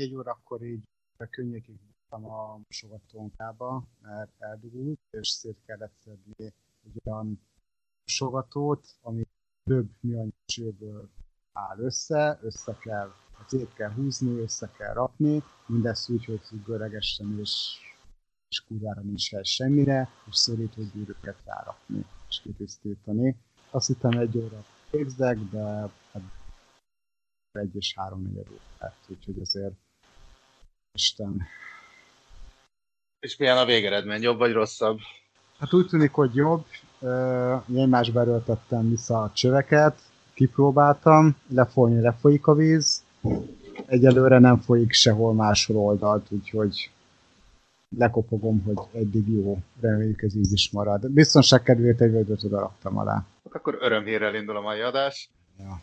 négy órakor így a könnyekig bújtam a mosogatónkába, mert eldugult, és szét kellett szedni egy olyan mosogatót, ami több műanyag csőből áll össze, össze kell, szét kell húzni, össze kell rakni, mindezt úgy, hogy függőlegesen és, és kurvára nincs hely semmire, és szorító gyűrűket rárakni és kitisztítani. Azt hittem egy óra végzek, de hát egy és három negyed óra úgyhogy azért Isten. És milyen a végeredmény, jobb vagy rosszabb? Hát úgy tűnik, hogy jobb. Én más beröltettem vissza a csöveket, kipróbáltam, lefolyni lefolyik a víz, egyelőre nem folyik sehol máshol oldalt, úgyhogy lekopogom, hogy eddig jó, reméljük ez így is marad. Biztonság kedvéért egy vödröt oda raktam alá. Akkor örömhírrel indul a mai adás. Ja.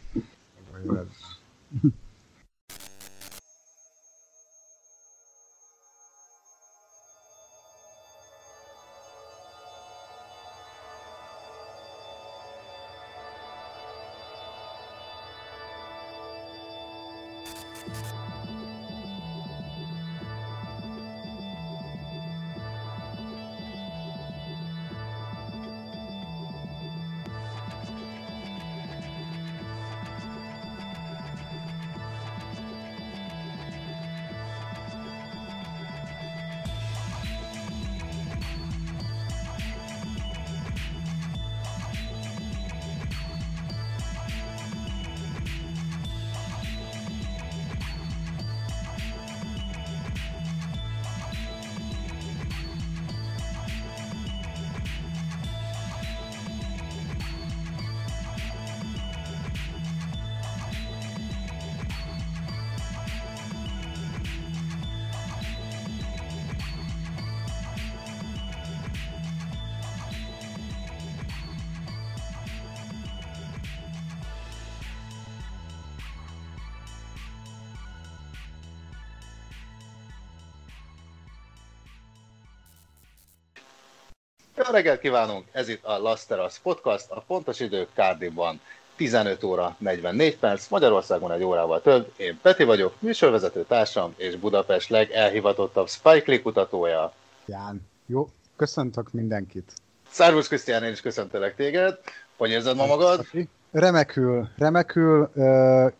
Jó reggelt kívánunk! Ez itt a Lasteras Podcast, a pontos idő Cardiffban 15 óra 44 perc, Magyarországon egy órával több. Én Peti vagyok, műsorvezető társam és Budapest legelhivatottabb Spike kutatója. Ján, jó, köszöntök mindenkit! Szervusz Krisztián, én is köszöntelek téged. Hogy érzed ma magad? Remekül, remekül.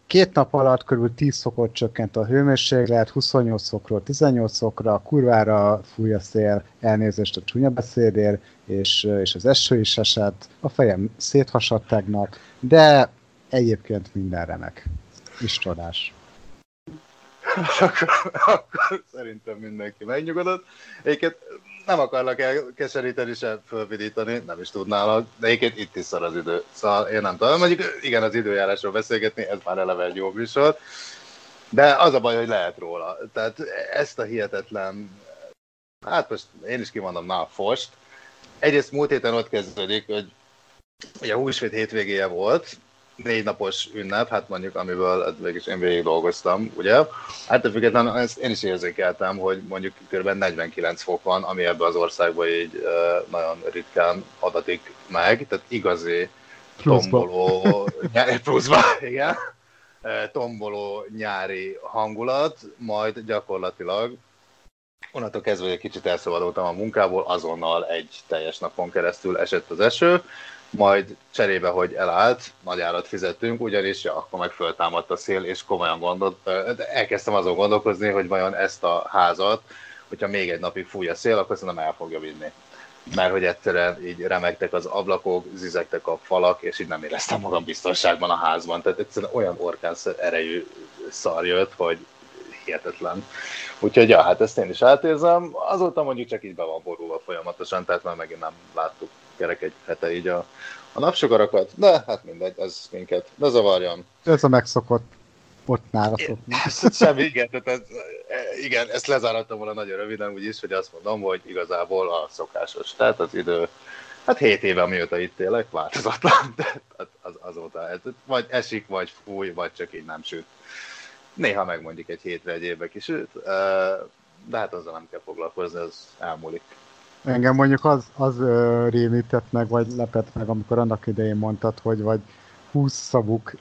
Két nap alatt körül 10 fokot csökkent a hőmérséklet, 28 fokról 18 fokra, kurvára fúj a szél, elnézést a csúnya beszédér, és, és az eső is esett, a fejem széthasadt tegnap, de egyébként minden remek. És csodás. akkor, akkor szerintem mindenki megnyugodott. Egyébként nem akarlak elkeseríteni, se fölvidítani, nem is tudnálak, de egyébként itt is szar az idő. Szóval én nem tudom, mondjuk igen, az időjárásról beszélgetni, ez már eleve egy jó műsor, de az a baj, hogy lehet róla. Tehát ezt a hihetetlen, hát most én is kimondom, na, fost. Egyrészt múlt héten ott kezdődik, hogy ugye húsvét hétvégéje volt, négy napos ünnep, hát mondjuk amiből hát végig én végig dolgoztam, ugye? Hát de függetlenül ezt én is érzékeltem, hogy mondjuk kb. 49 fok van, ami ebbe az országban így nagyon ritkán adatik meg, tehát igazi tomboló, pluszba, igen, tomboló nyári hangulat, majd gyakorlatilag onnantól kezdve egy kicsit elszabadultam a munkából, azonnal egy teljes napon keresztül esett az eső, majd cserébe, hogy elállt, nagy árat fizettünk, ugyanis ja, akkor meg föltámadt a szél, és komolyan gondolt, elkezdtem azon gondolkozni, hogy vajon ezt a házat, hogyha még egy napig fúj a szél, akkor szerintem el fogja vinni. Mert hogy egyszerűen így remegtek az ablakok, zizektek a falak, és így nem éreztem magam biztonságban a házban. Tehát egyszerűen olyan orkánsz erejű szar jött, hogy hihetetlen. Úgyhogy ja, hát ezt én is átérzem. Azóta mondjuk csak így be van borulva folyamatosan, tehát már megint nem láttuk kerek egy hete így a, a napsugarakat, de hát mindegy, ez minket ne zavarjon. Ez a megszokott ott nálatok. Semmi, igen, tehát ez, igen, ezt lezárattam volna nagyon röviden, úgyis, hogy azt mondom, hogy igazából a szokásos. Tehát az idő, hát 7 éve, amióta itt élek, változatlan, de az, azóta ez, vagy esik, vagy fúj, vagy csak így nem süt. Néha megmondjuk egy hétre, egy évbe kisüt, de hát azzal nem kell foglalkozni, az elmúlik. Engem mondjuk az, az rémített meg, vagy lepett meg, amikor annak idején mondtad, hogy vagy 20 szavuk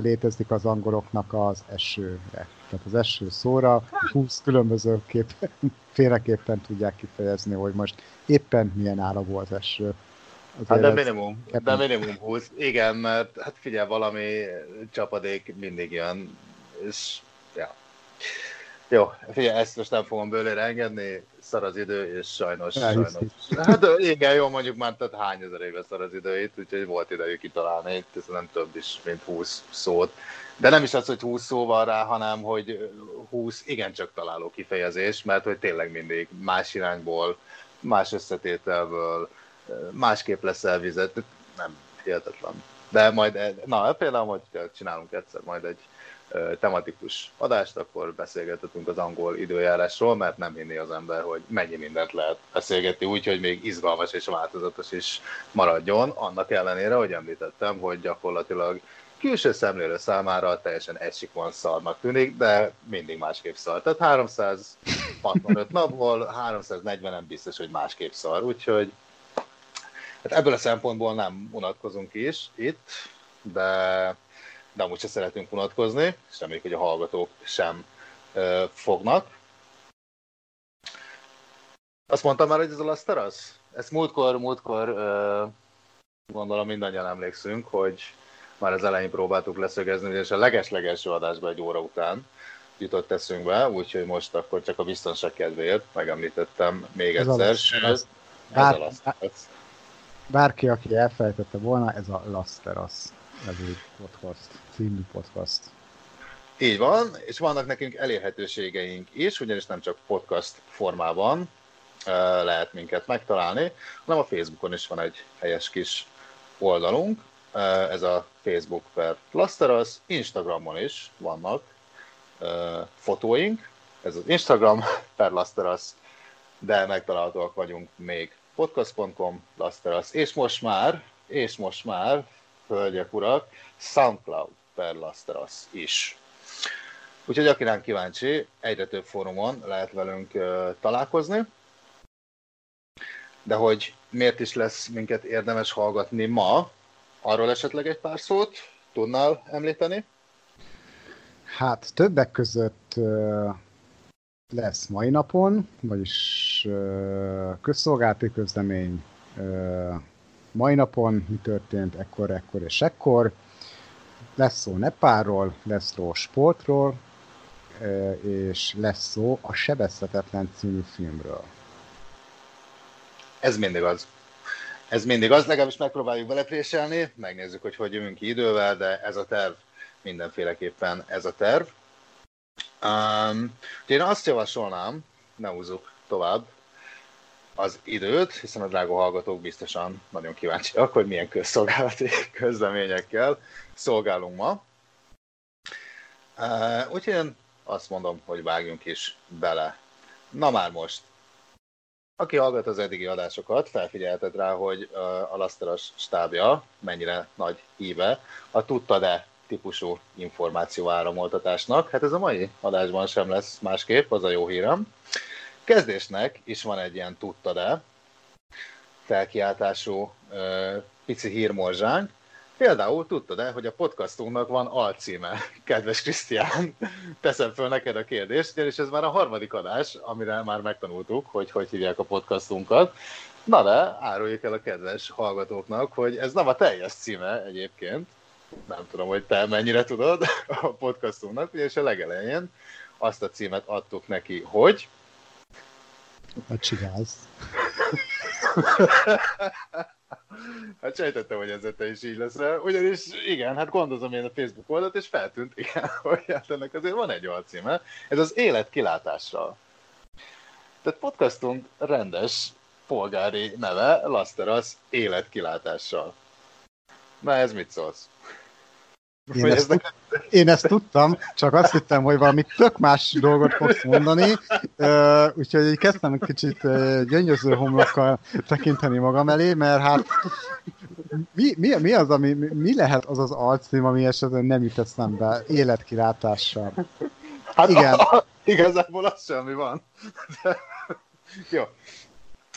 létezik az angoloknak az esőre. Tehát az eső szóra 20 különböző kép, féleképpen tudják kifejezni, hogy most éppen milyen állagú az eső. hát de minimum, de minimum 20. Igen, mert hát figyelj, valami csapadék mindig jön, és ja. Jó, figyelj, ezt most nem fogom bőlére engedni, szar az idő, és sajnos, sajnos. Hát igen, jó, mondjuk már tehát hány ezer éve szar az idő itt, úgyhogy volt idejük kitalálni itt, ez nem több is, mint 20 szót. De nem is az, hogy 20 szó van rá, hanem hogy 20 igencsak találó kifejezés, mert hogy tényleg mindig más irányból, más összetételből, másképp lesz elvizet, nem hihetetlen. De majd, na például, hogy csinálunk egyszer majd egy tematikus adást, akkor beszélgethetünk az angol időjárásról, mert nem hinni az ember, hogy mennyi mindent lehet beszélgetni úgy, hogy még izgalmas és változatos is maradjon, annak ellenére, hogy említettem, hogy gyakorlatilag külső szemlélő számára teljesen egysikon szarnak tűnik, de mindig másképp szar. Tehát 365 napból 340 nem biztos, hogy másképp szar, úgyhogy hát ebből a szempontból nem unatkozunk is itt, de de amúgy se szeretünk unatkozni, és reméljük, hogy a hallgatók sem ö, fognak. Azt mondtam már, hogy ez a Lasteras? Ezt múltkor, múltkor ö, gondolom mindannyian emlékszünk, hogy már az elején próbáltuk leszögezni, és a leges-legelső adásban egy óra után jutott eszünkbe, úgyhogy most akkor csak a biztonság kedvéért megemlítettem még ez egyszer. A ez bár, a Lasteras. Bárki, aki elfelejtette volna, ez a Lasteras nevű podcast, című podcast. Így van, és vannak nekünk elérhetőségeink is, ugyanis nem csak podcast formában lehet minket megtalálni, hanem a Facebookon is van egy helyes kis oldalunk, ez a Facebook per Plasteros, Instagramon is vannak fotóink, ez az Instagram per Lasteros, de megtalálhatóak vagyunk még podcast.com, Lasteros, és most már, és most már hölgyek, urak, SoundCloud per Lastras is. Úgyhogy aki ránk kíváncsi, egyre több fórumon lehet velünk találkozni. De hogy miért is lesz minket érdemes hallgatni ma, arról esetleg egy pár szót tudnál említeni? Hát többek között lesz mai napon, vagyis közszolgálati közlemény mai napon, mi történt ekkor, ekkor és ekkor. Lesz szó Nepárról, lesz szó sportról, és lesz szó a Sebezhetetlen című filmről. Ez mindig az. Ez mindig az, legalábbis megpróbáljuk belepréselni, megnézzük, hogy hogy jövünk ki idővel, de ez a terv, mindenféleképpen ez a terv. Um, én azt javasolnám, ne húzzuk tovább, az időt, hiszen a drága hallgatók biztosan nagyon kíváncsiak, hogy milyen közszolgálati közleményekkel szolgálunk ma. Úgyhogy én azt mondom, hogy vágjunk is bele. Na már most. Aki hallgat az eddigi adásokat, felfigyeltet rá, hogy a Laszteras stábja mennyire nagy híve a tudta-e típusú információ áramoltatásnak. Hát ez a mai adásban sem lesz másképp, az a jó hírem. Kezdésnek is van egy ilyen tudta-e felkiáltású ö, pici hírmorzsánk. Például tudtad-e, hogy a podcastunknak van alcíme, kedves Krisztián? Teszem föl neked a kérdést, és ez már a harmadik adás, amire már megtanultuk, hogy hogy hívják a podcastunkat. Na de, áruljuk el a kedves hallgatóknak, hogy ez nem a teljes címe egyébként, nem tudom, hogy te mennyire tudod a podcastunknak, és a legelején azt a címet adtuk neki, hogy Hát csinálsz. hát sejtettem, hogy ez te is így lesz rá. Ugyanis igen, hát gondozom én a Facebook oldalt, és feltűnt, igen, hogy hát ennek azért van egy alcíme. Ez az élet kilátással. Tehát podcastunk rendes polgári neve, Lasteras életkilátással. Na ez mit szólsz? Én ezt, tud, én ezt tudtam, csak azt hittem, hogy valami tök más dolgot fogsz mondani, úgyhogy így kezdtem egy kicsit gyöngyöző homlokkal tekinteni magam elé, mert hát mi, mi, mi az, ami, mi lehet az az alcím, ami esetben nem jut eszembe életkilátással? Hát Igen. A, a, igazából az semmi van. De, jó.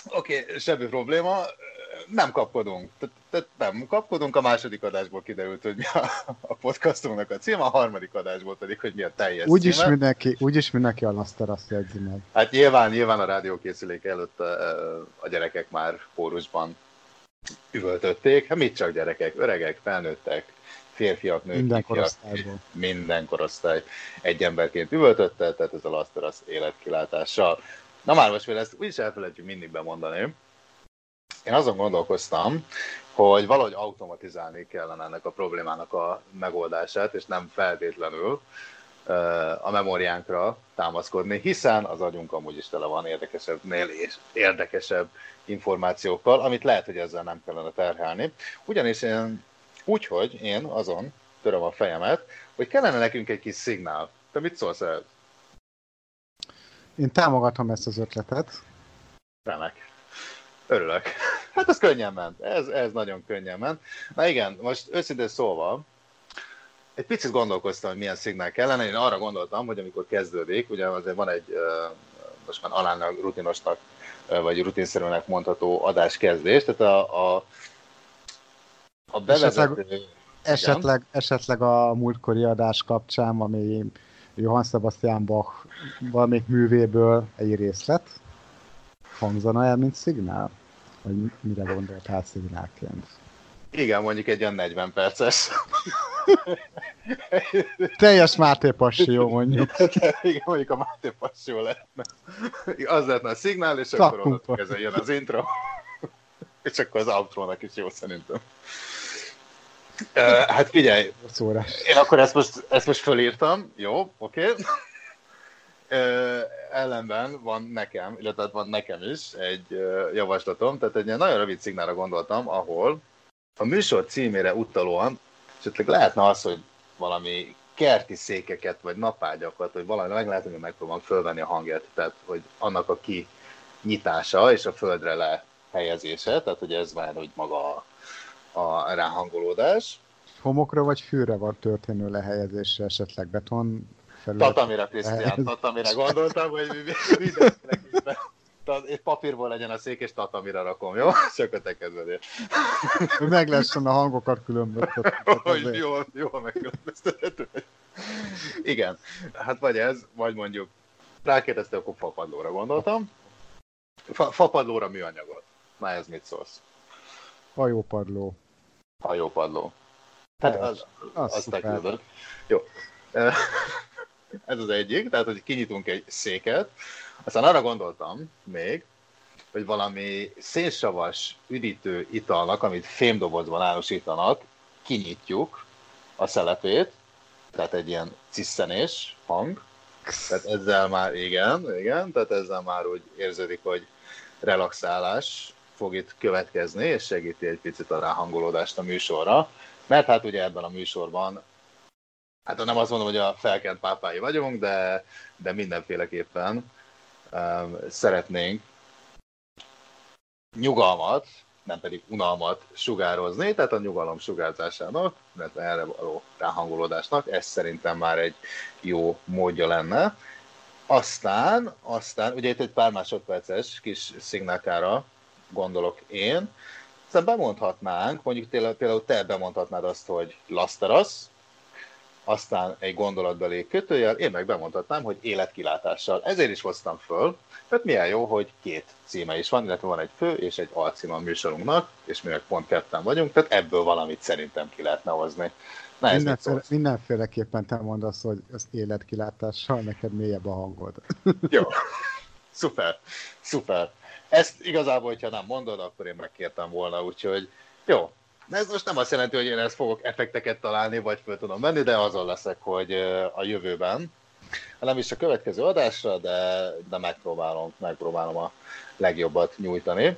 Oké, okay, semmi probléma nem kapkodunk. Tehát nem kapkodunk, a második adásból kiderült, hogy mi a, a podcastunknak a címe, a harmadik adásból pedig, hogy mi a teljes úgyis címe. Mindenki, úgyis mindenki a Laster azt jegyzi meg. Hát nyilván, nyilván a rádiókészülék előtt a, a gyerekek már kórusban üvöltötték. Hát mit csak gyerekek, öregek, felnőttek, férfiak, nők, minden korosztályból. Minden korosztály egy emberként üvöltötte, tehát ez a Laster az életkilátással. Na már most ezt úgyis elfelejtjük mindig bemondani. Én azon gondolkoztam, hogy valahogy automatizálni kellene ennek a problémának a megoldását, és nem feltétlenül a memóriánkra támaszkodni, hiszen az agyunk amúgy is tele van érdekesebbnél és érdekesebb információkkal, amit lehet, hogy ezzel nem kellene terhelni. Ugyanis én úgy, hogy én azon töröm a fejemet, hogy kellene nekünk egy kis szignál. Te mit szólsz ehhez? Én támogatom ezt az ötletet. Remek. Örülök. Hát ez könnyen ment. Ez, ez nagyon könnyen ment. Na igen, most őszintén szólva, egy picit gondolkoztam, hogy milyen szignál kellene. Én arra gondoltam, hogy amikor kezdődik, ugye azért van egy, most már alán rutinosnak, vagy rutinszerűnek mondható adáskezdés, tehát a, a, a bevezető... Esetleg, esetleg, esetleg a múltkori adás kapcsán, ami Johann Sebastian Bach valamelyik művéből egy részlet hangzana el, mint szignál? Vagy mire gondoltál szignálként? Igen, mondjuk egy olyan 40 perces. Teljes Máté Passió, mondjuk. Igen, mondjuk a Máté Passió lehetne. Az lehetne a szignál, és akkor oda ez jön az intro. és akkor az outro is jó szerintem. Uh, hát figyelj, Szórás. én akkor ezt most, ezt most fölírtam, jó, oké. Okay. Uh, ellenben van nekem, illetve van nekem is egy uh, javaslatom, tehát egy nagyon rövid szignálra gondoltam, ahol a műsor címére utalóan esetleg lehetne az, hogy valami kerti székeket, vagy napágyakat, vagy valami meg lehet, hogy megpróbálom fölvenni a hangját, tehát hogy annak a kinyitása és a földre lehelyezése, tehát hogy ez már hogy maga a, a ráhangolódás. Homokra vagy fűre van történő lehelyezésre, esetleg beton felület? Tatamira, Krisztián, tatamira gondoltam, hogy mi, mi, mi egy papírból legyen a szék, és tatamira rakom, jó? Csak a te kezedért. Meg lehessen a hangokat különböztetni. Hogy jól, jól megkülönböztethető. Igen, hát vagy ez, vagy mondjuk rákérdezte, akkor fapadlóra gondoltam. Fa, fapadlóra műanyagot. Na ez mit szólsz? Hajópadló. Hajópadló. Tehát az, az, az te Jó. Ez az egyik, tehát hogy kinyitunk egy széket, aztán arra gondoltam még, hogy valami szénsavas üdítő italnak, amit fémdobozban árusítanak, kinyitjuk a szelepét, tehát egy ilyen cisszenés hang, tehát ezzel már, igen, igen, tehát ezzel már úgy érződik, hogy relaxálás fog itt következni, és segíti egy picit a ráhangolódást a műsorra, mert hát ugye ebben a műsorban hát nem azt mondom, hogy a felkent pápái vagyunk, de, de mindenféleképpen um, szeretnénk nyugalmat, nem pedig unalmat sugározni, tehát a nyugalom sugárzásának, illetve erre való ráhangolódásnak, ez szerintem már egy jó módja lenne. Aztán, aztán, ugye itt egy pár másodperces kis szignálkára gondolok én, aztán bemondhatnánk, mondjuk például te bemondhatnád azt, hogy Lasteras, aztán egy gondolatbeli kötőjel, én meg bemondhatnám, hogy életkilátással. Ezért is hoztam föl, mert milyen jó, hogy két címe is van, illetve van egy fő és egy alcím a műsorunknak, és mi meg pont ketten vagyunk, tehát ebből valamit szerintem ki lehetne hozni. Na, Mindenféle, mindenféleképpen te mondasz, hogy az életkilátással neked mélyebb a hangod. Jó, szuper, szuper. Ezt igazából, hogyha nem mondod, akkor én megkértem volna, úgyhogy jó, ez most nem azt jelenti, hogy én ezt fogok effekteket találni, vagy föl tudom venni, de azon leszek, hogy a jövőben, nem is a következő adásra, de, de megpróbálom, megpróbálom a legjobbat nyújtani.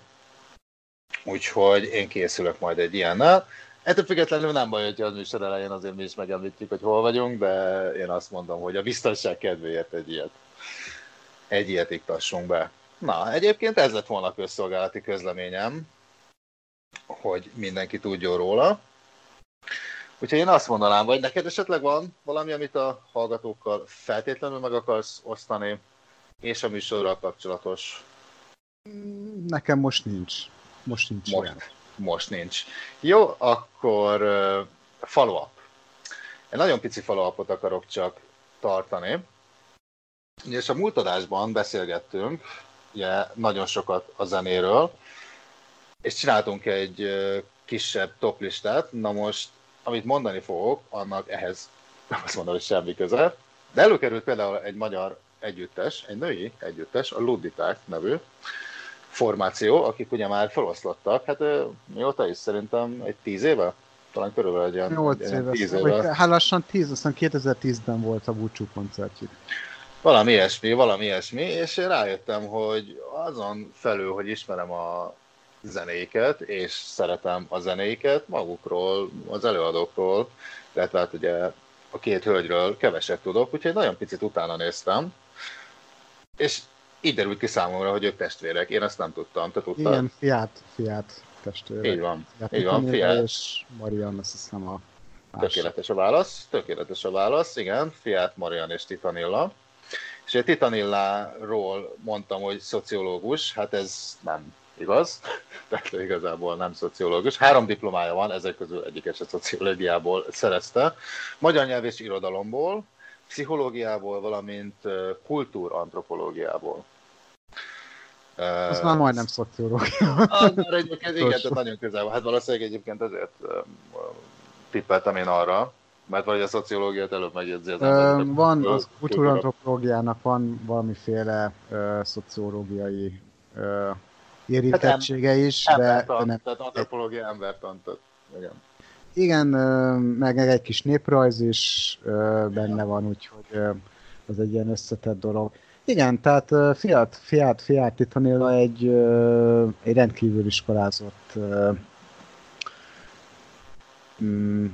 Úgyhogy én készülök majd egy ilyennel. Ettől függetlenül nem baj, hogy az műsor elején azért mi is megemlítjük, hogy hol vagyunk, de én azt mondom, hogy a biztonság kedvéért egy ilyet, egy ilyet iktassunk be. Na, egyébként ez lett volna a közszolgálati közleményem hogy mindenki tudjon róla. Úgyhogy én azt mondanám, vagy neked esetleg van valami, amit a hallgatókkal feltétlenül meg akarsz osztani, és a műsorral kapcsolatos? Nekem most nincs. most nincs most, ilyen. most nincs. Jó, akkor uh, follow-up. Egy nagyon pici follow akarok csak tartani. És a múlt adásban beszélgettünk, ugye nagyon sokat a zenéről, és csináltunk egy kisebb toplistát. Na most, amit mondani fogok, annak ehhez nem azt mondom, hogy semmi köze. De előkerült például egy magyar együttes, egy női együttes, a Luditák nevű formáció, akik ugye már feloszlottak, hát mióta is szerintem egy tíz éve? Talán körülbelül egy ilyen, 8 egy ilyen éves, tíz éve. hát lassan 10, aztán 2010-ben volt a búcsú koncertjük. Valami ilyesmi, valami ilyesmi, és én rájöttem, hogy azon felül, hogy ismerem a zenéket, és szeretem a zenéket magukról, az előadókról, illetve hát ugye a két hölgyről keveset tudok, úgyhogy nagyon picit utána néztem, és így derült ki számomra, hogy ők testvérek. Én ezt nem tudtam, te tudtad? Igen, fiát, fiát testvérek. Így van, Fiát így van, fiát. És Marian, azt hiszem a más. Tökéletes a válasz, tökéletes a válasz, igen, Fiat, Marian és Titanilla. És a Titanilláról mondtam, hogy szociológus, hát ez nem igaz, tehát igazából nem szociológus. Három diplomája van, ezek közül egyiket se szociológiából szerezte. Magyar nyelv és irodalomból, pszichológiából, valamint kultúrantropológiából. Az már majdnem szociológia. Az már egyébként, igen, tehát nagyon közel van. Hát valószínűleg egyébként ezért tippeltem én arra, mert vagy a szociológiát előbb megjegyzi az ember. van, az kultúrantropológiának van valamiféle ö, szociológiai ö, érintettsége is, de, de Embertan, nem. tehát antropológia embertan, tehát igen. Igen, meg egy kis néprajz is benne van, úgyhogy az egy ilyen összetett dolog. Igen, tehát Fiat, Fiat, Fiat Titanilla egy, egy rendkívül iskolázott mm,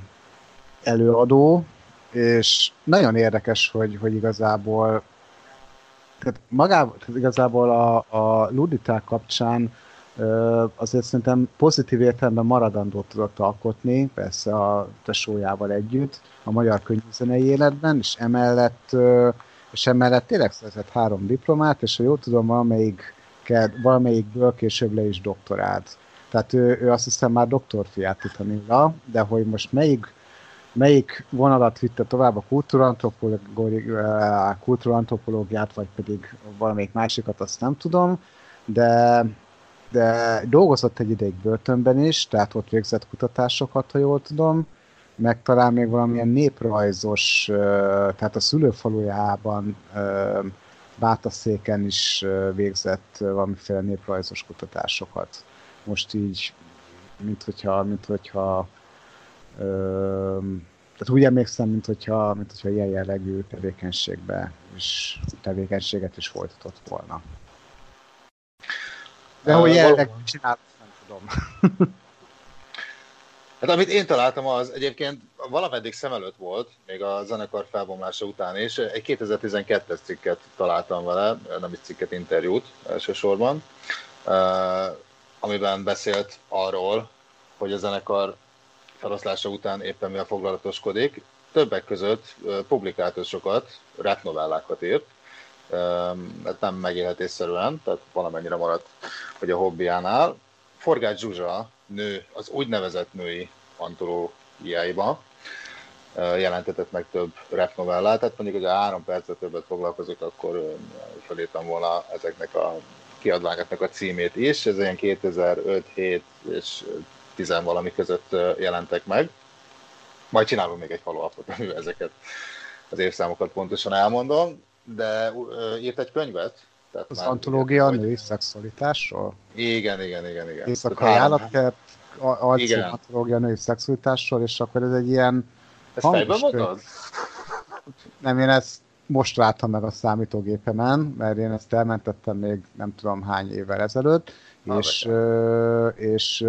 előadó, és nagyon érdekes, hogy, hogy igazából tehát magában, tehát igazából a, a luditák kapcsán azért szerintem pozitív értelemben maradandót tudott alkotni, persze a tesójával együtt, a magyar könyvzenei életben, és emellett, és emellett tényleg szerzett három diplomát, és ha jól tudom, valamelyik, valamelyikből később le is doktorált. Tehát ő, ő azt hiszem már doktorfiát Titanilla, de hogy most melyik melyik vonalat vitte tovább a kultúrantropológiát, kultúrantropológiát, vagy pedig valamelyik másikat, azt nem tudom, de, de dolgozott egy ideig börtönben is, tehát ott végzett kutatásokat, ha jól tudom, meg talán még valamilyen néprajzos, tehát a szülőfalujában Bátaszéken is végzett valamiféle néprajzos kutatásokat. Most így, mint hogyha, mint hogyha tehát úgy emlékszem, mint hogyha, mint hogyha ilyen jellegű tevékenységbe és tevékenységet is folytatott volna. De hogy jelenleg csinált, nem tudom. Hát amit én találtam az egyébként valameddig szem előtt volt, még a zenekar felbomlása után is, egy 2012-es cikket találtam vele, nem is cikket, interjút elsősorban, amiben beszélt arról, hogy a zenekar feloszlása után éppen mivel foglalatoskodik. Többek között publikált sokat, rap novellákat írt, hát nem megélhetésszerűen, tehát valamennyire maradt, hogy a hobbiánál. Forgács Zsuzsa nő az úgynevezett női antológiáiba jelentetett meg több rap novellát, tehát mondjuk, hogy a három percet többet foglalkozik, akkor felírtam volna ezeknek a kiadványoknak a címét is. Ez ilyen 2005, 7 és tizen valami között jelentek meg. Majd csinálunk még egy faluapot, amivel ezeket az évszámokat pontosan elmondom, de írt egy könyvet. Tehát az antológia a női szexualitásról? Igen, igen, igen. igen. Éjszakai állatkert, alcím antológia női szexualitásról, és akkor ez egy ilyen... Ezt fejben mondod? Nem, én ezt most láttam meg a számítógépemen, mert én ezt elmentettem még nem tudom hány évvel ezelőtt, Na, és, és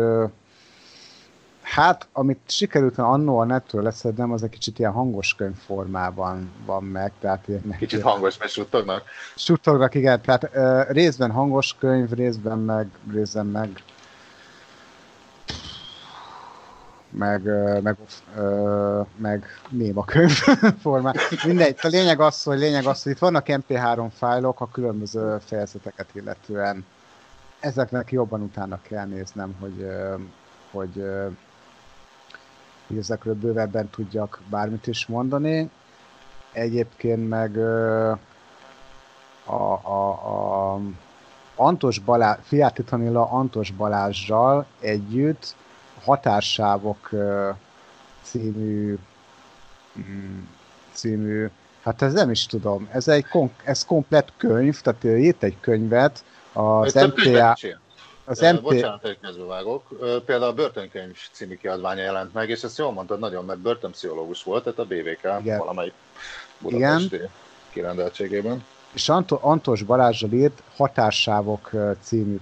Hát, amit sikerült annó a nettől leszednem, az egy kicsit ilyen hangos könyv formában van meg. Tehát ilyen, kicsit hangos, mert suttognak? Suttognak, igen. Tehát uh, részben hangos könyv, részben meg, részben meg meg, meg, meg néma könyv formán. Mindegy, a lényeg az, hogy lényeg az, hogy itt vannak MP3 fájlok a különböző fejezeteket illetően ezeknek jobban utána kell néznem, hogy, hogy, hogy ezekről bővebben tudjak bármit is mondani. Egyébként meg a, a, a Antos Balázs, Fiat Titanilla Antos Balázsjal együtt Határsávok című mm, című, hát ez nem is tudom, ez egy ez komplet könyv, tehát írt egy könyvet az MTA... Az MT... Bocsánat, egy vágok. Például a Börtönkönyv című kiadványa jelent meg, és ezt jól mondtad nagyon, mert börtönpszichológus volt, tehát a BVK Igen. valamelyik budapesti Igen. kirendeltségében. És Anto, Antos Balázsral írt Határsávok című,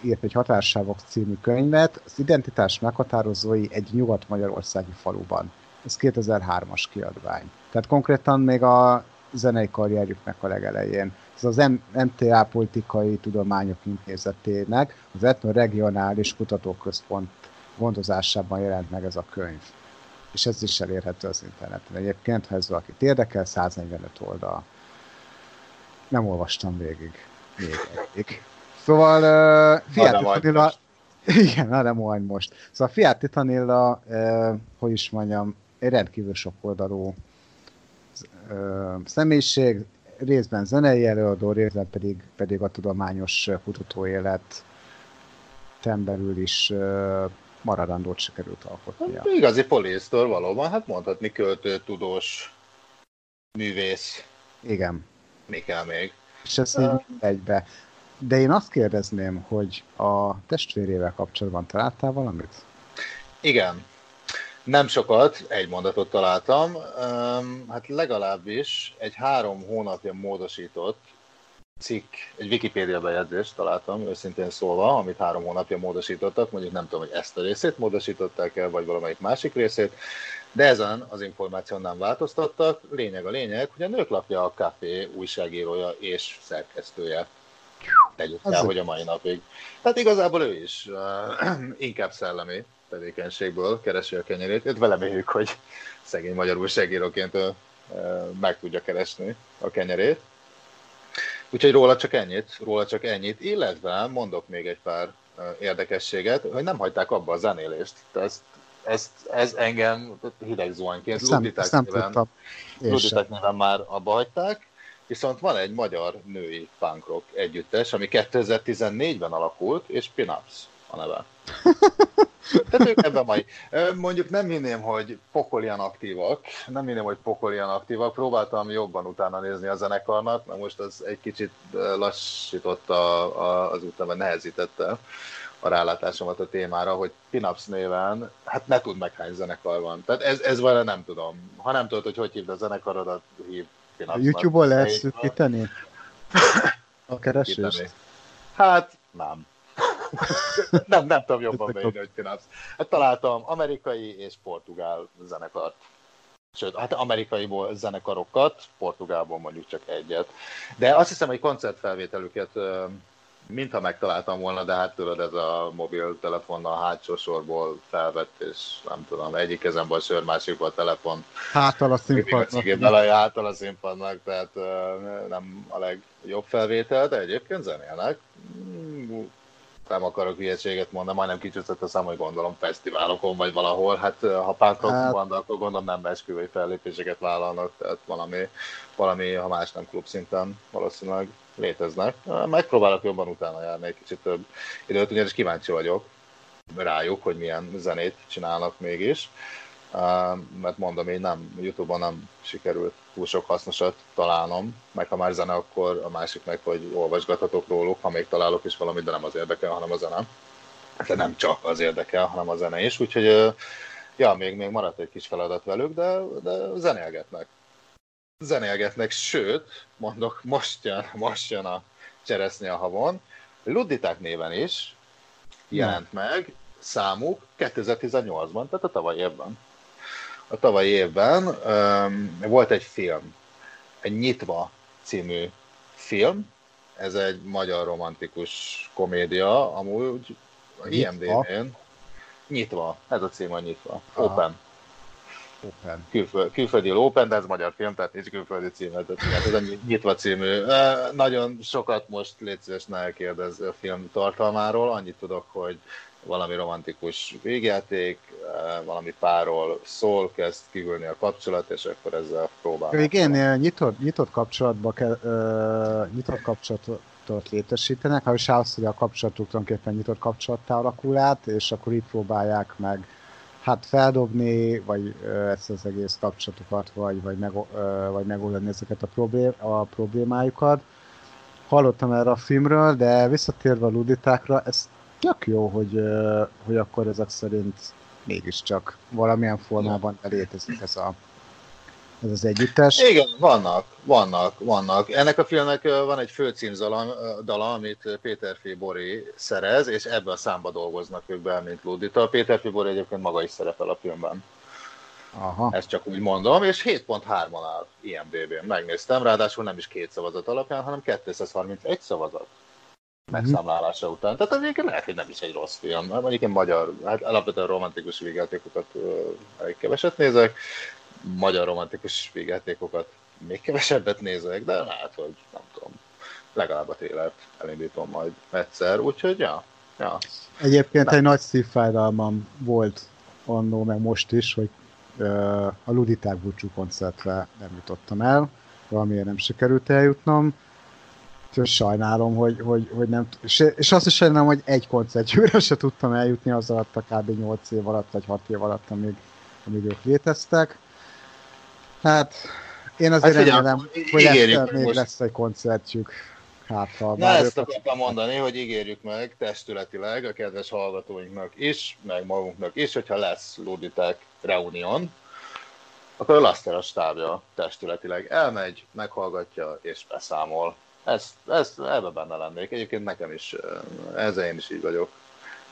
írt egy Határsávok című könyvet, az identitás meghatározói egy nyugat-magyarországi faluban. Ez 2003-as kiadvány. Tehát konkrétan még a zenei karrierjüknek a legelején. Ez az MTA Politikai Tudományok Intézetének az Etno-Regionális Kutatóközpont gondozásában jelent meg ez a könyv. És ez is elérhető az interneten. Egyébként, ha ez valakit érdekel, 145 oldal nem olvastam végig. Végig. Szóval uh, Fiat Titanilla... Igen, na nem majd most. Szóval Fiat Titanilla, uh, hogy is mondjam, egy rendkívül sok oldalú uh, személyiség, részben zenei előadó, részben pedig, pedig a tudományos kutatóélet belül is uh, maradandót sikerült alkotnia. Hát, igazi polisztor valóban, hát mondhatni költő, tudós, művész. Igen mi kell még. És ez így egybe. De én azt kérdezném, hogy a testvérével kapcsolatban találtál valamit? Igen. Nem sokat, egy mondatot találtam. Hát legalábbis egy három hónapja módosított cikk, egy Wikipédia bejegyzést találtam, őszintén szólva, amit három hónapja módosítottak, mondjuk nem tudom, hogy ezt a részét módosították el, vagy valamelyik másik részét, de ezen az információn nem változtattak. Lényeg a lényeg, hogy a nőklapja a Café újságírója és szerkesztője. Tegyük el, hogy a mai napig. Tehát igazából ő is uh, inkább szellemi tevékenységből keresi a kenyerét. Őt vele hogy szegény magyar újságíróként meg tudja keresni a kenyerét. Úgyhogy róla csak ennyit, róla csak ennyit, illetve mondok még egy pár érdekességet, hogy nem hagyták abba a zenélést. Ezt ezt, ez engem hideg zuhanyként Luditek néven, Luditek néven már abba hagyták, viszont van egy magyar női punk rock együttes, ami 2014-ben alakult, és Pinups a neve. Tehát ők ebben majd. Mondjuk nem hinném, hogy pokolian aktívak, nem hinném, hogy pokolian aktívak. Próbáltam jobban utána nézni a zenekarnak, na most az egy kicsit lassította az utána, nehezítette a rálátásomat a témára, hogy Pinups néven, hát ne tud meg hány zenekar van. Tehát ez, ez vele nem tudom. Ha nem tudod, hogy hogy hívd a zenekarodat, hív Pinups. A YouTube-on lehet szűkíteni? A keresést? Hát nem. nem, nem tudom jobban beírni, hogy Pinups. Hát találtam amerikai és portugál zenekart. Sőt, hát amerikai zenekarokat, portugálból mondjuk csak egyet. De azt hiszem, hogy koncertfelvételüket mintha megtaláltam volna, de hát tudod, ez a mobiltelefon a hátsó sorból felvett, és nem tudom, egyik kezemben a sör, másikban a telefon. Hátal a színpadnak. Hátal a színpadnak, tehát nem a legjobb felvétel, de egyébként zenélnek. Nem akarok hülyeséget mondani, majdnem kicsúszott a szám, hogy gondolom fesztiválokon vagy valahol. Hát ha pánkok hát... akkor gondolom nem esküvői fellépéseket vállalnak, tehát valami, valami, ha más nem klub szinten valószínűleg léteznek. Megpróbálok jobban utána járni egy kicsit több időt, ugyanis kíváncsi vagyok rájuk, hogy milyen zenét csinálnak mégis. Mert mondom, én nem, Youtube-on nem sikerült túl sok hasznosat találnom, meg ha már zene, akkor a másik meg, hogy olvasgathatok róluk, ha még találok is valamit, de nem az érdekel, hanem a zene. De nem csak az érdekel, hanem a zene is, úgyhogy ja, még, még maradt egy kis feladat velük, de, de zenélgetnek zenélgetnek, sőt, mondok, most jön, most jön a cseresznye a havon, Luditák néven is jelent meg számuk 2018-ban, tehát a tavalyi évben. A tavalyi évben um, volt egy film, egy Nyitva című film, ez egy magyar romantikus komédia, amúgy a IMDb-n. Nyitva, ez a cím a Nyitva, Aha. Open. Open. Külföld, külföldi Open, de ez magyar film, tehát nincs külföldi címe, tehát ez egy nyitva című. Nagyon sokat most légy szíves, ne kérdez a film tartalmáról, annyit tudok, hogy valami romantikus végjáték, valami párról szól, kezd kívülni a kapcsolat, és akkor ezzel próbálnak. Igen, nyitott, nyitott kapcsolatba kell, uh, nyitott kapcsolatot létesítenek, ha is az, hogy a kapcsolatuk tulajdonképpen nyitott kapcsolattá alakul át, és akkor itt próbálják meg hát feldobni, vagy ezt az egész kapcsolatokat, vagy, vagy, meg, vagy megoldani ezeket a, problém, a problémájukat. Hallottam erre a filmről, de visszatérve a luditákra, ez tök jó, hogy, hogy akkor ezek szerint mégiscsak valamilyen formában létezik ez a ez az együttes. Igen, vannak, vannak, vannak. Ennek a filmnek van egy főcímdala, amit Péter Fibori szerez, és ebben a számba dolgoznak ők be, mint Ludita. Péter Fibori egyébként maga is szerepel a filmben. Aha. Ezt csak úgy mondom, és 7.3-on áll IMDB-n. Megnéztem, ráadásul nem is két szavazat alapján, hanem 231 szavazat megszámlálása mm. után. Tehát az egyébként lehet, hogy nem is egy rossz film. Mondjuk én magyar, hát alapvetően romantikus végjátékokat elég keveset nézek, magyar romantikus végjátékokat még kevesebbet nézek, de lehet, hogy nem tudom, legalább a télet elindítom majd egyszer, úgyhogy ja. ja. Egyébként nem. egy nagy szívfájdalmam volt annó, meg most is, hogy uh, a Luditák búcsú koncertre nem jutottam el, valamiért nem sikerült eljutnom, sajnálom, hogy, hogy, hogy nem... És azt is sajnálom, hogy egy koncertjúra se tudtam eljutni az alatt a kb. 8 év alatt, vagy 6 év alatt, amíg, amíg ők léteztek. Hát, én azért hát, remélem, hogy ezt még most... lesz egy koncertjük. Hát, ha Na ezt akartam mondani, hogy ígérjük meg testületileg a kedves hallgatóinknak is, meg magunknak is, hogyha lesz Luditek Reunion, akkor a Laster a stábja testületileg elmegy, meghallgatja és beszámol. Ezt, ezt ebbe benne lennék. Egyébként nekem is, ezzel én is így vagyok.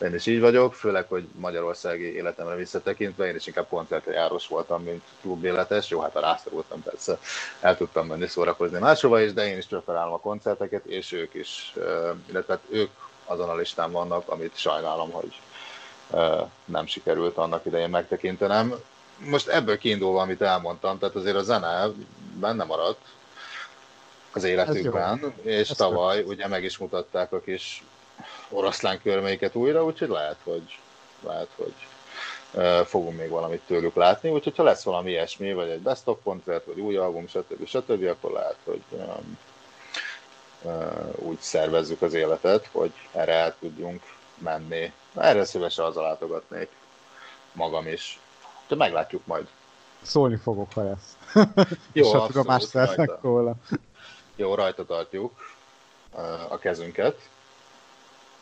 Én is így vagyok, főleg, hogy magyarországi életemre visszatekintve, én is inkább koncertre járós voltam, mint klubéletes. Jó, hát a rászorultam persze, el tudtam menni szórakozni máshova is, de én is preferálom a koncerteket, és ők is, illetve hát ők azon a listán vannak, amit sajnálom, hogy nem sikerült annak idején megtekintenem. Most ebből kiindulva, amit elmondtam, tehát azért a zene benne maradt az életükben, és Ez tavaly jó. ugye meg is mutatták a kis oroszlán körmeiket újra, úgyhogy lehet, hogy, lehet, hogy fogunk még valamit tőlük látni, úgyhogy ha lesz valami ilyesmi, vagy egy best of koncert, vagy új album, stb. stb., akkor lehet, hogy um, uh, úgy szervezzük az életet, hogy erre el tudjunk menni. Erre szívesen az látogatnék magam is. De meglátjuk majd. Szólni fogok, ha lesz. Jó, És a tudomást róla. Jó, rajta tartjuk a kezünket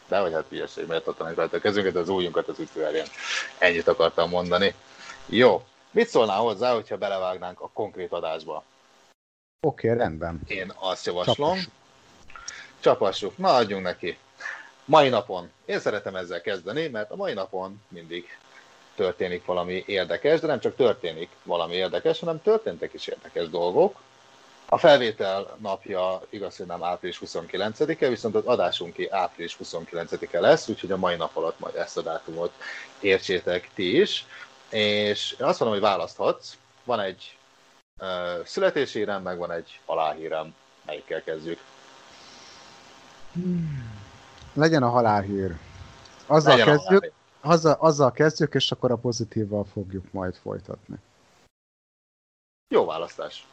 de hogy hát hülyeség, miért tartanak rajta a kezünket, az ujjunkat az ütőerén. Ennyit akartam mondani. Jó, mit szólnál hozzá, hogyha belevágnánk a konkrét adásba? Oké, okay, rendben. Én azt javaslom. Csapassuk. Csapassuk, na adjunk neki. Mai napon, én szeretem ezzel kezdeni, mert a mai napon mindig történik valami érdekes, de nem csak történik valami érdekes, hanem történtek is érdekes dolgok. A felvétel napja igaz, hogy nem április 29-e, viszont az adásunké április 29-e lesz, úgyhogy a mai nap alatt majd ezt a dátumot értsétek ti is. És én azt mondom, hogy választhatsz. Van egy születési hírem, meg van egy halálhírem. Melyikkel kezdjük? Hmm. Legyen a halálhír. Azzal Legyen kezdjük, azzal, azzal kezdjük, és akkor a pozitívval fogjuk majd folytatni. Jó választás.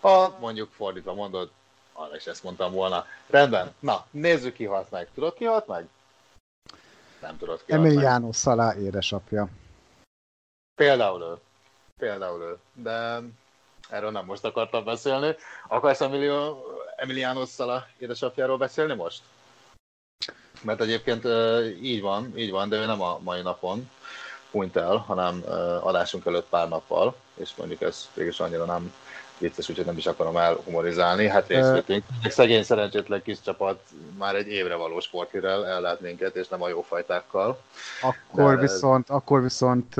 Ha mondjuk fordítva mondod, arra is ezt mondtam volna. Rendben, na, nézzük ki halt meg. Tudod ki halt meg? Nem tudod ki Emiliano Szalá édesapja. Például ő. Például ő. De erről nem most akartam beszélni. Akarsz Emilio, Emiliano Szala édesapjáról beszélni most? Mert egyébként így van, így van, de ő nem a mai napon hunyt el, hanem adásunk előtt pár nappal, és mondjuk ez végül annyira nem vicces, úgyhogy nem is akarom elhumorizálni. Hát részt vettünk. Uh, szegény szerencsétlen kis csapat már egy évre való sportirel ellát minket, és nem a jó fajtákkal. Akkor De... viszont, akkor viszont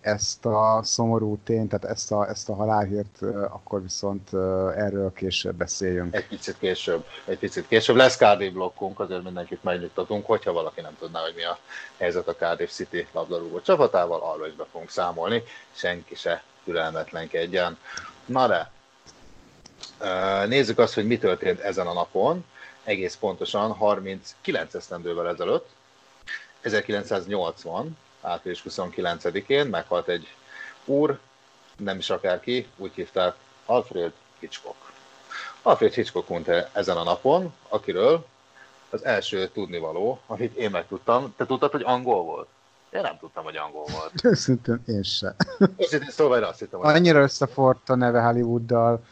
ezt a szomorú tényt, tehát ezt a, ezt a halálhírt, akkor viszont erről később beszéljünk. Egy picit később, egy picit később. Lesz Cardiff blokkunk, azért mindenkit megnyugtatunk, hogyha valaki nem tudná, hogy mi a helyzet a Cardiff City labdarúgó csapatával, arról is be fogunk számolni, senki se türelmetlenkedjen. Na de, nézzük azt, hogy mi történt ezen a napon, egész pontosan 39 esztendővel ezelőtt, 1980, április 29-én meghalt egy úr, nem is akárki, úgy hívták Alfred Hitchcock. Alfred Hitchcock mondta ezen a napon, akiről az első tudnivaló, amit én megtudtam. Te tudtad, hogy angol volt? Én nem tudtam, hogy angol volt. Szerintem én se. Őszintén szóval én azt hittem, hogy... Annyira összefort a neve Hollywooddal,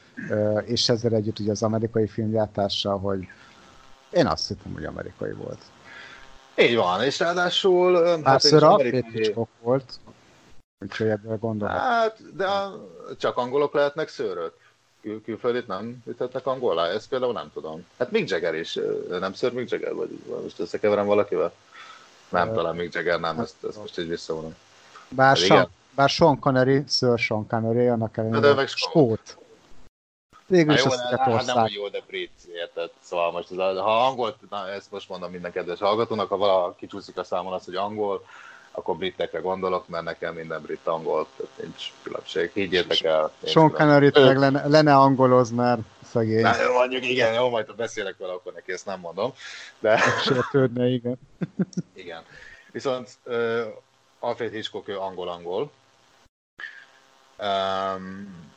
és ezzel együtt ugye az amerikai filmgyártással, hogy én azt hittem, hogy amerikai volt. Így van, és ráadásul... Hát, hát Sir amerikai... volt, úgyhogy ebből gondolom. Hát, de csak angolok lehetnek szőrök. Kül- külföldit nem üthetnek angolá, ezt például nem tudom. Hát Mick Jagger is, nem ször Mick Jagger, vagy most összekeverem valakivel? Nem, uh, talán Mick Jagger nem, ezt, ezt most így visszavonom. Bár, hát Sean, bár Sean Connery, Sir Sean Connery, annak ellenére de meg skót. Végül is hát, hát nem jó, de brit, érted? Szóval most, ez a, ha angol, na ezt most mondom minden kedves hallgatónak, ha valaki csúszik a számon az, hogy angol, akkor britekre gondolok, mert nekem minden brit angol, tehát nincs különbség. Higgyétek el. Sean connery meg lenne, lenne angoloz, mert szegény. Na, jó, mondjuk igen, jó, majd ha beszélek vele, akkor neki ezt nem mondom. De... Sértődne, igen. igen. Viszont uh, Alfred Hitchcock ő angol-angol. Um,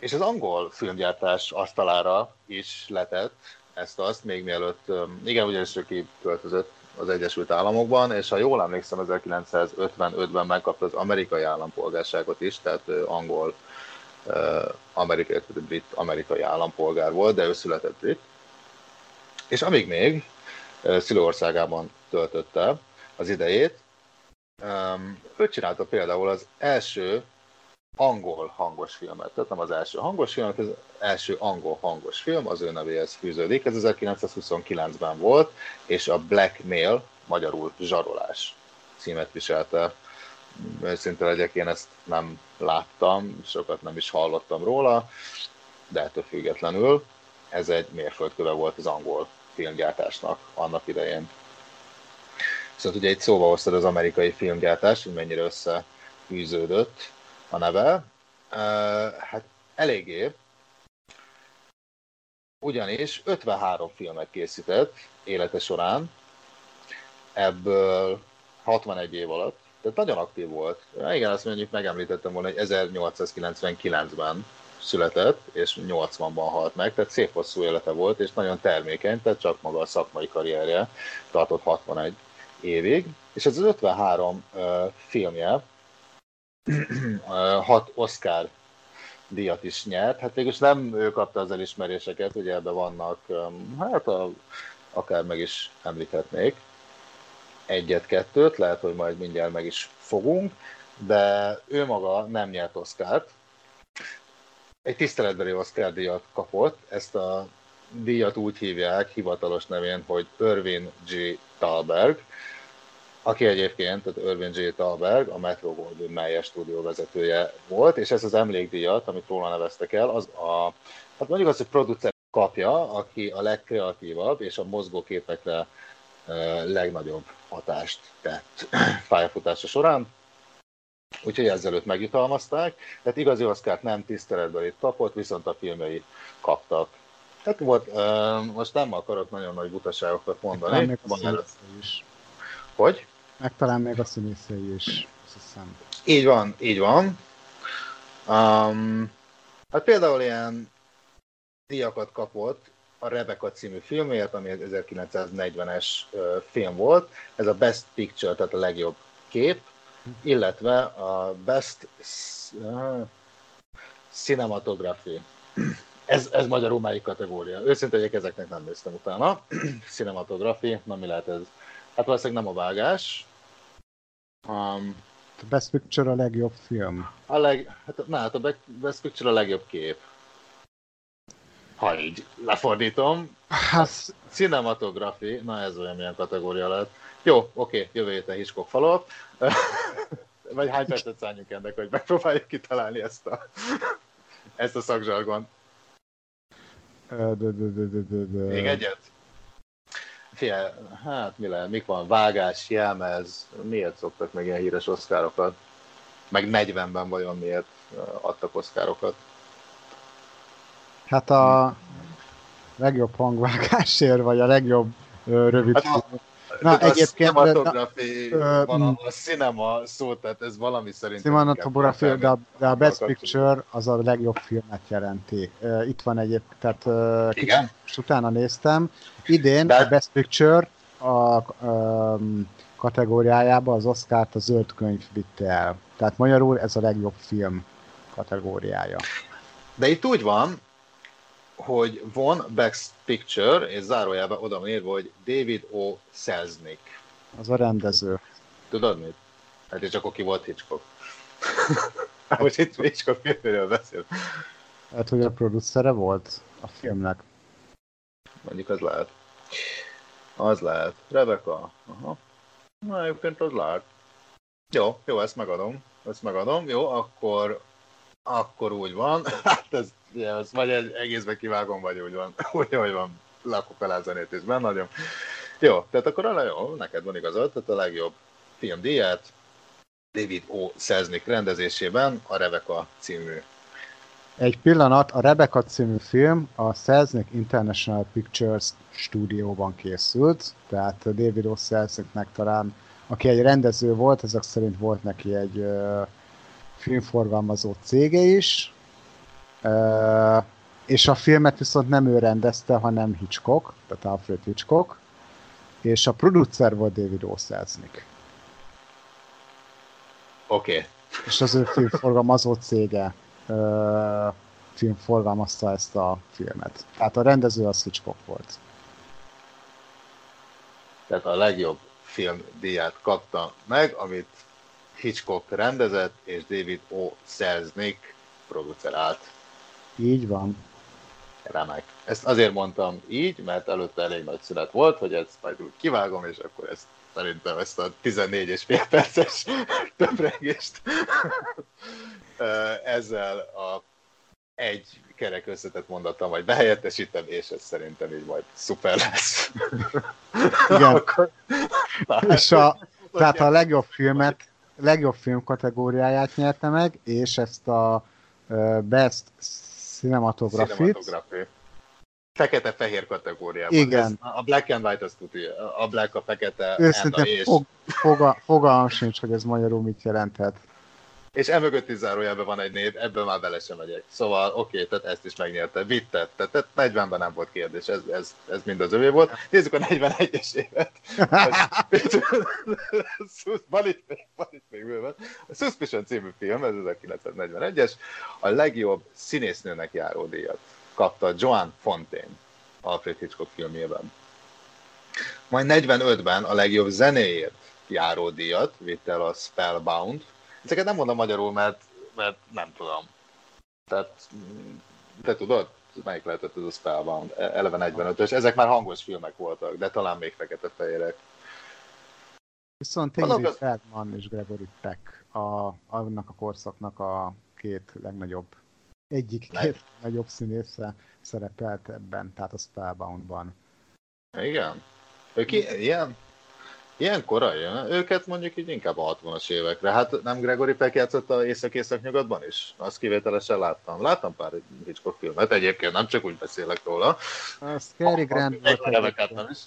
és az angol filmgyártás asztalára is letett ezt-azt, még mielőtt, igen, ugyanis ő kiköltözött az Egyesült Államokban, és ha jól emlékszem, 1955-ben megkapta az amerikai állampolgárságot is, tehát angol, amerikai, brit amerikai állampolgár volt, de ő született brit. És amíg még szülőországában töltötte az idejét, ő csinálta például az első angol hangos filmet. Tehát nem az első hangos film, az első angol hangos film, az ő nevéhez fűződik. Ez 1929-ben volt, és a Blackmail, magyarul zsarolás címet viselte. Őszinte legyek, én ezt nem láttam, sokat nem is hallottam róla, de ettől függetlenül ez egy mérföldköve volt az angol filmgyártásnak annak idején. Viszont ugye egy szóba hoztad az amerikai filmgyártást, hogy mennyire összefűződött a neve. Hát eléggé, ugyanis 53 filmet készített élete során, ebből 61 év alatt, tehát nagyon aktív volt. Igen, azt mondjuk megemlítettem volna, hogy 1899-ben született, és 80-ban halt meg, tehát szép hosszú élete volt, és nagyon termékeny, tehát csak maga a szakmai karrierje tartott 61 évig, és ez az 53 uh, filmje hat Oscar díjat is nyert. Hát végülis nem ő kapta az elismeréseket, ugye ebben vannak, hát a, akár meg is említhetnék egyet-kettőt, lehet, hogy majd mindjárt meg is fogunk, de ő maga nem nyert Oscárt. Egy tiszteletbeli Oscar díjat kapott, ezt a díjat úgy hívják hivatalos nevén, hogy Irvin G. Talberg, aki egyébként, tehát Irvin J. Talberg, a Metro Goldwyn Mayer stúdió vezetője volt, és ez az emlékdíjat, amit róla neveztek el, az a, hát mondjuk az, hogy producer kapja, aki a legkreatívabb és a mozgóképekre legnagyobb hatást tett pályafutása során. Úgyhogy ezzel őt megjutalmazták. Tehát igazi Oscar nem tiszteletben itt kapott, viszont a filmei kaptak. Tehát volt, most nem akarok nagyon nagy butaságokat mondani. Van is. Hogy? Meg talán még a színészei is, azt hiszem. Így van, így van. Um, hát például ilyen díjakat kapott a Rebecca című filmért, ami 1940-es uh, film volt. Ez a Best Picture, tehát a legjobb kép, illetve a Best Cinematography. Ez, ez magyarul melyik kategória? Őszintén, ezeknek nem néztem utána. Cinematography, na mi lehet ez? Hát valószínűleg nem a vágás, Um, a Best Picture a legjobb film. A leg, hát, na, hát a Best Picture a legjobb kép. Ha így lefordítom. Hát... Cinematografi, na ez olyan milyen kategória lett. Jó, oké, jövő héten Hitchcock falop. vagy hány percet szálljunk ennek, hogy megpróbáljuk kitalálni ezt a, ezt a szakzsargon. Még egyet? Fia, hát mi lehet, mik van, vágás, jelmez, miért szoktak meg ilyen híres oszkárokat? Meg 40-ben vajon miért adtak oszkárokat? Hát a legjobb hangvágásért, vagy a legjobb ö, rövid Hát, Na, egyébként- Cinematografi, Ö, van mm. a, a cinema szó, tehát ez valami szerint. Cinematography, de, a- de a Best Picture az a legjobb filmet jelenti. Itt van egyébként, tehát kicsit Igen? most utána néztem. Idén De- a Best Picture a um, kategóriájába az Oscárt a zöld könyv vitte el. Tehát magyarul ez a legjobb film kategóriája. De itt úgy van, hogy von Best Picture, és zárójában oda van írva, hogy David O. Selznick. Az a rendező. Tudod mit? Hát és akkor ki volt Hitchcock. Most itt Hitchcock filmről beszél. Hát, hogy a producere volt a filmnek. Mondjuk az lehet. Az lehet. Rebecca. Aha. Na, egyébként az lehet. Jó, jó, ezt megadom. Ezt megadom. Jó, akkor akkor úgy van. Hát ez, ugye, ez vagy egy egészben kivágom, vagy úgy van. Úgy, hogy van. Lakok alá zenét is benne, nagyon. Jó, tehát akkor a jó, neked van igazad, tehát a legjobb filmdíját David O. Selznick rendezésében a Rebecca című. Egy pillanat, a Rebecca című film a Selznick International Pictures stúdióban készült, tehát David O. Selznicknek talán, aki egy rendező volt, ezek szerint volt neki egy ö, filmforgalmazó cége is, és a filmet viszont nem ő rendezte, hanem Hitchcock, tehát Alfred Hitchcock, és a producer volt David O. Selznick, Oké, okay. és az ő filmforgalmazó cége ö, filmforgalmazta ezt a filmet. Tehát a rendező az Hitchcock volt. tehát a legjobb filmdíját kapta meg, amit Hitchcock rendezett, és David O. Selznick producerált. Így van. Remek. Ezt azért mondtam így, mert előtte elég nagy szünet volt, hogy ezt majd úgy kivágom, és akkor ezt szerintem ezt a 14 és fél perces töprengést ezzel a egy kerek összetett mondattal majd behelyettesítem, és ez szerintem így majd szuper lesz. Igen. Akkor, na, És a, tehát a legjobb filmet, legjobb film kategóriáját nyerte meg, és ezt a Best Cinematography-t, Cinematography. Fekete-fehér kategóriában. Igen. Ez, a black and white az tudja. A black, a fekete, a őszintén és. fog, foga, fogalmam sincs, hogy ez magyarul mit jelenthet. És emögött is zárójelben van egy név, ebből már bele sem megyek. Szóval oké, okay, tehát ezt is megnyerte. Vittet, tehát 40-ben nem volt kérdés, ez, ez, ez mind az övé volt. Nézzük a 41-es évet. Van itt még, van itt még bőven. A Suspicion című film, ez 1941-es, a legjobb színésznőnek járó díjat kapta Joan Fontaine Alfred Hitchcock filmjében. Majd 45-ben a legjobb zenéért járó díjat vitt el a Spellbound. Ezeket nem mondom magyarul, mert, mert nem tudom. Tehát, te tudod? Melyik lehetett ez a Spellbound? E- Eleve 45-ös. Ezek már hangos filmek voltak, de talán még fekete-fehérek. Viszont az- Bergman és Gregory Peck a, annak a korszaknak a két legnagyobb, egyik két nagyobb színésze szerepelt ebben, tehát a Spellboundban. Igen. Ők i- ilyen, ilyen korai, eh? őket mondjuk így inkább a 60-as évekre. Hát nem Gregory Peck a Észak-Észak-nyugatban is? Azt kivételesen láttam. Láttam pár Hitchcock filmet, egyébként nem csak úgy beszélek róla. Az Cary Grant volt nem is.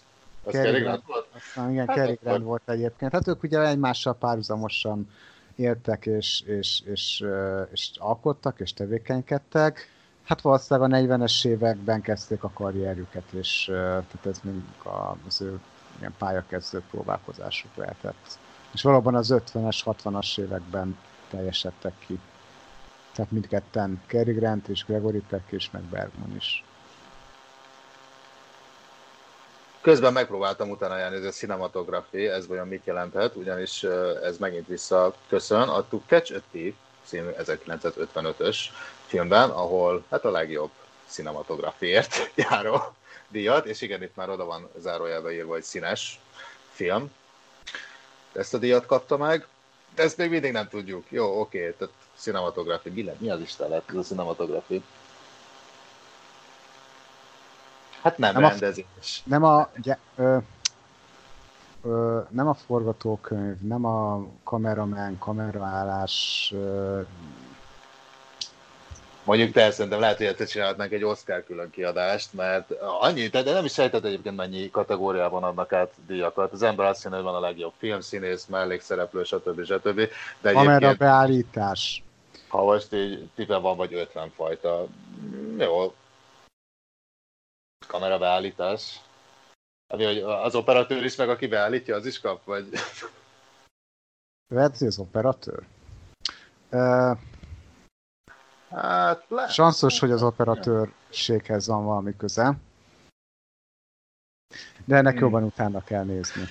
Az Cary Grant. Volt? Aztán igen, Hát Cary akkor- Grant volt egyébként. Hát ők ugye egymással párhuzamosan éltek és, és, és, és alkottak és tevékenykedtek. Hát valószínűleg a 40-es években kezdték a karrierjüket, és tehát ez a- az ő ilyen pályakezdő próbálkozásuk lehetett. És valóban az 50-es, 60-as években teljesedtek ki. Tehát mindketten Cary Grant és Gregory Peck és meg Bergman is. Közben megpróbáltam utána járni, ez a cinematography, ez vajon mit jelenthet, ugyanis ez megint visszaköszön a To Catch a Thief című 1955-ös filmben, ahol hát a legjobb cinematografért járó díjat, és igen, itt már oda van zárójelbe írva, hogy színes film. Ezt a díjat kapta meg. de ezt még mindig nem tudjuk. Jó, oké, okay, tehát cinematografi. Mi, mi az Isten lett ez a cinematografi? Hát nem, nem rendezés. A, nem a... Gy- ö, ö, nem a forgatókönyv, nem a kameramen, kameraállás, ö, Mondjuk te szerintem lehet, hogy te csinálhatnánk egy Oscar külön kiadást, mert annyi, de nem is sejtett egyébként mennyi kategóriában adnak át díjakat. Az ember azt mondja, hogy van a legjobb filmszínész, mellékszereplő, stb. stb. De Kamera beállítás. Ha most így tipe van, vagy 50 fajta. Jó. Kamera beállítás. Ami, hogy az operatőr is meg, aki beállítja, az is kap, vagy... Lehet, az operatőr? Uh, Hát le. Sanszos, hogy az operatőrséghez van valami köze. De ennek hmm. jobban utána kell nézni.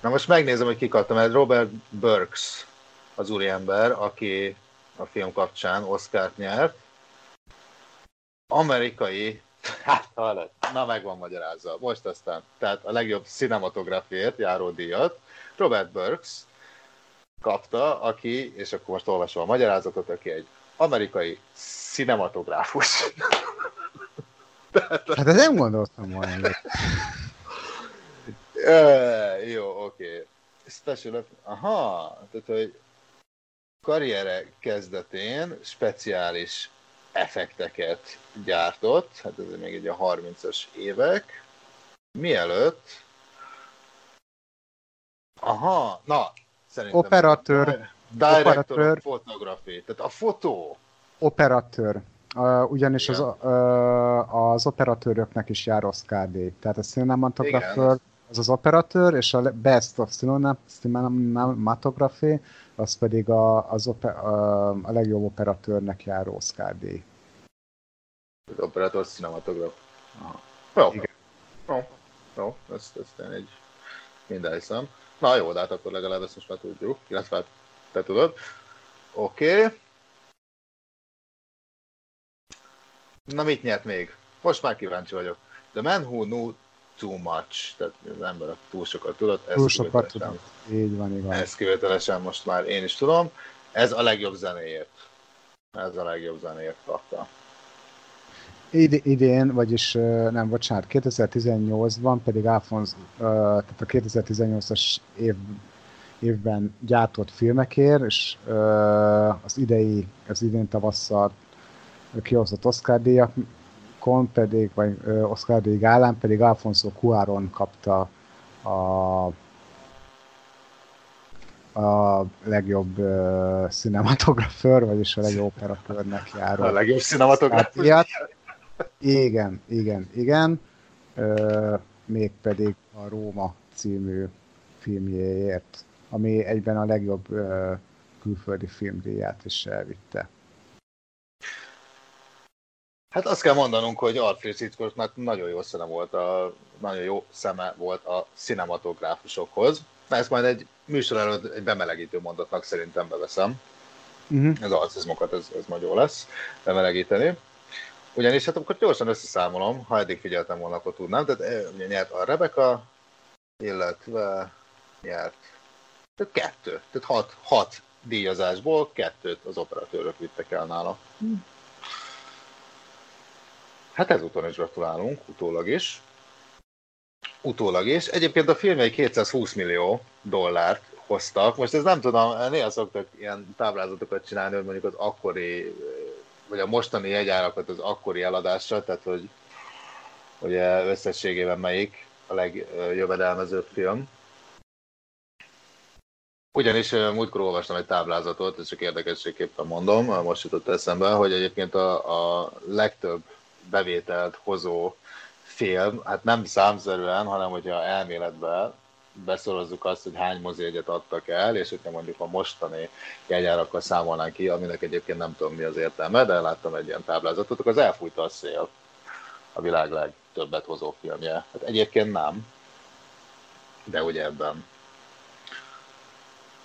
Na most megnézem, hogy kikaptam, mert Robert Burks az úriember, aki a film kapcsán Oscar-t nyert. Amerikai, hát hallott, na meg van magyarázva. Most aztán, tehát a legjobb cinematográfiért járó díjat Robert Burks kapta, aki, és akkor most olvasom a magyarázatot, aki egy amerikai cinematográfus. hát ez nem gondoltam volna. uh, jó, oké. Okay. Special, aha, tehát hogy karriere kezdetén speciális effekteket gyártott, hát ez még egy a 30-as évek, mielőtt Aha, na, szerintem... Operatőr. Director operatőr, photography, tehát a fotó. Operatőr. Uh, ugyanis az, uh, az operatőröknek is jár Oscar díj. Tehát a cinematographer az az operatőr, és a Best of Cinematography az pedig a, az ope, uh, a legjobb operatőrnek jár Oscar díj. Az operatőr cinematograf. Jó. Igen. Jó. Jó, ezt én egy minden hiszem. Na jó, de hát akkor legalább ezt most már tudjuk, illetve hát te tudod. Oké. Okay. Na mit nyert még? Most már kíváncsi vagyok. The Man Who Knew Too Much. Tehát az ember túl sokat tudott. Túl sokat tudott. Így van, igaz. Ezt kivételesen most már én is tudom. Ez a legjobb zenéért. Ez a legjobb zenéért kapta. Id- idén, vagyis nem, bocsánat, 2018-ban pedig Alphonse, tehát a 2018-as év évben gyártott filmekért, és az idei, az idén tavasszal kihozott Oscar díjakon pedig, vagy Oscar díj gálán pedig Alfonso Cuaron kapta a a legjobb cinematografőr, vagyis a legjobb operatőrnek járó. A legjobb cinematografőr. Igen, igen, igen. Uh, mégpedig a Róma című filmjéért ami egyben a legjobb külföldi filmdíját is elvitte. Hát azt kell mondanunk, hogy Alfred Hitchcocknak nagyon jó szeme volt a, nagyon jó szeme volt a cinematográfusokhoz. Ezt majd egy műsor előtt egy bemelegítő mondatnak szerintem beveszem. Uh-huh. Ez alcizmokat, ez, ez majd jó lesz bemelegíteni. Ugyanis hát akkor gyorsan összeszámolom, ha eddig figyeltem volna, akkor tudnám. Tehát ugye nyert a Rebecca, illetve nyert tehát kettő. Tehát hat, hat díjazásból kettőt az operatőrök vittek el nála. Hm. Hát ezúton is gratulálunk, utólag is. Utólag is. Egyébként a filmjei 220 millió dollárt hoztak. Most ez nem tudom, néha szoktak ilyen táblázatokat csinálni, hogy mondjuk az akkori, vagy a mostani jegyárakat az akkori eladásra, tehát hogy ugye összességében melyik a legjövedelmezőbb film. Ugyanis múltkor olvastam egy táblázatot, ez csak érdekességképpen mondom, most jutott eszembe, hogy egyébként a, a legtöbb bevételt hozó film, hát nem számszerűen, hanem hogyha elméletben beszorozzuk azt, hogy hány mozijegyet adtak el, és hogyha mondjuk a mostani jegyárakkal számolnánk ki, aminek egyébként nem tudom mi az értelme, de láttam egy ilyen táblázatot, akkor az elfújta a szél. A világ legtöbbet hozó filmje. Hát egyébként nem, de ugye ebben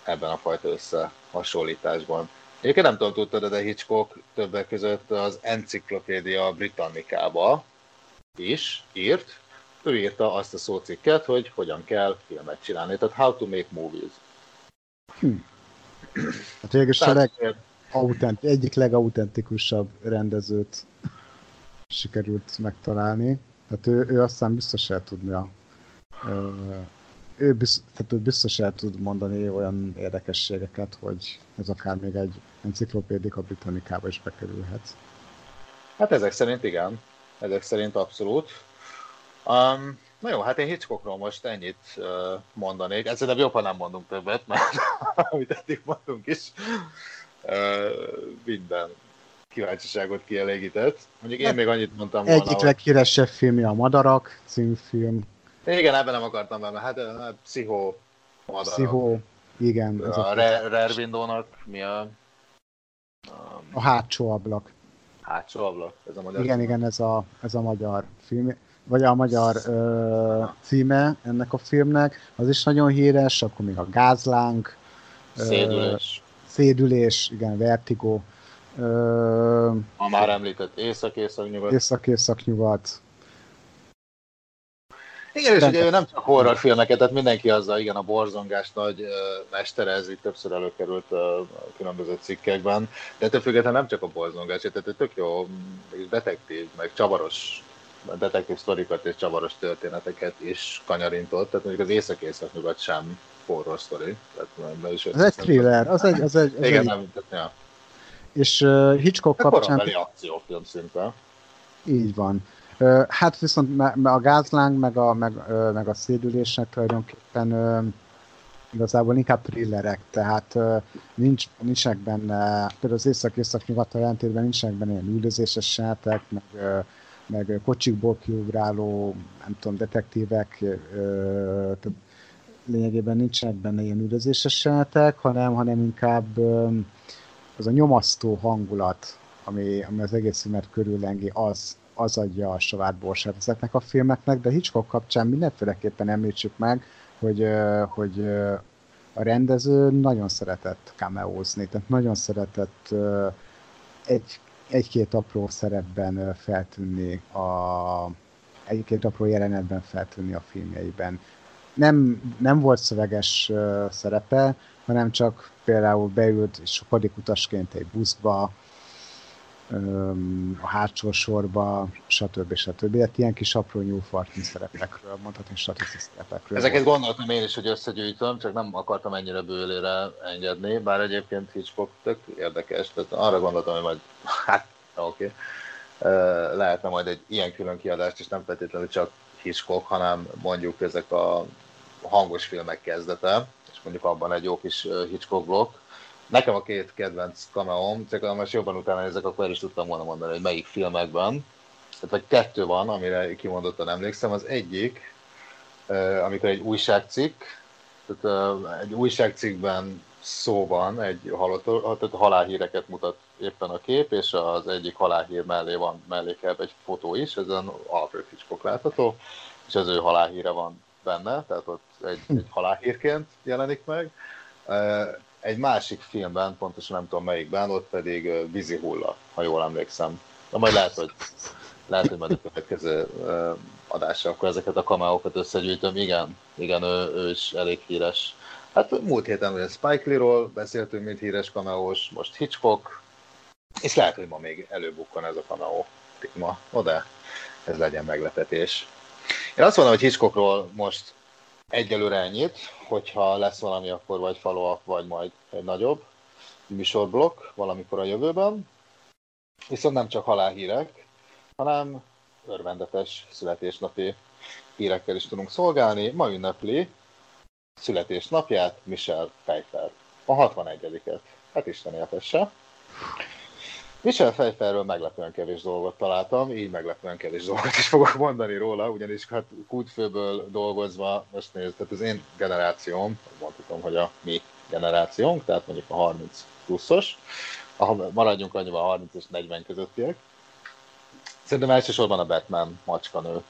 ebben a fajta összehasonlításban. Egyébként nem tudom, tudtad, de Hitchcock többek között az Encyclopedia Britannikába is írt. Ő írta azt a szócikket, hogy hogyan kell filmet csinálni, tehát How to make movies. Hm. Hát végül a leg, autent, egyik legautentikusabb rendezőt sikerült megtalálni. Tehát ő, ő aztán biztos el tudja ő biztos, tehát ő biztos el tud mondani olyan érdekességeket, hogy ez akár még egy enciklopédika Britannikába is bekerülhet. Hát ezek szerint igen. Ezek szerint abszolút. Um, na jó, hát én Hitchcockról most ennyit uh, mondanék. Ezzel jobban nem mondunk többet, mert amit eddig mondunk is, uh, minden kíváncsiságot kielégített. Mondjuk én hát, még annyit mondtam volna. Egyik leghíresebb filmje a Madarak című film. Igen, ebben nem akartam benne. Hát a hát, pszichó Madarak. Pszichó, igen. Ez a, a Rare Window-nak mi a... A, a hátsó ablak. Hátsó ablak? Ez a magyar Igen, igen, ez a, ez a magyar film vagy a magyar ö, címe ennek a filmnek, az is nagyon híres, akkor még a Gázlánk, Szédülés. Ö, szédülés, igen, Vertigo. Ö, a már említett Észak-Észak-Nyugat. Észak-Észak-Nyugat. Igen, és ugye nem csak horrorfilmeket, tehát mindenki azzal, igen, a borzongás nagy mestere, ez itt többször előkerült a különböző cikkekben, de ettől függetlenül nem csak a borzongás, tehát tök jó detektív, meg csavaros detektív sztorikat és csavaros történeteket is kanyarintott, tehát mondjuk az észak-észak-nyugat sem horror sztori. Tehát, is az egy thriller, az egy... Az egy az Igen, egy... nem, tehát, ja. És uh, Hitchcock kapcsán... Egy akciófilm szinte. Így van. Hát viszont a gázláng, meg a, meg, meg a szédülésnek tulajdonképpen igazából inkább thrillerek, tehát nincs, nincsenek benne, például az észak-észak-nyugat ellentétben nincsenek benne ilyen üldözéses sátek, meg meg kocsikból kiugráló, nem tudom, detektívek, lényegében nincsenek benne ilyen üldözéses seletek, hanem, hanem inkább az a nyomasztó hangulat, ami, ami az egész filmet körüllengi, az, az adja a savát borsát ezeknek a filmeknek, de Hitchcock kapcsán mindenféleképpen említsük meg, hogy, hogy a rendező nagyon szeretett cameózni, tehát nagyon szeretett egy egy-két apró szerepben feltűnni a egy-két apró jelenetben feltűnni a filmjeiben. Nem, nem volt szöveges szerepe, hanem csak például beült sokadik utasként egy buszba, a hátsó sorba, stb. stb. Hát ilyen kis apró nyúlfartni szerepekről, mondhatni statisztikai szerepekről. Ezeket gondoltam én is, hogy összegyűjtöm, csak nem akartam ennyire bőlére engedni, bár egyébként Hitchcock tök érdekes, tehát arra gondoltam, hogy majd, hát oké, okay. lehetne majd egy ilyen külön kiadást, és nem feltétlenül csak Hitchcock, hanem mondjuk ezek a hangos filmek kezdete, és mondjuk abban egy jó kis Hitchcock blokk, Nekem a két kedvenc kameóm, csak most jobban utána ezek, akkor el is tudtam volna mondani, hogy melyik filmekben. Tehát vagy kettő van, amire kimondottan emlékszem. Az egyik, amikor egy újságcikk, tehát egy újságcikkben szó van, egy halott, tehát halálhíreket mutat éppen a kép, és az egyik halálhír mellé van mellékelve egy fotó is, ezen Alfred Hitchcock látható, és az ő halálhíre van benne, tehát ott egy, egy halálhírként jelenik meg. Egy másik filmben, pontosan nem tudom melyikben, ott pedig vízi hulla, ha jól emlékszem. De majd lehet, hogy, lehet, hogy majd a következő adásra akkor ezeket a kameókat összegyűjtöm. Igen, igen, ő, ő is elég híres. Hát múlt héten ugye Spike Lee-ról beszéltünk, mint híres kameós, most Hitchcock, és lehet, hogy ma még előbukkan ez a cameo téma, oda ez legyen meglepetés. Én azt mondom, hogy Hitchcockról most Egyelőre ennyit, hogyha lesz valami, akkor vagy follow vagy majd egy nagyobb műsorblokk valamikor a jövőben. Viszont nem csak halálhírek, hanem örvendetes születésnapi hírekkel is tudunk szolgálni. Ma ünnepli születésnapját Michel Pfeiffer, a 61-et. Hát Isten éltesse. Michel Pfeifferről meglepően kevés dolgot találtam, így meglepően kevés dolgot is fogok mondani róla, ugyanis hát kultfőből dolgozva, most nézd, tehát az én generációm, mondhatom, hogy a mi generációnk, tehát mondjuk a 30 pluszos, maradjunk annyiban a 30 és 40 közöttiek. Szerintem elsősorban a Batman macskanő.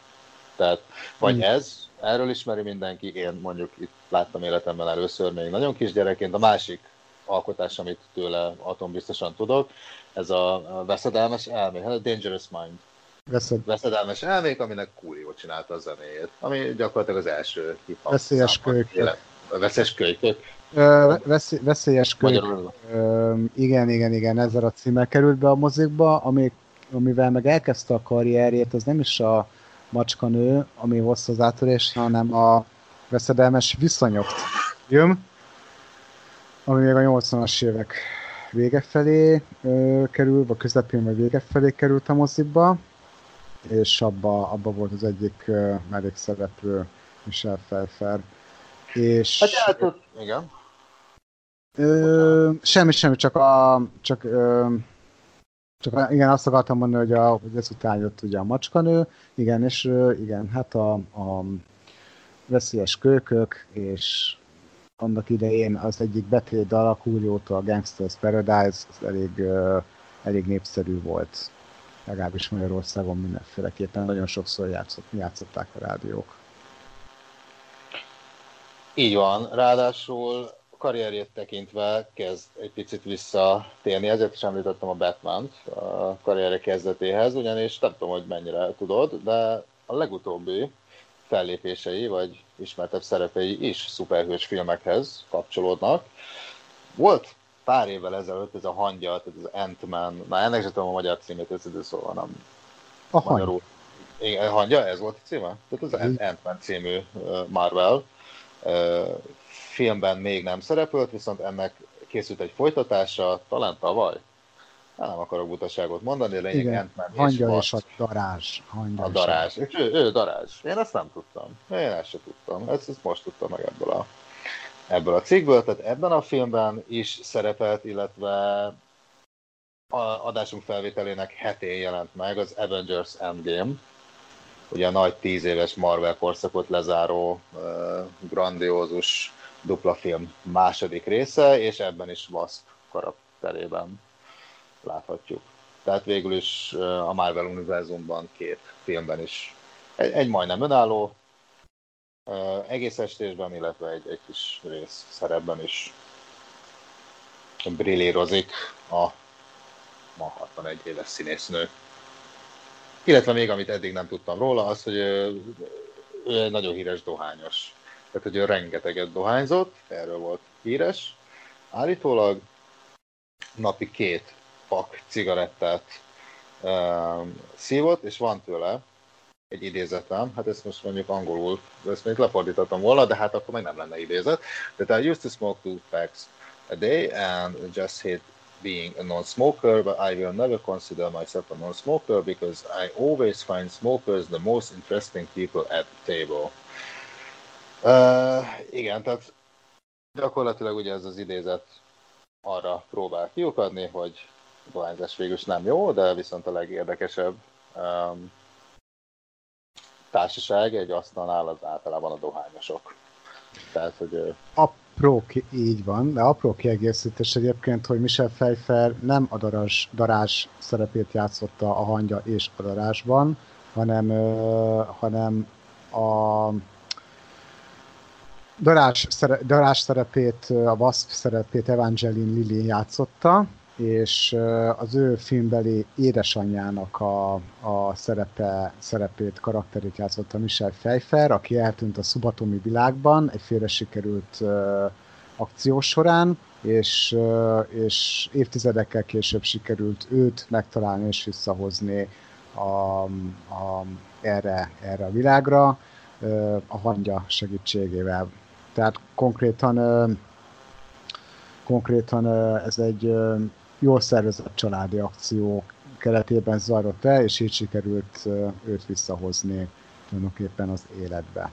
Tehát vagy hmm. ez, erről ismeri mindenki, én mondjuk itt láttam életemben először még nagyon kis gyerekként, a másik alkotás, amit tőle atombiztosan tudok, ez a veszedelmes elmé, hát a Dangerous Mind. Veszed. Veszedelmes elmék, aminek Coolio csinálta a zenéjét, ami gyakorlatilag az első hip Veszélyes kölykök. Veszélyes kölykök. Ö, veszély, veszélyes kölyök. igen, igen, igen, ezzel a címmel került be a mozikba, ami, amivel meg elkezdte a karrierjét, az nem is a macskanő, ami hozta az átörés, hanem a veszedelmes viszonyok film, ami még a 80-as évek vége felé ö, kerül, vagy közepén vagy vége felé került a moziba, és abba, abba volt az egyik mellékszereplő Michel Pfeiffer. És... Hát játszott, igen. Ö, semmi, semmi, csak a, csak, ö, csak igen, azt akartam mondani, hogy, a, hogy ezután jött ugye a macskanő, igen, és igen, hát a, a veszélyes kölkök, és annak idején az egyik betét dal, a a Gangsters Paradise, az elég, elég népszerű volt. Legalábbis Magyarországon mindenféleképpen nagyon sokszor játszott, játszották a rádiók. Így van, ráadásul karrierjét tekintve kezd egy picit visszatérni, ezért is említettem a batman a karrierje kezdetéhez, ugyanis nem tudom, hogy mennyire tudod, de a legutóbbi fellépései, vagy ismertebb szerepei is szuperhős filmekhez kapcsolódnak. Volt pár évvel ezelőtt ez a hangya, tehát az Ant-Man, már ennek sem tudom a magyar címét összedő, szóval nem a magyarul. Igen, hangya, ez volt a címe? Tehát az Ant-Man című Marvel filmben még nem szerepelt, viszont ennek készült egy folytatása, talán tavaly, nem akarok butaságot mondani, lényeg Igen, Hangya és, és a darázs. Hangya a darázs. És ő, ő darázs. Én ezt nem tudtam. Én ezt sem tudtam. Ezt, ezt most tudtam meg ebből a, ebből a cikkből. Tehát ebben a filmben is szerepelt, illetve a adásunk felvételének hetén jelent meg az Avengers Endgame, ugye a nagy tíz éves Marvel korszakot lezáró uh, grandiózus dupla film második része, és ebben is Wasp karakterében láthatjuk. Tehát végül is a Marvel univerzumban két filmben is egy, egy majdnem önálló egész estésben, illetve egy, egy kis rész szerepben is brillírozik a ma 61 éves színésznő. Illetve még amit eddig nem tudtam róla, az, hogy ő, ő egy nagyon híres dohányos. Tehát, hogy ő rengeteget dohányzott, erről volt híres. Állítólag napi két pak cigarettát um, szívott, és van tőle egy idézetem, hát ezt most mondjuk angolul, ezt még lefordítottam volna, de hát akkor meg nem lenne idézet. That I used to smoke two packs a day and just hate being a non-smoker, but I will never consider myself a non-smoker because I always find smokers the most interesting people at the table. Uh, igen, tehát gyakorlatilag ugye ez az idézet arra próbál kiukadni, hogy dohányzás végül nem jó, de viszont a legérdekesebb um, társaság egy asztalnál az általában a dohányosok. Tehát, hogy... Apró, így van, de apró kiegészítés egyébként, hogy Michel Pfeiffer nem a darás, darás szerepét játszotta a hangya és a darásban, hanem, uh, hanem a darás, szere, darás szerepét, a Wasp szerepét Evangeline Lilly játszotta, és az ő filmbeli édesanyjának a, a szerepe, szerepét, karakterét játszotta Michel Pfeiffer, aki eltűnt a szubatomi világban egy félre sikerült akció során, és, és évtizedekkel később sikerült őt megtalálni és visszahozni a, a, erre, erre a világra a hangya segítségével. Tehát konkrétan konkrétan ez egy jól szervezett családi akció keretében zajlott el, és így sikerült őt visszahozni tulajdonképpen az életbe.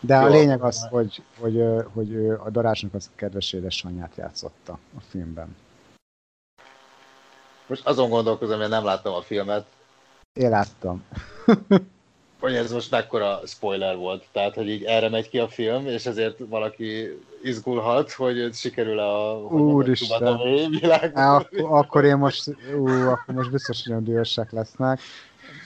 De Jó, a lényeg az, hogy, hogy, hogy ő a darásnak az kedves édesanyját játszotta a filmben. Most azon gondolkozom, hogy nem láttam a filmet. Én láttam. hogy ez most mekkora spoiler volt. Tehát, hogy így erre megy ki a film, és ezért valaki izgulhat, hogy sikerül a Úristen. világban. Akkor, akkor én most, ú, akkor most biztos, hogy olyan dühösek lesznek.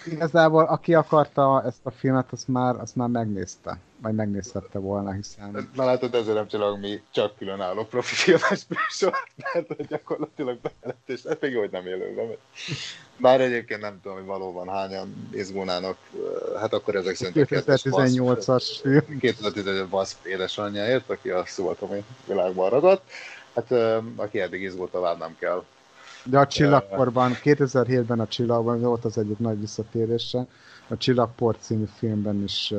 igazából aki akarta ezt a filmet, azt már, azt már megnézte. Vagy megnézhette volna, hiszen... Na látod, ezért nem csinálunk mi csak különálló profi filmes műsor, mert hogy gyakorlatilag bejelent, és ez még jó, hogy nem élőben. Bár egyébként nem tudom, hogy valóban hányan izgulnának, hát akkor ezek szerint 2018-as film. 2018 Wasp édesanyjáért, aki a Szubatomi világban ragadt. Hát aki eddig izgult, tovább nem kell. De a Csillagkorban, 2007-ben a Csillagban volt az egyik nagy visszatérése. A Csillagport című filmben is,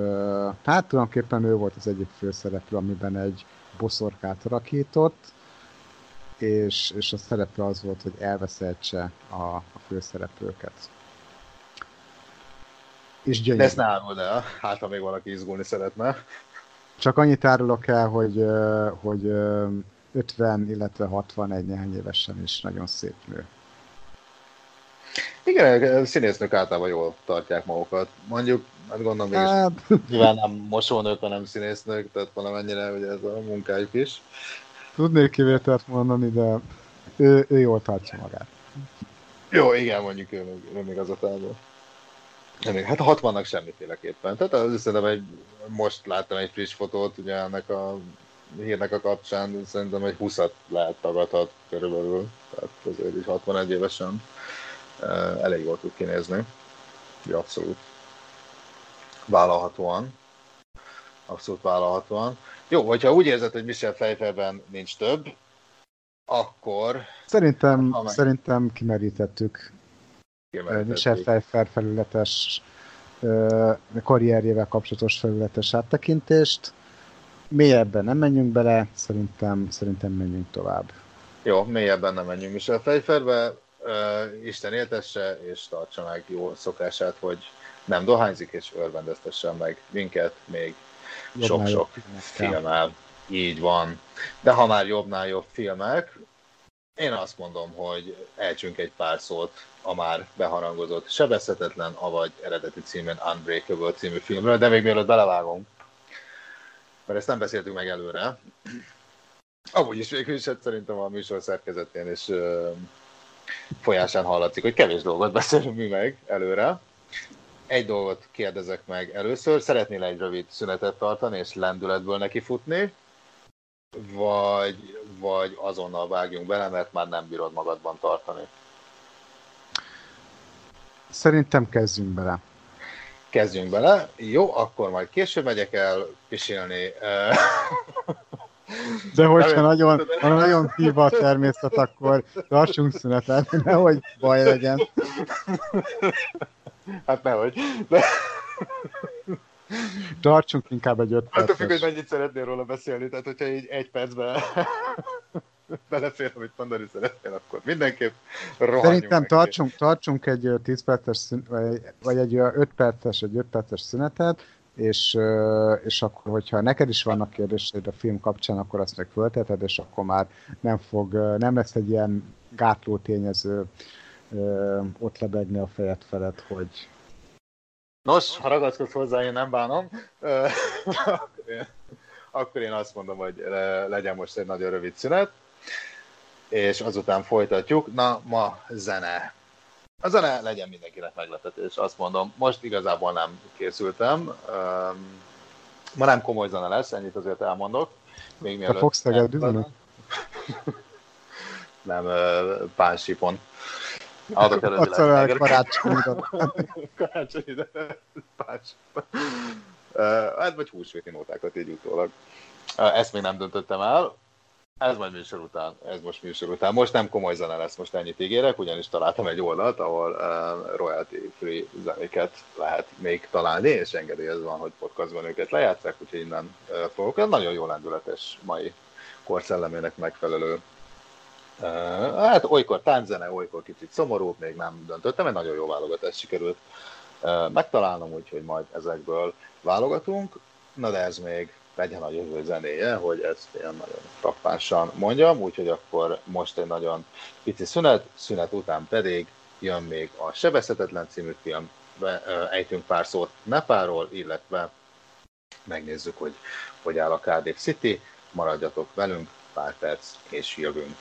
hát tulajdonképpen ő volt az egyik főszereplő, amiben egy boszorkát rakított, és, és a szerepe az volt, hogy elveszeltse a, a főszereplőket. És gyönyörű. De ezt ne áruld el, hát ha még valaki izgulni szeretne. Csak annyit árulok el, hogy, hogy 50, illetve 61 néhány évesen is nagyon szép nő. Igen, színésznők általában jól tartják magukat. Mondjuk, hát gondolom mégis, hát... nyilván nem mosónők, hanem színésznők, tehát valamennyire ugye ez a munkájuk is. Tudnék kivételt mondani, de ő, ő jól tartja magát. Jó, igen, mondjuk ő még, ő még az a távol. Hát a 60-nak semmiféleképpen. Tehát az szerintem egy, most láttam egy friss fotót, ugye ennek a hírnek a kapcsán szerintem egy 20-at lehet tagadhat körülbelül, tehát azért is 61 évesen elég jól tud kinézni. Abszolút vállalhatóan. Abszolút vállalhatóan. Jó, hogyha úgy érzed, hogy Michel Pfeifferben nincs több, akkor... Szerintem, meg... szerintem kimerítettük, kimerítettük. Michel Pfeiffer felületes karrierjével kapcsolatos felületes áttekintést mélyebben nem menjünk bele, szerintem, szerintem menjünk tovább. Jó, mélyebben nem menjünk Michel Pfeifferbe. Isten éltesse, és tartsa meg jó szokását, hogy nem dohányzik, és örvendeztessen meg minket még sok-sok filmmel. Így van. De ha már jobbnál jobb filmek, én azt mondom, hogy elcsünk egy pár szót a már beharangozott Sebezhetetlen, avagy eredeti címen Unbreakable című filmről, de még mielőtt belevágunk, mert ezt nem beszéltünk meg előre. Amúgy is végül is hát szerintem a műsor szerkezetén és folyásán hallatszik, hogy kevés dolgot beszélünk mi meg előre. Egy dolgot kérdezek meg először. Szeretnél egy rövid szünetet tartani és lendületből neki futni? Vagy, vagy azonnal vágjunk bele, mert már nem bírod magadban tartani? Szerintem kezdjünk bele kezdjünk bele. Jó, akkor majd később megyek el pisilni. De hogyha nagyon, ha nagyon hív a természet, akkor tartsunk szünetet, nehogy baj legyen. Hát nehogy. De... Tartsunk inkább egy öt percet. Attól függ, hogy mennyit szeretnél róla beszélni, tehát hogyha így egy percben belefér, amit mondani szeretnél, akkor mindenképp Szerintem tartsunk, tartsunk egy 10 perces, szün, vagy, vagy egy 5 perces, egy 5 perces szünetet, és, és akkor, hogyha neked is vannak kérdéseid a film kapcsán, akkor azt meg fölteted, és akkor már nem fog, nem lesz egy ilyen gátló tényező ott lebegni a fejed felett, hogy Nos, ha ragaszkodsz hozzá, én nem bánom. akkor én azt mondom, hogy legyen most egy nagyon rövid szünet és azután folytatjuk. Na, ma zene. A zene legyen mindenkinek meglepetés, azt mondom. Most igazából nem készültem. Ma nem komoly zene lesz, ennyit azért elmondok. Még Te fogsz tegedni? Nem, pánsipon. Adok előzőleg. Karácsonyi Karácsonyi pánsipon. Hát vagy húsvéti nótákat így utólag. Ezt még nem döntöttem el. Ez majd műsor után, ez most műsor után. Most nem komoly zene lesz, most ennyit ígérek, ugyanis találtam egy oldalt, ahol uh, royalty free zenéket lehet még találni, és engedélyez van, hogy podcastban őket lejátszák, úgyhogy innen uh, fogok. Ez nagyon jó lendületes mai korszellemének megfelelő Uh, hát olykor tánzene, olykor kicsit szomorú, még nem döntöttem, egy nagyon jó válogatás sikerült uh, megtalálnom, úgyhogy majd ezekből válogatunk. Na de ez még legyen a jövő zenéje, hogy ezt ilyen nagyon frappánsan mondjam, úgyhogy akkor most egy nagyon pici szünet, szünet után pedig jön még a Sebezhetetlen című film, ejtünk pár szót Nepáról, illetve megnézzük, hogy hogy áll a Cardiff City, maradjatok velünk, pár perc, és jövünk.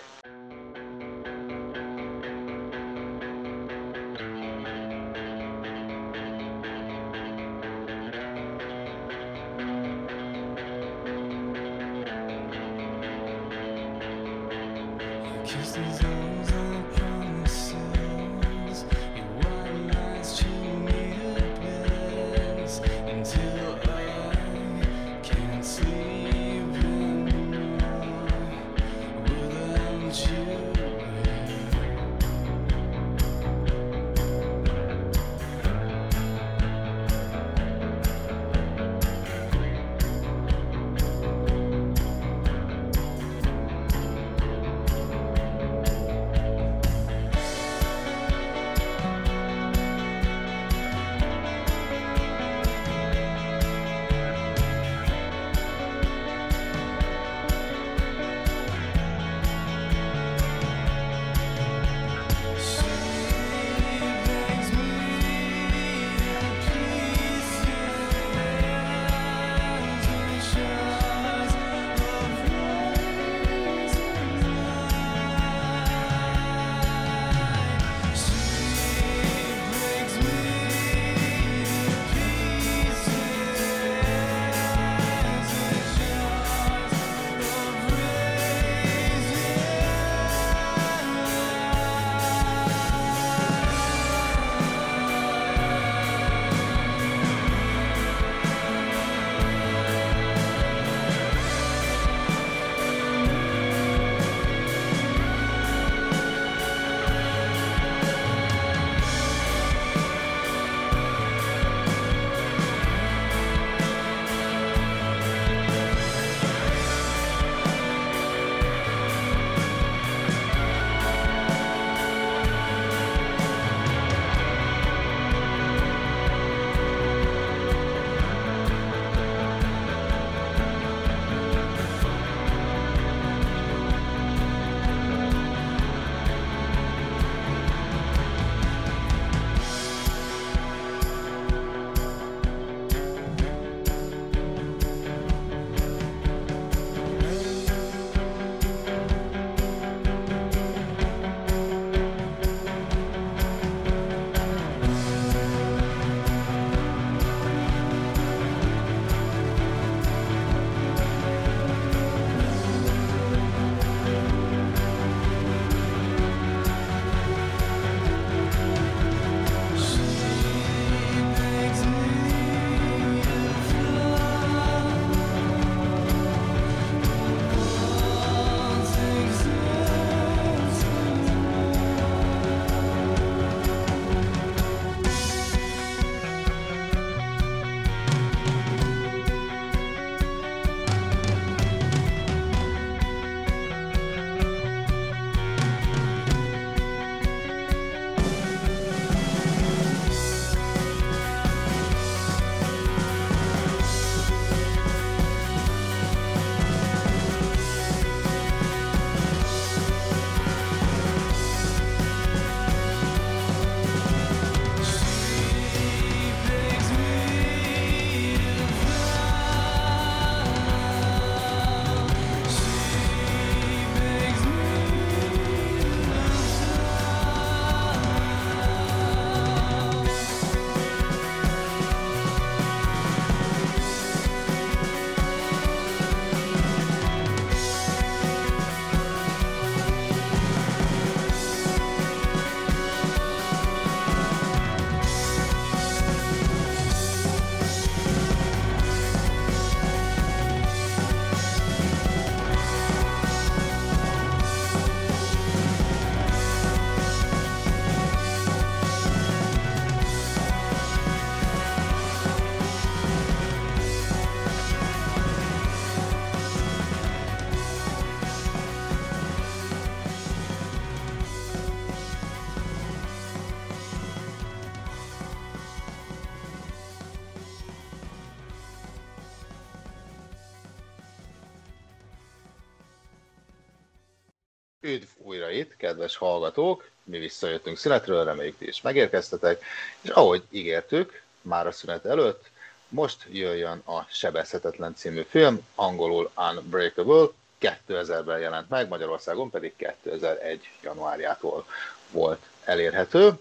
Itt, kedves hallgatók! Mi visszajöttünk szünetről, reméljük ti is megérkeztetek, és ahogy ígértük, már a szünet előtt, most jöjjön a Sebezhetetlen című film, angolul Unbreakable, 2000-ben jelent meg, Magyarországon pedig 2001. januárjától volt elérhető.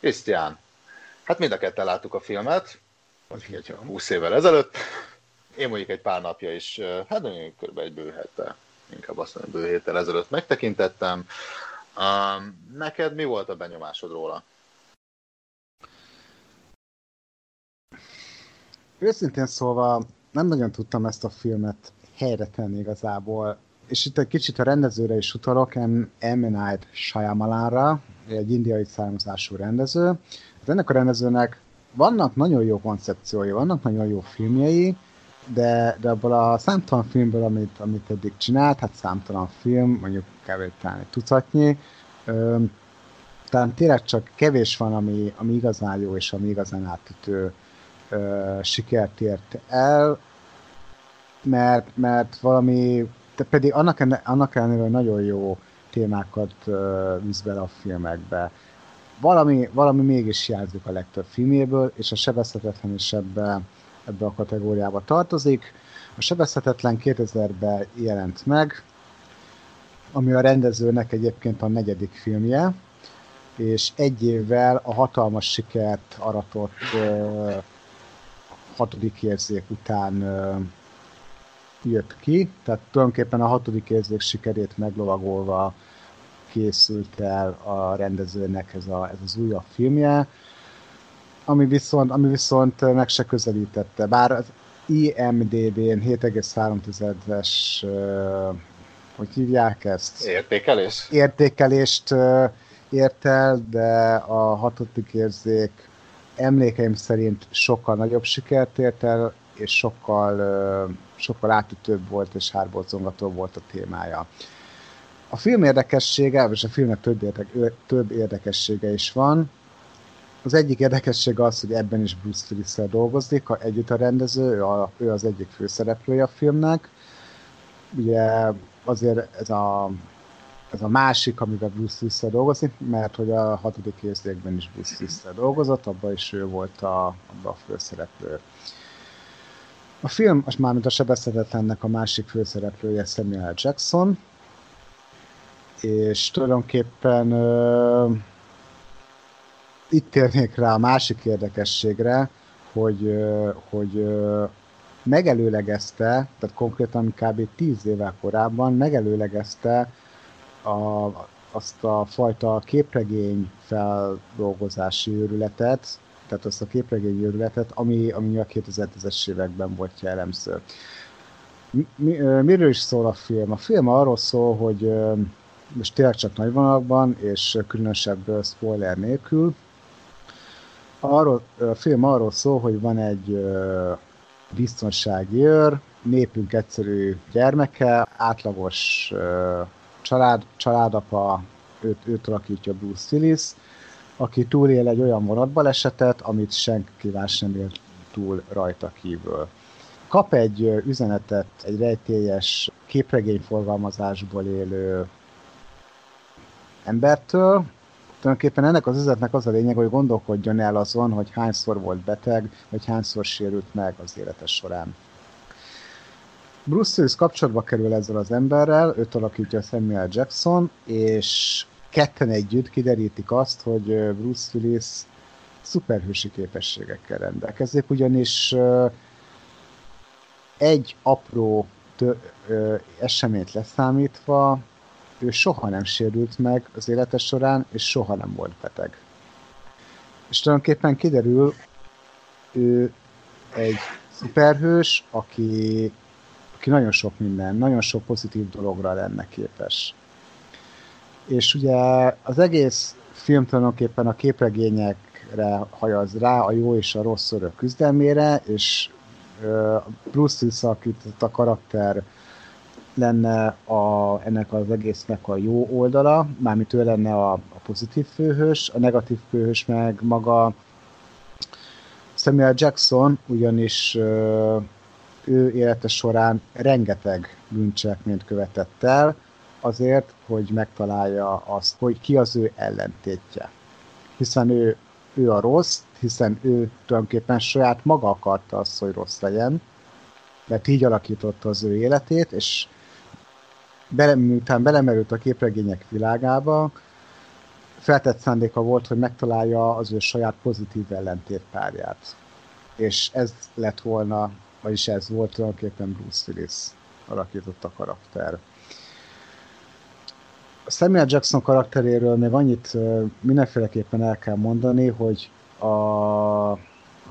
Krisztián, hát mind a ketten láttuk a filmet, mondjuk egy 20 évvel ezelőtt, én mondjuk egy pár napja is, hát mondjuk kb. egy bő hete inkább azt mondom, bő héttel ezelőtt megtekintettem. Um, neked mi volt a benyomásod róla? Őszintén szólva nem nagyon tudtam ezt a filmet helyre tenni igazából. És itt egy kicsit a rendezőre is utalok, M. Night Shyamalanra, egy indiai származású rendező. Ennek a rendezőnek vannak nagyon jó koncepciói, vannak nagyon jó filmjei, de, de abból a számtalan filmből, amit, amit eddig csinált, hát számtalan film, mondjuk kevés talán egy tucatnyi, ö, talán tényleg csak kevés van, ami, ami igazán jó és ami igazán átütő ö, sikert ért el, mert, mert valami, de pedig annak, enne, annak ellenére, hogy nagyon jó témákat uh, visz bele a filmekbe. Valami, valami mégis hiányzik a legtöbb filmjéből, és a sebezhetetlen is ebbe, ebbe a kategóriába tartozik. A sebezhetetlen 2000-ben jelent meg, ami a rendezőnek egyébként a negyedik filmje, és egy évvel a hatalmas sikert aratott hatodik érzék után jött ki, tehát tulajdonképpen a hatodik érzék sikerét meglovagolva készült el a rendezőnek ez, a, ez az újabb filmje, ami viszont, ami viszont meg se közelítette, bár az IMDB-n 7,3-es hogy hívják ezt? Értékelés? Értékelést ért el, de a hatodik érzék emlékeim szerint sokkal nagyobb sikert ért el, és sokkal, sokkal átütőbb volt, és hárborzongatóbb volt a témája. A film érdekessége, és a filmnek több, érdek, több érdekessége is van. Az egyik érdekessége az, hogy ebben is Bruce willis dolgozik, együtt a rendező, ő, a, ő az egyik főszereplője a filmnek. Ugye azért ez a, ez a másik, amivel Bruce willis dolgozik, mert hogy a hatodik érzékben is Bruce willis dolgozott, abban is ő volt a, abban a főszereplő. A film, most már mint a sebezhetetlennek a másik főszereplője Samuel Jackson, és tulajdonképpen itt térnék rá a másik érdekességre, hogy, hogy megelőlegezte, tehát konkrétan kb. 10 évvel korábban megelőlegezte a, azt a fajta képregény feldolgozási őrületet, tehát azt a képregény őrületet, ami, ami a 2010-es években volt jellemző. Mi, miről is szól a film? A film arról szól, hogy most tényleg csak nagy vonalakban, és különösebb spoiler nélkül. Arról, a film arról szól, hogy van egy biztonsági őr, népünk egyszerű gyermeke, átlagos család, családapa, őt, őt alakítja Bruce Willis, aki túlél egy olyan vonatbalesetet, amit senki más nem él túl rajta kívül. Kap egy üzenetet egy rejtélyes képregényforgalmazásból élő embertől, tulajdonképpen ennek az üzenetnek az a lényeg, hogy gondolkodjon el azon, hogy hányszor volt beteg, vagy hányszor sérült meg az élete során. Bruce Willis kapcsolatba kerül ezzel az emberrel, őt alakítja Samuel Jackson, és ketten együtt kiderítik azt, hogy Bruce Willis szuperhősi képességekkel rendelkezik, ugyanis egy apró tö- eseményt leszámítva ő soha nem sérült meg az élete során, és soha nem volt beteg. És tulajdonképpen kiderül, ő egy szuperhős, aki, aki nagyon sok minden, nagyon sok pozitív dologra lenne képes. És ugye az egész film tulajdonképpen a képregényekre hajaz rá, a jó és a rossz örök küzdelmére, és Bruce Willis alakított a karakter lenne a, ennek az egésznek a jó oldala, mármint ő lenne a, a pozitív főhős, a negatív főhős meg maga Samuel Jackson, ugyanis ő élete során rengeteg bűncselekményt követett el, azért, hogy megtalálja azt, hogy ki az ő ellentétje. Hiszen ő, ő a rossz, hiszen ő tulajdonképpen saját maga akarta azt, hogy rossz legyen, mert így alakította az ő életét, és bele, miután belemerült a képregények világába, feltett szándéka volt, hogy megtalálja az ő saját pozitív ellentétpárját. És ez lett volna, vagyis ez volt tulajdonképpen Bruce Willis alakított a karakter. Samuel Jackson karakteréről még annyit mindenféleképpen el kell mondani, hogy a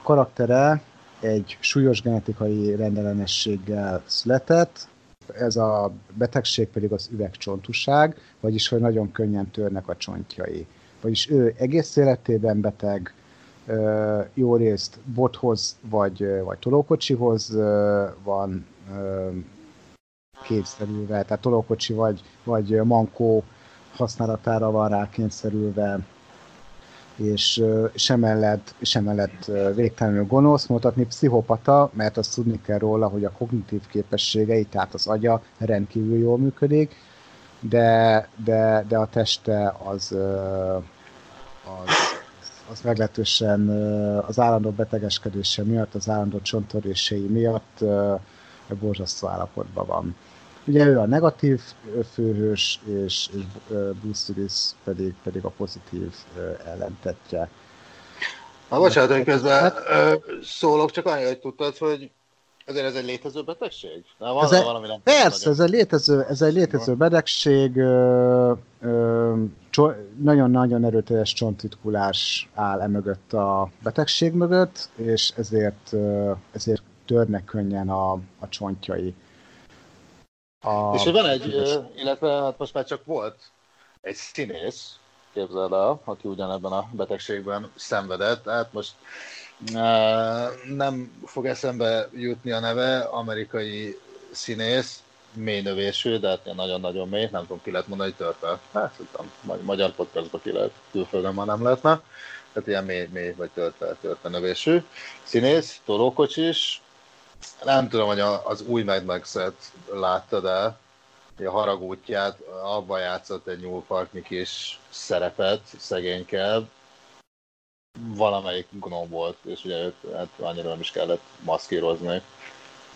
karaktere egy súlyos genetikai rendellenességgel született, ez a betegség pedig az üvegcsontuság, vagyis hogy nagyon könnyen törnek a csontjai. Vagyis ő egész életében beteg, jó részt bothoz vagy, vagy tolókocsihoz van kényszerülve, tehát tolókocsi vagy, vagy mankó használatára van rá kényszerülve, és, és emellett, és emellett végtelenül gonosz, mutatni pszichopata, mert azt tudni kell róla, hogy a kognitív képességei, tehát az agya rendkívül jól működik, de, de, de a teste az, az, az meglehetősen az állandó betegeskedése miatt, az állandó csontorései miatt borzasztó állapotban van. Ugye ő a negatív főhős, és, és Bruce Willis pedig, pedig a pozitív ellentetje. Na bocsánat, hogy közben hát, szólok, csak annyi, hogy tudtad, hogy ezért ez egy létező betegség? Na, van, ez egy, valami nem persze, ez egy létező, ez egy létező betegség, nagyon-nagyon erőteljes csontitkulás áll emögött a betegség mögött, és ezért, ezért törnek könnyen a, a csontjai. A... És hogy van egy, illetve hát most már csak volt egy színész, képzeld el, aki ugyanebben a betegségben szenvedett, hát most nem fog eszembe jutni a neve, amerikai színész, mély növésű, de hát nagyon-nagyon mély, nem tudom, ki lehet mondani, hogy törpe. Hát, tudom, magyar podcastban ki lehet, külföldön már nem lehetne. Tehát ilyen mély, mély vagy törpe, törpe növésű. Színész, tolókocsis, nem tudom, hogy az új Mad Max-et láttad el, a haragútját, abban játszott egy nyúlparkni kis szerepet, szegényke, valamelyik gnóm volt, és ugye őt hát annyira nem is kellett maszkírozni.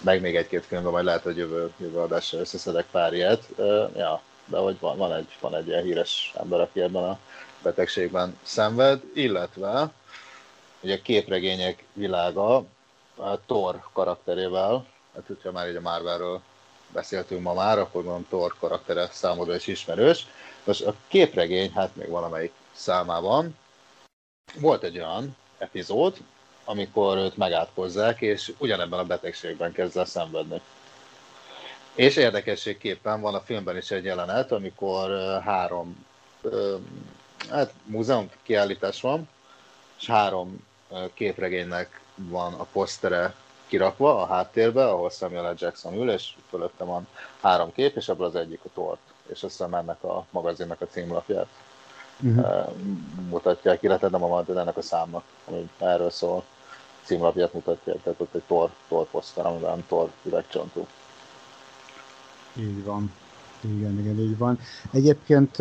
Meg még egy-két filmben, majd lehet, hogy jövő, jövő adásra összeszedek pár ilyet. Ja, de hogy van, van, egy, van egy ilyen híres ember, aki ebben a betegségben szenved, illetve ugye képregények világa, a Thor karakterével, hát hogyha már így a Marvelről beszéltünk ma már, akkor mondom Thor karaktere számodra is ismerős. Most a képregény, hát még valamelyik számában volt egy olyan epizód, amikor őt megátkozzák, és ugyanebben a betegségben kezd el szenvedni. És érdekességképpen van a filmben is egy jelenet, amikor három hát múzeum kiállítás van, és három képregénynek van a posztere kirakva a háttérbe, ahol Samuel L. Jackson ül, és fölötte van három kép, és ebből az egyik a tort, és azt hiszem ennek a magazinnak a címlapját uh-huh. mutatják, illetve nem a magazinnek ennek a számnak, ami erről szól, címlapját mutatják, tehát ott egy tor, tor poszter, amiben tor üvegcsontú. Így van. Igen, igen, így van. Egyébként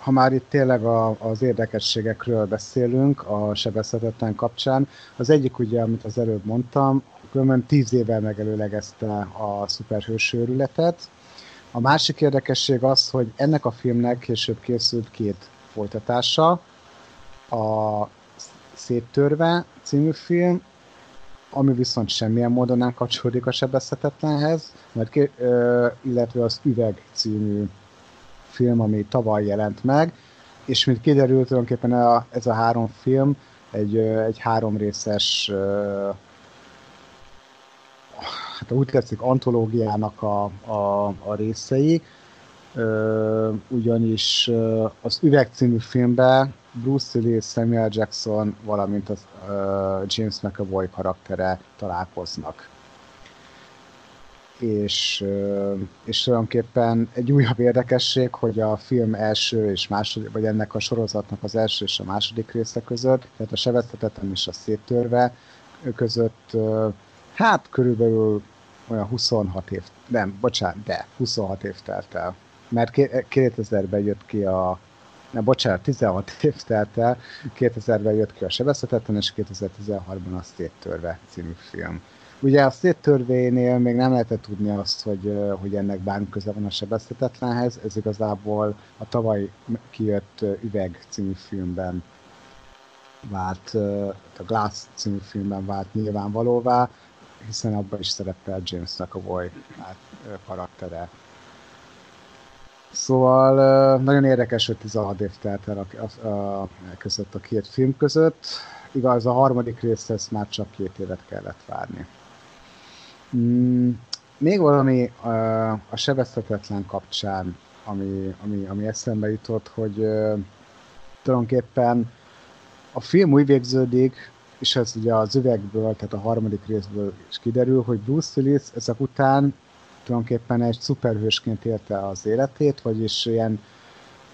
ha már itt tényleg a, az érdekességekről beszélünk a sebezhetetlen kapcsán, az egyik ugye, amit az előbb mondtam, különben tíz évvel megelőlegezte a szuperhős. A másik érdekesség az, hogy ennek a filmnek később készült két folytatása, a Széttörve című film, ami viszont semmilyen módon nem kapcsolódik a sebezhetetlenhez, mert, illetve az Üveg című film, ami tavaly jelent meg, és mint kiderült, tulajdonképpen a, ez a három film egy, egy három részes hát úgy tetszik, antológiának a, a, a részei, ugyanis az Üveg című filmben Bruce Willis, Samuel Jackson, valamint az James McAvoy karaktere találkoznak és, és tulajdonképpen egy újabb érdekesség, hogy a film első és második, vagy ennek a sorozatnak az első és a második része között, tehát a sebezhetetlen és a széttörve között, hát körülbelül olyan 26 év, nem, bocsánat, de 26 év telt el. Mert 2000-ben jött ki a, nem, bocsánat, 16 év telt el, 2000-ben jött ki a sebezhetetlen, és 2013-ban a széttörve című film. Ugye a széttörvénél még nem lehetett tudni azt, hogy, hogy ennek bármi köze van a sebezhetetlenhez, ez igazából a tavaly kijött Üveg című filmben vált, a Glass című filmben vált nyilvánvalóvá, hiszen abban is szerepel James McAvoy hát, karaktere. Szóval nagyon érdekes, hogy 16 év telt el a, a, a, között a két film között. Igaz, a harmadik részhez már csak két évet kellett várni. Mm, még valami a, a sebezhetetlen kapcsán, ami, ami, ami eszembe jutott, hogy uh, tulajdonképpen a film úgy végződik, és ez ugye az üvegből, tehát a harmadik részből is kiderül, hogy Bruce Willis ezek után tulajdonképpen egy szuperhősként élte az életét, vagyis ilyen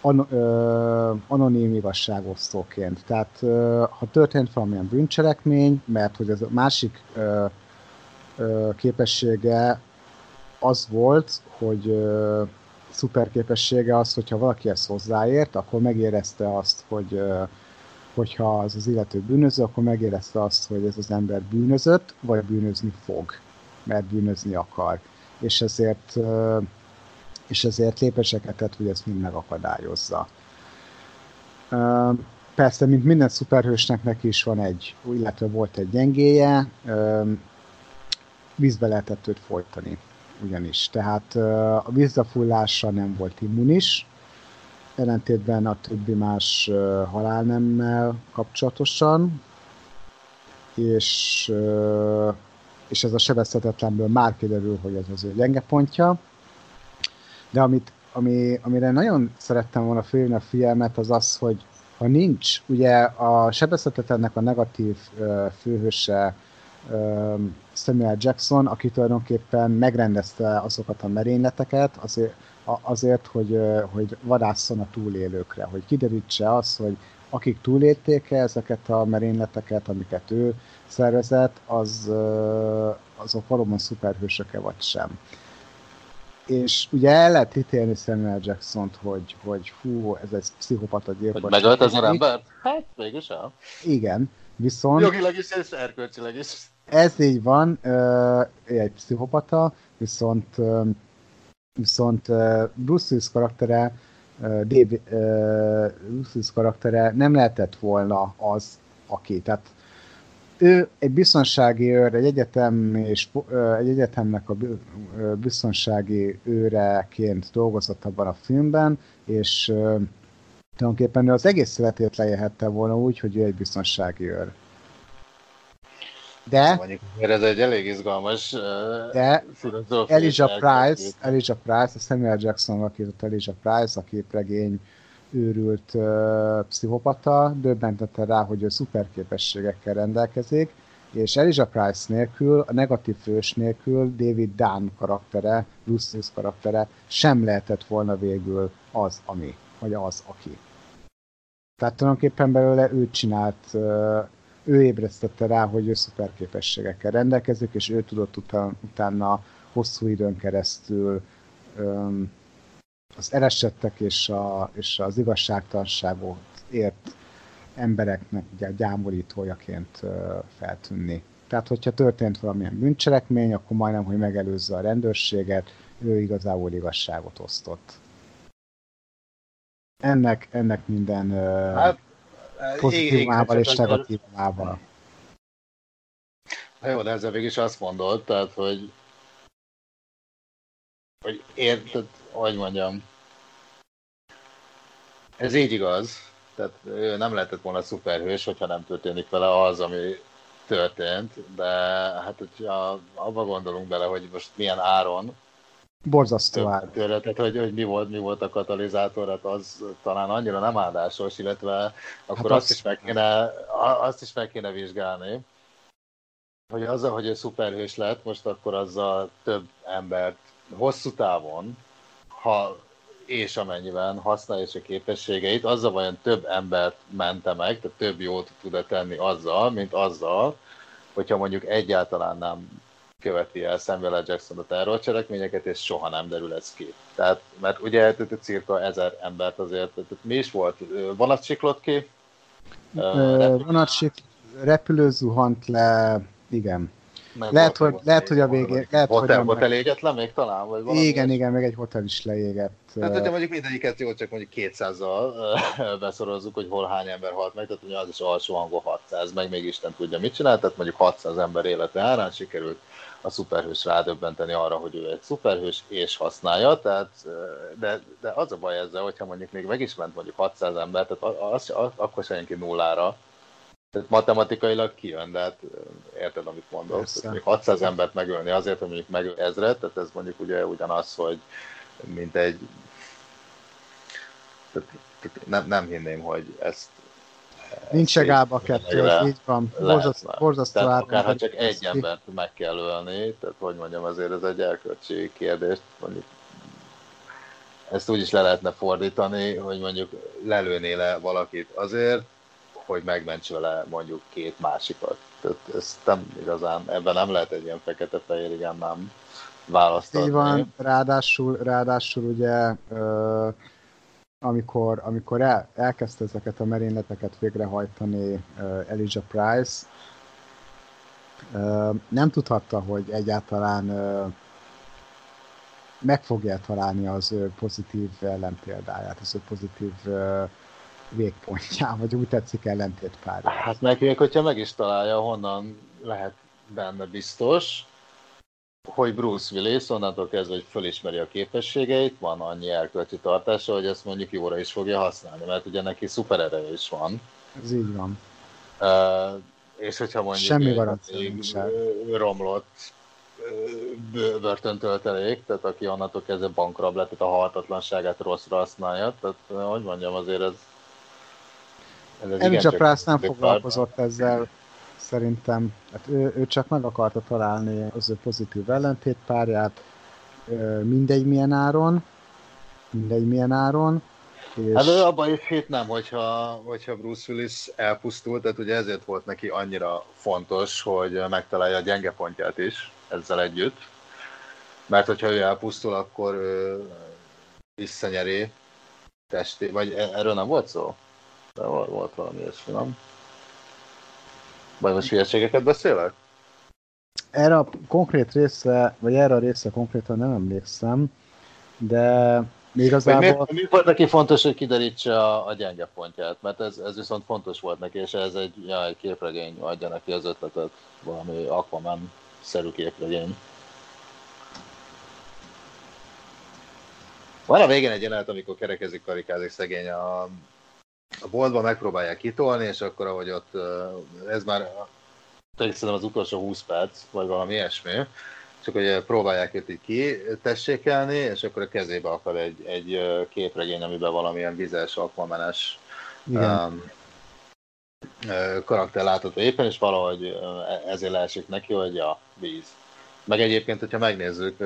an- ö, anonim igazságosztóként. Tehát ö, ha történt valamilyen bűncselekmény, mert hogy ez a másik ö, ö, képessége az volt, hogy szuper képessége az, hogyha valaki ezt hozzáért, akkor megérezte azt, hogy hogyha az az illető bűnöző, akkor megérezte azt, hogy ez az ember bűnözött, vagy bűnözni fog, mert bűnözni akar. És ezért, és ezért lépéseket tett, hogy ezt mind megakadályozza. Persze, mint minden szuperhősnek neki is van egy, illetve volt egy gyengéje, vízbe lehetett őt folytani ugyanis. Tehát a vízzafullásra nem volt immunis, ellentétben a többi más halálnemmel kapcsolatosan, és, és ez a sebezhetetlenből már kiderül, hogy ez az ő gyenge pontja. De amit, ami, amire nagyon szerettem volna félni a figyelmet, az az, hogy ha nincs, ugye a sebezhetetlennek a negatív főhőse Samuel Jackson, aki tulajdonképpen megrendezte azokat a merényleteket, azért, azért hogy, hogy vadásszon a túlélőkre, hogy kiderítse azt, hogy akik túlélték -e ezeket a merényleteket, amiket ő szervezett, az, azok valóban szuperhősök-e vagy sem. És ugye el lehet ítélni Samuel Jackson-t, hogy, hogy hú, ez egy pszichopata gyilkos. Hogy megölt az ember? Hát, mégis el. Igen, viszont... Jogilag is és erkölcsileg is. Ez így van, egy pszichopata, viszont viszont Bruce Willis karaktere Dave, Bruce Willis karaktere nem lehetett volna az, aki. Tehát ő egy biztonsági őr, egy egyetem és egy egyetemnek a biztonsági őreként dolgozott abban a filmben, és tulajdonképpen ő az egész életét lejelhette volna úgy, hogy ő egy biztonsági őr. De... Mondjuk, ez egy elég izgalmas de Elijah Price, Elijah Price, a Samuel Jackson alakított Elijah Price, a képregény őrült uh, pszichopata, döbbentette rá, hogy ő szuperképességekkel rendelkezik, és Elijah Price nélkül, a negatív fős nélkül David Dunn karaktere, Bruce karaktere sem lehetett volna végül az, ami, vagy az, aki. Tehát tulajdonképpen belőle ő csinált uh, ő ébresztette rá, hogy ő szuperképességekkel rendelkezik, és ő tudott utána, utána hosszú időn keresztül öm, az eresettek és, a, és az igazságtalanságot ért embereknek ugye, gyámolítójaként ö, feltűnni. Tehát, hogyha történt valamilyen bűncselekmény, akkor majdnem, hogy megelőzze a rendőrséget, ő igazából igazságot osztott. Ennek, ennek minden hát, pozitívumával és negatívumával. Na jó, de ezzel végig is azt mondod, tehát, hogy hogy érted, hogy mondjam, ez így igaz, tehát ő nem lehetett volna szuperhős, hogyha nem történik vele az, ami történt, de hát hogyha abba gondolunk bele, hogy most milyen áron, Borzasztó áll. Tőle, tehát, hogy, hogy mi, volt, mi volt a katalizátor, hát az talán annyira nem áldásos, illetve akkor hát azt, az... is meg kéne, azt is meg kéne vizsgálni, hogy azzal, hogy ő szuperhős lett, most akkor azzal több embert hosszú távon, ha és amennyiben használja a képességeit, azzal vajon több embert mente meg, tehát több jót tud tenni azzal, mint azzal, hogyha mondjuk egyáltalán nem követi el Samuel L. Jackson a terrorcselekményeket, és soha nem derül ez ki. Tehát, mert ugye cirka ezer embert azért, tehát mi is volt? Vonatcsiklott ki? Vonatcsik, repülő zuhant le, igen. Meg lehet, hogy, lehet, hogy a végén... Lehet, hotel, hogy hotel égett le még talán? Vagy valami igen, igen, meg egy hotel is leégett. Tehát, hogyha mondjuk mindegyiket jó, csak mondjuk 200-zal beszorozzuk, hogy hol hány ember halt meg, tehát ugye az is alsó hangon 600, meg még Isten tudja mit csinál, tehát mondjuk 600 ember élete árán sikerült a szuperhős rádöbbenteni arra, hogy ő egy szuperhős, és használja, tehát, de, de az a baj ezzel, hogyha mondjuk még meg is ment mondjuk 600 ember, tehát az, az, akkor se ki nullára, tehát matematikailag kijön, de hát érted, amit mondok. Tehát 600 embert megölni azért, hogy mondjuk megöl ezret, tehát ez mondjuk ugye ugyanaz, hogy mint egy... Tehát, tehát nem, nem hinném, hogy ezt Nincs gába kettő, ez így van. Borzasztó tehát akár ha csak egy embert meg kell ölni, tehát hogy mondjam, azért ez egy erkölcsi kérdés, mondjuk ezt úgy is le lehetne fordítani, hogy mondjuk lelőnél le valakit azért, hogy megments vele mondjuk két másikat. Tehát ezt nem igazán, ebben nem lehet egy ilyen fekete-fehér, igen, nem választani. Így van, ráadásul, ráadásul ugye ö, amikor, amikor el, elkezdte ezeket a merényleteket végrehajtani uh, Elijah Price, uh, nem tudhatta, hogy egyáltalán uh, meg fogja találni az ő pozitív ellenpéldáját, az ő pozitív uh, végpontját, vagy úgy tetszik ellentétpárját. Hát meg, hogyha meg is találja, honnan lehet benne biztos, hogy Bruce Willis onnantól kezdve, hogy fölismeri a képességeit, van annyi elkölcsi tartása, hogy ezt mondjuk jóra is fogja használni, mert ugye neki szuperereje is van. Ez így van. Uh, és hogyha mondjuk Semmi garancia romlott börtöntöltelék, tehát aki onnantól kezdve bankrab lett, tehát a halhatatlanságát rosszra használja, tehát hogy mondjam, azért ez... ez Elijah Price nem foglalkozott ezzel szerintem. Hát ő, ő csak meg akarta találni az ő pozitív ellentétpárját, mindegy milyen áron, mindegy milyen áron. És... Hát abban is hét nem, hogyha, hogyha Bruce Willis elpusztult, tehát ugye ezért volt neki annyira fontos, hogy megtalálja a gyenge pontját is ezzel együtt. Mert hogyha ő elpusztul, akkor ő visszanyeri testi, vagy e- erről nem volt szó? De volt valami ilyesmi, nem? Vagy most hülyeségeket beszélek? Erre a konkrét részre, vagy erre a részre konkrétan nem emlékszem, de igazából... Miért, mi volt neki fontos, hogy kiderítse a, a gyenge pontját? Mert ez, ez viszont fontos volt neki, és ez egy, ja, egy képregény adja neki az ötletet, valami Aquaman-szerű képregény. Van a végén egy jelenet, amikor kerekezik, karikázik szegény a a boltban megpróbálják kitolni, és akkor ahogy ott, ez már szerintem az utolsó 20 perc, vagy valami ilyesmi, csak hogy próbálják őt így kitessékelni, és akkor a kezébe akad egy, egy képregény, amiben valamilyen vizes, akvamenes um, karakter látható éppen, és valahogy e-, ezért leesik neki, hogy a víz. Meg egyébként, hogyha megnézzük,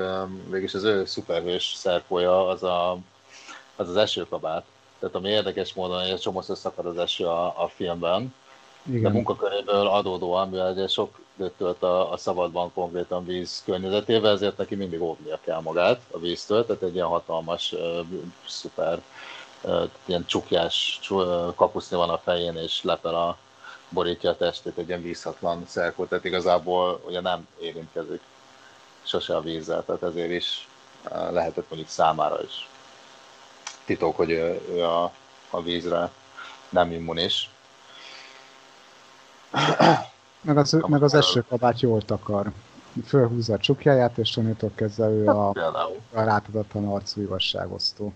végülis az ő szuperhős szerkója az a, az, az esőkabát, tehát ami érdekes módon, hogy egy csomószor szakad az eső a, a filmben, Igen. de munkaköréből adódóan, mivel ugye sok tölt a, a szabadban konkrétan víz környezetével, ezért neki mindig óvnia kell magát a víztől, tehát egy ilyen hatalmas, szuper, ilyen csukjás kapuszni van a fején, és lepel a borítja a testét, egy ilyen vízhatlan szerkó, tehát igazából ugye nem érintkezik sose a vízzel, tehát ezért is lehetett mondjuk számára is titok, hogy ő, ő a, a vízre nem immunis. Meg az, meg az esőkabát jól takar. Fölhúzza a csukjáját, és onnantól kezdve ő a, a rátadatlan arcú igazságosztó.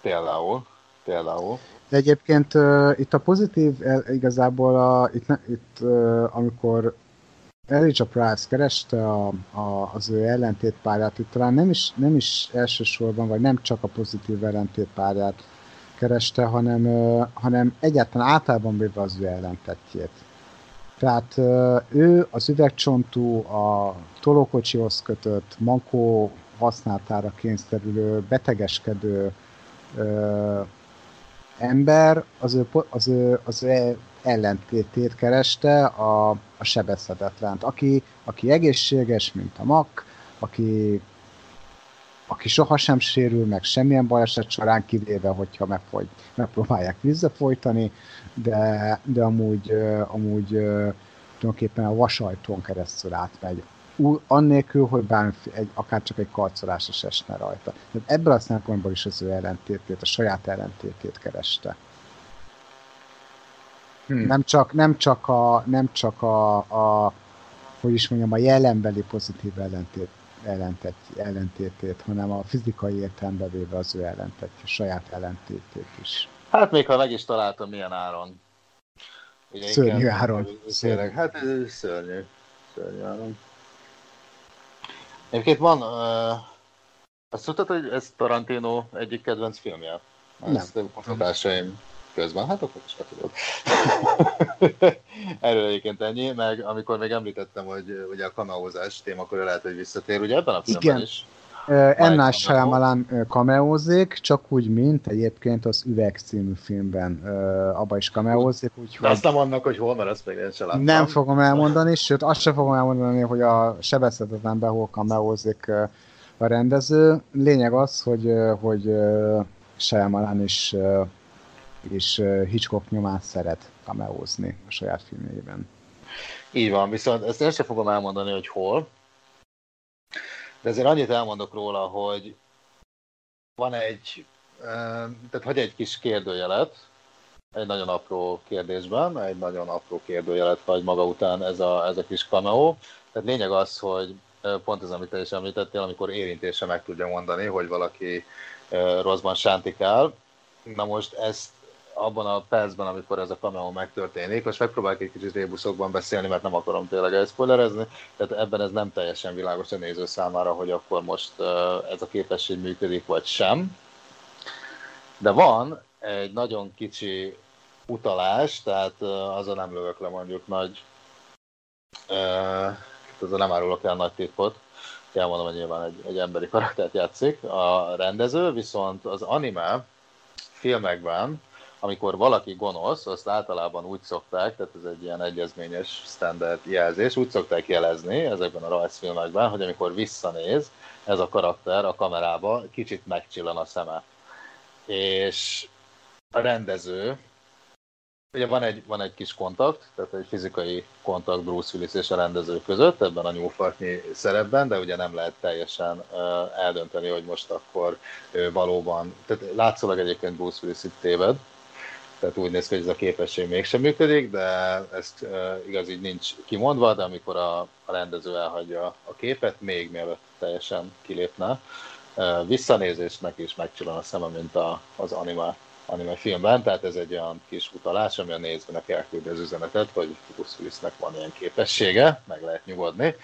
Például. Például. De egyébként uh, itt a pozitív, igazából a, itt, itt uh, amikor Elijah Price kereste a, a, az ő ellentétpárját, itt talán nem is, nem is elsősorban, vagy nem csak a pozitív ellentétpárját kereste, hanem, hanem egyáltalán általában véve az ő ellentetjét. Tehát ő az üvegcsontú, a tolókocsihoz kötött, mankó használatára kényszerülő, betegeskedő uh, ember az ő, az ő, az ő ellentétét kereste a, a sebezhetetlent. Aki, aki egészséges, mint a mak, aki, aki sohasem sérül meg semmilyen baleset során, kivéve, hogyha megfogy, megpróbálják visszafolytani, de, de amúgy, amúgy tulajdonképpen a vasajtón keresztül átmegy. Ú, annélkül, hogy bármi, egy, akár csak egy karcolás is esne rajta. Tehát ebből a szempontból is az ő ellentétét, a saját ellentétét kereste. Hmm. Nem csak, nem csak, a, nem csak a, a, hogy is mondjam, a jelenbeli pozitív ellentét, ellentét, ellentétét, hanem a fizikai értelembe véve az ő ellentetje, saját ellentétét is. Hát még ha meg is találtam, milyen áron. Ugye szörnyű áron. Szörnyű. Hát ez szörnyű. Szörnyű áron. Egyébként van, uh, azt tudtad, hogy ez Tarantino egyik kedvenc filmje? Nem. Ezt kutatásaim közben, hát akkor is tudod. Erről egyébként ennyi, meg amikor még említettem, hogy ugye a kameózás témakor lehet, hogy visszatér, ugye ebben a filmben Igen. is. Night Shyamalan kameózik, csak úgy, mint egyébként az Üveg című filmben abba is kameózik. Úgyhogy azt nem annak, hogy hol, mert azt még én sem láttam. Nem fogom elmondani, sőt azt sem fogom elmondani, hogy a sebezhetetlenben hol kameózik a rendező. Lényeg az, hogy, hogy Shyamalan is, uh, Hitchcock nyomán szeret kameózni a saját filmjében. Így van, viszont ezt én sem fogom elmondani, hogy hol, de azért annyit elmondok róla, hogy van egy, tehát hagy egy kis kérdőjelet, egy nagyon apró kérdésben, egy nagyon apró kérdőjelet hagy maga után ez a, ez a kis cameo. Tehát lényeg az, hogy pont ez, amit te is említettél, amikor érintése meg tudja mondani, hogy valaki rosszban sántikál. Na most ezt abban a percben, amikor ez a cameo megtörténik, most megpróbálok egy kicsit rébuszokban beszélni, mert nem akarom tényleg elszpoilerezni, tehát ebben ez nem teljesen világos a néző számára, hogy akkor most ez a képesség működik, vagy sem. De van egy nagyon kicsi utalás, tehát azon nem lövök le mondjuk nagy, azon nem árulok el nagy titkot, elmondom, hogy nyilván egy, egy emberi karaktert játszik a rendező, viszont az anime filmekben amikor valaki gonosz, azt általában úgy szokták, tehát ez egy ilyen egyezményes standard jelzés, úgy szokták jelezni ezekben a rajzfilmekben, hogy amikor visszanéz ez a karakter a kamerába, kicsit megcsillan a szeme. És a rendező, ugye van egy, van egy kis kontakt, tehát egy fizikai kontakt Bruce Willis és a rendező között ebben a nyúlfartnyi szerepben, de ugye nem lehet teljesen eldönteni, hogy most akkor valóban, tehát látszólag egyébként Bruce Willis itt téved, tehát úgy néz ki, hogy ez a képesség mégsem működik, de ezt uh, igaz így nincs kimondva, de amikor a, a rendező elhagyja a képet, még mielőtt teljesen kilépne, uh, visszanézésnek is megcsillan a szeme, mint a, az anime, anime filmben, tehát ez egy olyan kis utalás, ami a nézőnek elküldi az üzenetet, hogy Bruce Willisnek van ilyen képessége, meg lehet nyugodni.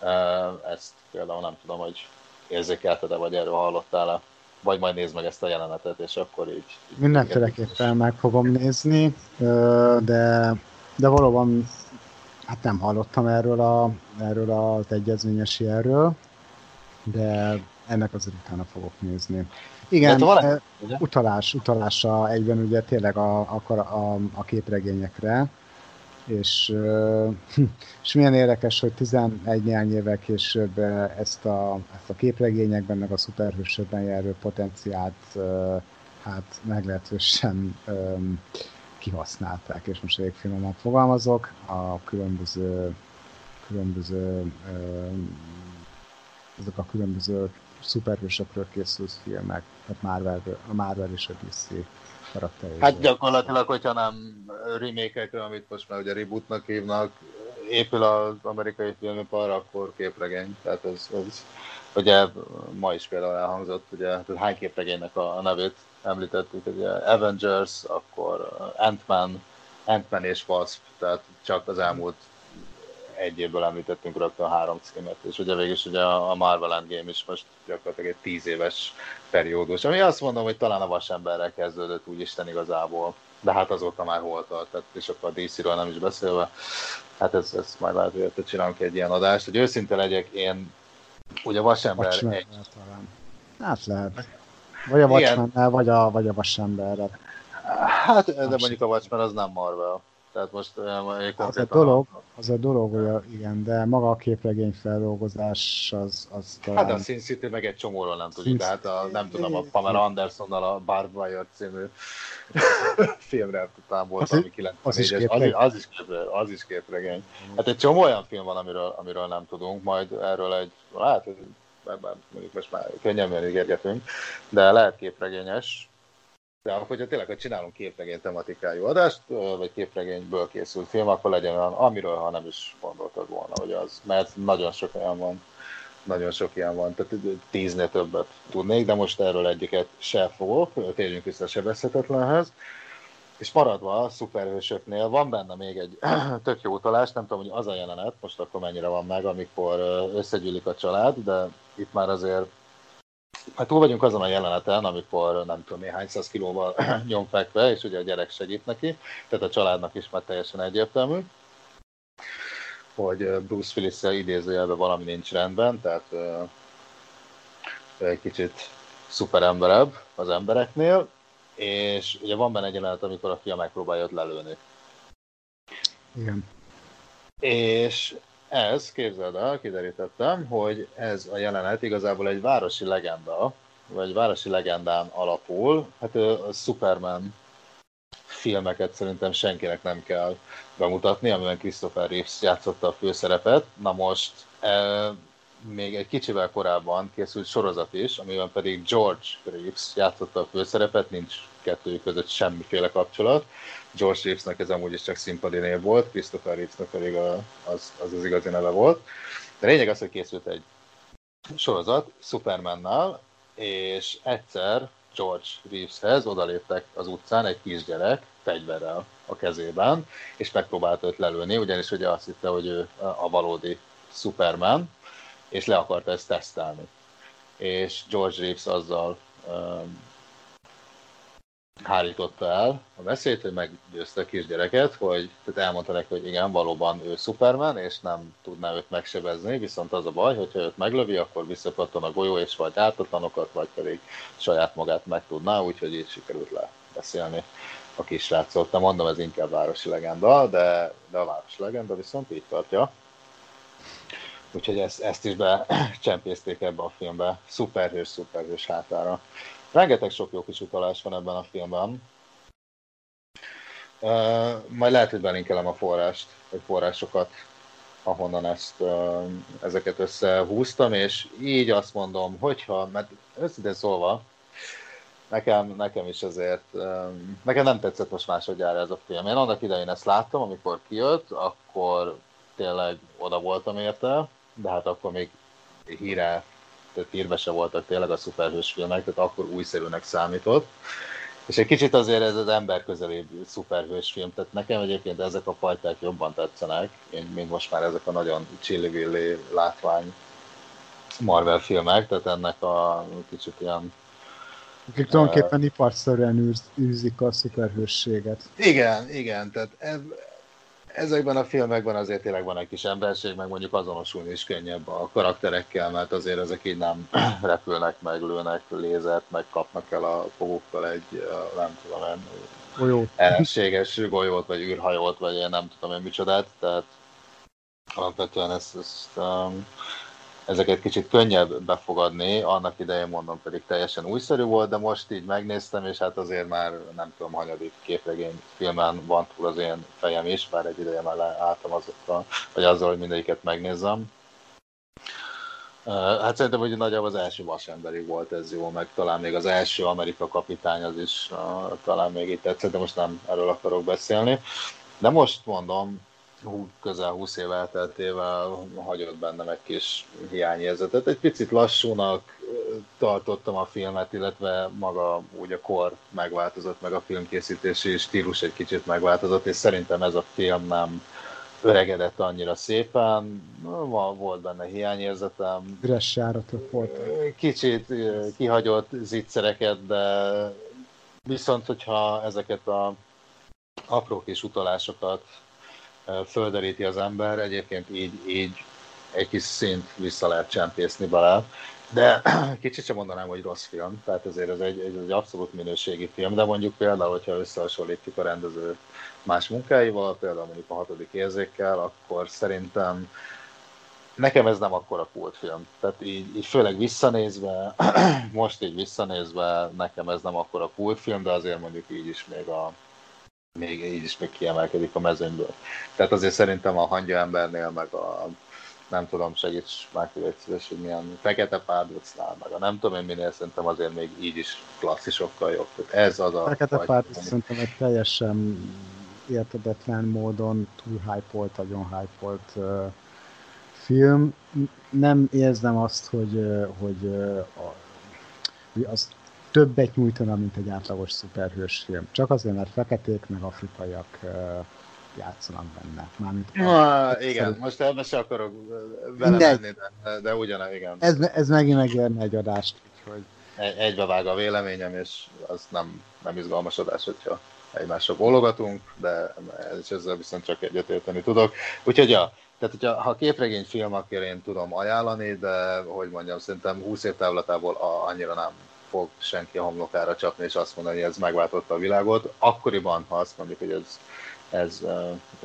Uh, ezt például nem tudom, hogy érzékelted-e, vagy erről hallottál-e vagy majd nézd meg ezt a jelenetet, és akkor így... így Mindenféleképpen meg fogom nézni, de, de valóban hát nem hallottam erről, a, erről az egyezményes jelről, de ennek azért utána fogok nézni. Igen, utalás, utalása egyben ugye tényleg a, a, a, a képregényekre, és, és milyen érdekes, hogy 11 néhány évvel később ezt a, ezt a képregényekben, meg a szuperhősökben járó potenciált hát meglehetősen kihasználták, és most elég finoman fogalmazok, a különböző, különböző ezek a különböző szuperhősökről készült filmek, tehát Marvel, a Marvel és a DC karakteréről. Hát gyakorlatilag, hogyha nem remake amit most már ugye rebootnak hívnak, épül az amerikai filmipar, akkor képregény. Tehát ez, ez ugye ma is például elhangzott, ugye tehát hány képregénynek a, a nevét említettük, ugye Avengers, akkor Ant-Man, Ant-Man és Wasp, tehát csak az elmúlt egy évből említettünk rögtön három címet, és ugye végül is ugye a Marvel Endgame is most gyakorlatilag egy tíz éves periódus, ami azt mondom, hogy talán a vasemberrel kezdődött úgy Isten igazából, de hát azóta már hol tart, tehát, és akkor a DC-ről nem is beszélve, hát ez, ez majd lehet, hogy csinálunk egy ilyen adást, hogy őszinte legyek, én ugye vasember egy... Talán. Hát lehet. Vagy a Watchmen vagy a, vagy a vasemberre. Hát, de mondjuk a Watchmen az nem Marvel. Tehát most az a dolog, az a dolog, hogy igen, de maga a képregény feldolgozás az, az talán... Hát a Sin City meg egy csomóról nem tudjuk, de hát a, nem tudom, a Pamela Andersonnal a Barb Wire című filmre talán volt, ami 94 az, is az, az, is képregény, az is képregény. Hát egy csomó olyan film van, amiről, amiről nem tudunk, majd erről egy, hát mondjuk most már könnyen ígérgetünk, de lehet képregényes, de hogyha tényleg, hogy csinálunk képregény tematikájú adást, vagy képregényből készült film, akkor legyen olyan, amiről ha nem is gondoltad volna, hogy az, mert nagyon sok olyan van, nagyon sok ilyen van, tehát tíznél többet tudnék, de most erről egyiket se fogok, térjünk vissza a sebezhetetlenhez. És maradva a szuperhősöknél van benne még egy tök jó utalás, nem tudom, hogy az a jelenet, most akkor mennyire van meg, amikor összegyűlik a család, de itt már azért Hát túl vagyunk azon a jeleneten, amikor nem tudom néhány száz kilóval nyomfekve, és ugye a gyerek segít neki, tehát a családnak is már teljesen egyértelmű, hogy Bruce willis idézőjelben valami nincs rendben, tehát egy kicsit szuperemberebb az embereknél, és ugye van benne egy jelenet, amikor a fia megpróbálja őt lelőni. Igen. És ez, képzeld el, kiderítettem, hogy ez a jelenet igazából egy városi legenda, vagy városi legendán alapul. Hát a Superman filmeket szerintem senkinek nem kell bemutatni, amiben Christopher Reeves játszotta a főszerepet. Na most e, még egy kicsivel korábban készült sorozat is, amiben pedig George Reeves játszotta a főszerepet, nincs kettőjük között semmiféle kapcsolat. George Reevesnek ez amúgy is csak színpadi név volt, Christopher Reevesnek pedig a, az, az az igazi neve volt. De lényeg az, hogy készült egy sorozat Supermannal, és egyszer George Reeveshez odaléptek az utcán egy kisgyerek fegyverrel a kezében, és megpróbált őt lelőni, ugyanis ugye azt hitte, hogy ő a valódi Superman, és le akarta ezt tesztelni. És George Reeves azzal um, hárította el a veszélyt, hogy meggyőzte a kisgyereket, hogy tehát elmondta neki, hogy igen, valóban ő Superman, és nem tudná őt megsebezni, viszont az a baj, hogyha őt meglövi, akkor visszapattan a golyó, és vagy ártatlanokat, vagy pedig saját magát meg tudná, úgyhogy így sikerült le beszélni a kisrácot. Nem mondom, ez inkább városi legenda, de, de a városi legenda viszont így tartja. Úgyhogy ezt, ezt is becsempészték ebbe a filmbe, szuperhős, szuperhős hátára. Rengeteg sok jó kis utalás van ebben a filmben. Uh, majd lehet, hogy belinkelem a forrást, vagy forrásokat, ahonnan ezt, uh, ezeket összehúztam, és így azt mondom, hogyha, mert őszintén szólva, nekem, nekem is azért, um, nekem nem tetszett most másodjára ez a film. Én annak idején ezt láttam, amikor kijött, akkor tényleg oda voltam érte, de hát akkor még híre tehát hírbe se voltak tényleg a szuperhős filmek, tehát akkor újszerűnek számított. És egy kicsit azért ez az ember közelébb szuperhős film, tehát nekem egyébként ezek a fajták jobban tetszenek, mint most már ezek a nagyon csillivilli látvány Marvel filmek, tehát ennek a kicsit ilyen akik tulajdonképpen iparszerűen űzik a szuperhősséget. Igen, igen, tehát ezekben a filmekben azért tényleg van egy kis emberség, meg mondjuk azonosulni is könnyebb a karakterekkel, mert azért ezek így nem repülnek meg, lőnek lézert, meg kapnak el a fogukkal egy, nem tudom én, golyót. ellenséges golyót, vagy űrhajót, vagy én nem tudom én micsodát, tehát alapvetően ezt, ezt um, ezeket kicsit könnyebb befogadni, annak idején mondom pedig teljesen újszerű volt, de most így megnéztem, és hát azért már nem tudom, hanyadik képregény filmen van túl az én fejem is, bár egy ideje már álltam azokkal, vagy azzal, hogy mindegyiket megnézzem. Hát szerintem, hogy nagyjából az első vasemberig volt ez jó, meg talán még az első Amerika kapitány az is talán még itt tetszett, de most nem erről akarok beszélni. De most mondom, közel 20 év elteltével hagyott bennem egy kis hiányérzetet. Egy picit lassúnak tartottam a filmet, illetve maga úgy a kor megváltozott, meg a filmkészítési stílus egy kicsit megváltozott, és szerintem ez a film nem öregedett annyira szépen, volt benne hiányérzetem. Üres járatok volt. Kicsit kihagyott zicsereket, de viszont, hogyha ezeket a apró kis utalásokat földeríti az ember, egyébként így, így egy kis szint vissza lehet csempészni bele. de kicsit sem mondanám, hogy rossz film, tehát ezért ez egy, ez egy abszolút minőségi film, de mondjuk például, hogyha összehasonlítjuk a rendező más munkáival, például mondjuk a hatodik érzékkel, akkor szerintem nekem ez nem akkora kultfilm. Tehát így, így főleg visszanézve, most így visszanézve, nekem ez nem akkora kultfilm, de azért mondjuk így is még a még így is még kiemelkedik a mezőnyből. Tehát azért szerintem a hangya embernél, meg a nem tudom, segíts már egy szíves, hogy milyen fekete párducnál, meg a nem tudom én minél, szerintem azért még így is klasszisokkal jobb. Tehát ez az a... Fekete párduc szerintem egy teljesen értedetlen módon túl hype-olt, nagyon hype-olt uh, film. Nem érzem azt, hogy, uh, hogy, uh, a, hogy az többet nyújtana, mint egy átlagos szuperhős film. Csak azért, mert feketék, meg afrikaiak játszanak benne. Mármint Na, a, igen, szerint... most ebben se akarok vele menni, de, de ugyanaz, igen. Ez, ez megint megérne egy adást, úgyhogy... Egy, egybevág a véleményem, és az nem, nem izgalmas adás, hogyha egymásra bólogatunk, de ez, ezzel viszont csak egyetérteni tudok. Úgyhogy ja, tehát hogyha, ha képregény film, akkor én tudom ajánlani, de hogy mondjam, szerintem 20 év távlatából annyira nem fog senki a homlokára csapni, és azt mondani, hogy ez megváltotta a világot. Akkoriban, ha azt mondjuk, hogy ez ez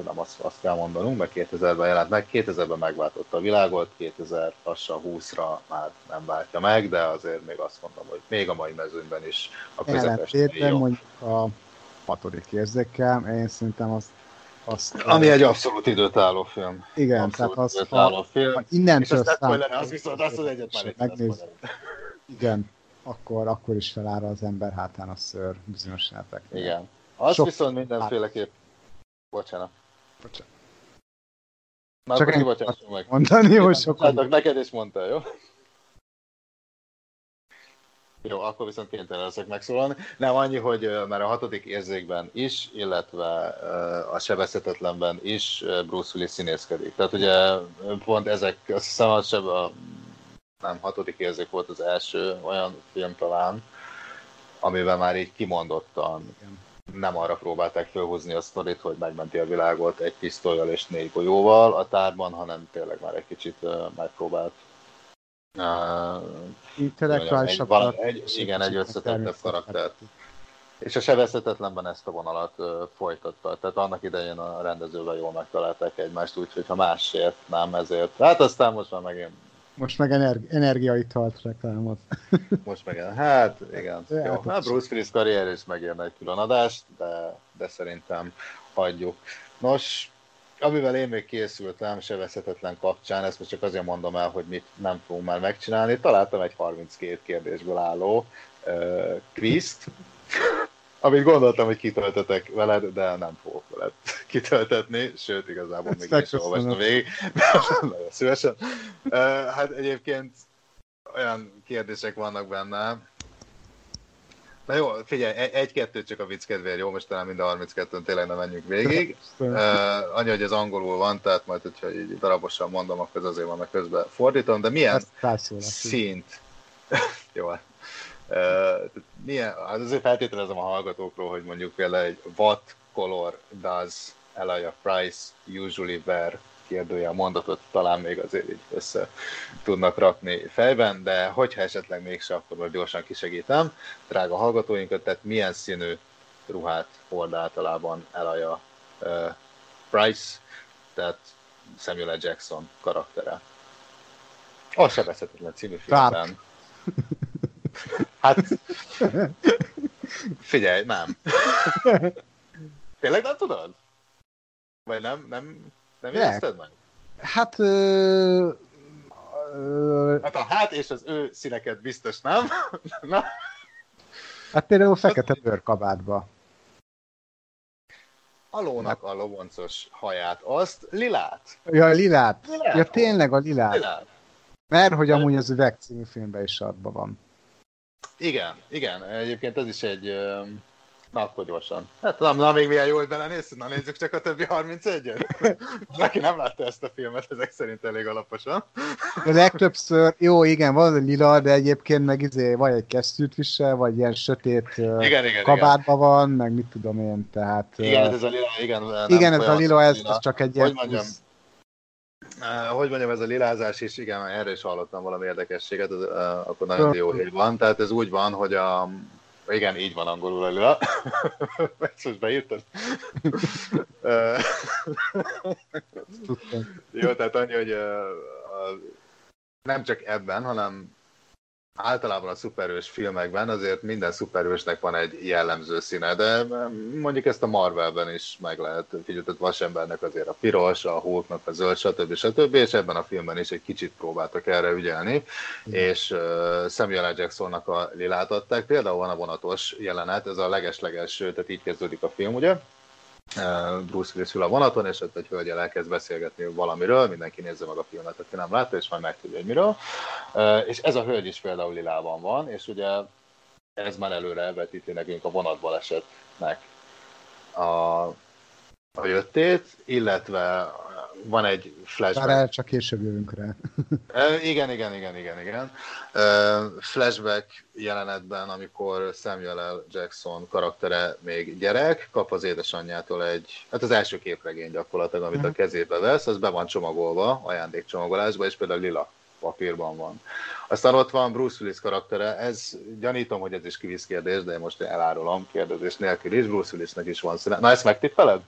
nem azt, azt kell mondanunk, mert 2000-ben jelent meg, 2000-ben megváltotta a világot, 2000 lassan 20-ra már nem váltja meg, de azért még azt mondom, hogy még a mai mezőnyben is a közepes jó. mondjuk a hatodik érzékkel, én szerintem az azt, Ami egy abszolút időtálló film. Igen, abszolút tehát az, időtálló ha, film. Ha innentől és szám... lenne, az viszont azt az egyet már megnéz. Igen, akkor, akkor is feláll az ember hátán a szőr bizonyos elteknél. Igen. Az Sok viszont mindenféleképp Bocsánat. Bocsánat. Már Csak akkor meg. Mondani, hogy sokan. Neked is mondta, jó? Jó, akkor viszont kénytelen leszek megszólalni. Nem annyi, hogy már a hatodik érzékben is, illetve a sebezhetetlenben is Bruce Willis színészkedik. Tehát ugye pont ezek, azt hiszem, az seb, a, nem, hatodik érzék volt az első olyan film talán, amivel már így kimondottan Igen nem arra próbálták felhozni a sztorit, hogy megmenti a világot egy pisztolyjal és négy golyóval a tárban, hanem tényleg már egy kicsit uh, megpróbált uh, intellektuálisabb. Egy, egy, igen, egy összetettebb karaktert. És a sebezhetetlenben ezt a vonalat uh, folytatta. Tehát annak idején a rendezővel jól megtalálták egymást, úgyhogy ha másért, nem ezért. Hát aztán most már megint most meg energi- energiaitalt reklámoz. Most meg, hát igen. Jó. Hát Bruce Willis karrier is megérne egy külön adást, de, de szerintem hagyjuk. Nos, amivel én még készültem, sebezhetetlen kapcsán, ezt most csak azért mondom el, hogy mit nem fogunk már megcsinálni. Találtam egy 32 kérdésből álló uh, quizt, amit gondoltam, hogy kitöltetek veled, de nem fogok veled kitöltetni, sőt, igazából még is olvastam végig. Nagyon szívesen. Hát egyébként olyan kérdések vannak benne. Na jó, figyelj, egy-kettő csak a vicc kedvéért, jó, most talán mind a 32-n tényleg nem menjünk végig. Uh, annyi, hogy ez angolul van, tehát majd, hogyha így darabosan mondom, akkor az azért van, mert közben fordítom, de milyen szint? jó, milyen, hát azért feltételezem a hallgatókról, hogy mondjuk például egy what color does Elijah Price usually wear kérdője a mondatot talán még azért így össze tudnak rakni fejben, de hogyha esetleg mégse, akkor majd gyorsan kisegítem. Drága hallgatóinkat, tehát milyen színű ruhát hord általában Elijah uh, Price, tehát Samuel L. Jackson karaktere. A sebezhetetlen című filmben. Hát, figyelj, nem. Tényleg nem tudod? Vagy nem, nem, nem érezted meg? Hát... Ö, ö, hát a hát és az ő színeket biztos nem. Na. Hát például fekete bőrkabátba. Alónak a loboncos haját, azt lilát. Ja, lilát. lilát. Ja, tényleg a lilát. lilát. Mert hogy amúgy az üveg című filmben is sartban van. Igen, igen. Egyébként ez is egy... Na, akkor gyorsan. Hát na, na még milyen jó, hogy belenézsz, na nézzük csak a többi 31-et. Aki nem látta ezt a filmet, ezek szerint elég alaposan. A legtöbbször, jó, igen, van lila, de egyébként meg izé, vagy egy kesztyűt visel, vagy ilyen sötét igen, igen, kabátban igen. van, meg mit tudom én, tehát... Igen, ez a lila, igen. Igen, ez a lila, ez, ez csak egy ilyen... Hogy mondjam, hogy mondjam, ez a lilázás is, igen, erre is hallottam valami érdekességet, akkor nagyon jó hír van. Tehát ez úgy van, hogy a, igen, így van angolul a lila. Ezt most beírtad? jó, tehát annyi, hogy a, a, nem csak ebben, hanem általában a szuperős filmekben azért minden szuperősnek van egy jellemző színe, de mondjuk ezt a Marvelben is meg lehet, figyeltet Vasembernek azért a piros, a Hulknak a zöld, stb. stb. és ebben a filmben is egy kicsit próbáltak erre ügyelni, mm. és uh, Samuel L. Jacksonnak a lilát adták. Például van a vonatos jelenet, ez a legesleges, tehát így kezdődik a film, ugye? Bruce Willis ül a vonaton, és ott egy hölgyel elkezd beszélgetni valamiről, mindenki nézze meg a filmet, aki nem látta, és majd megtudja, hogy miről. És ez a hölgy is például lilában van, és ugye ez már előre elvetíti nekünk a vonatbalesetnek a, a jöttét, illetve van egy flashback. Már el csak később jövünk rá. igen, igen, igen, igen, igen. Flashback jelenetben, amikor Samuel L. Jackson karaktere még gyerek, kap az édesanyjától egy, hát az első képregény gyakorlatilag, amit a mhm. kezébe vesz, az be van csomagolva, ajándékcsomagolásba, és például lila papírban van. Aztán ott van Bruce Willis karaktere, ez gyanítom, hogy ez is kivisz kérdés, de én most elárulom kérdezés nélkül is, Bruce Willisnek is van színe. Na, ezt megtippeled?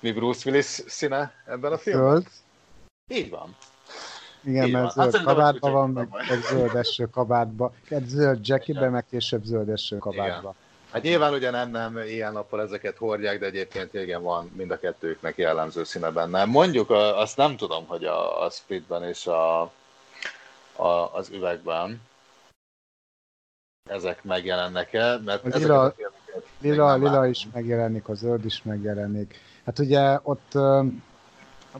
Mi Bruce Willis színe ebben a filmben? Zöld. Így van. Igen, Így mert van. zöld hát kabátban van, meg egy zöld eső kabátban. Egy zöld jackibe, meg később zöld eső kabátban. Hát nyilván ugye nem, nem ilyen nappal ezeket hordják, de egyébként igen van mind a kettőknek jellemző színe benne. Mondjuk azt nem tudom, hogy a, a splitben és a, a, az üvegben ezek megjelennek-e, mert a lila, a lila, lila is megjelenik, a zöld is megjelenik. Hát ugye ott,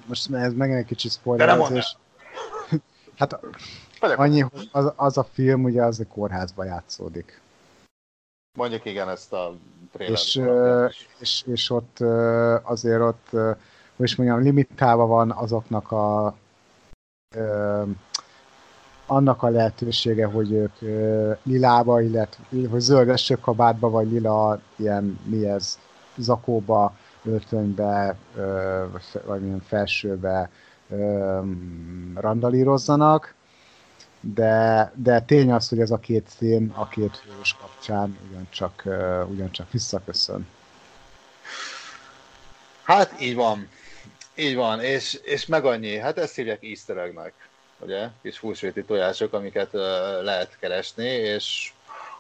most ez megint egy kicsit spoilerezés. Hát annyi, hogy az, az a film ugye az a kórházba játszódik. Mondjuk igen, ezt a és, és, és ott azért ott, hogy is mondjam, limitálva van azoknak a annak a lehetősége, hogy ők lilába, illetve hogy zöld esőkabátba, vagy lila ilyen mi ez, zakóba öltönybe, vagy milyen felsőbe randalírozzanak, de, de tény az, hogy ez a két szín a két hős kapcsán ugyancsak, ugyancsak visszaköszön. Hát így van. Így van, és, és meg annyi, hát ezt hívják easter eggnek, ugye? Kis húsvéti tojások, amiket lehet keresni, és,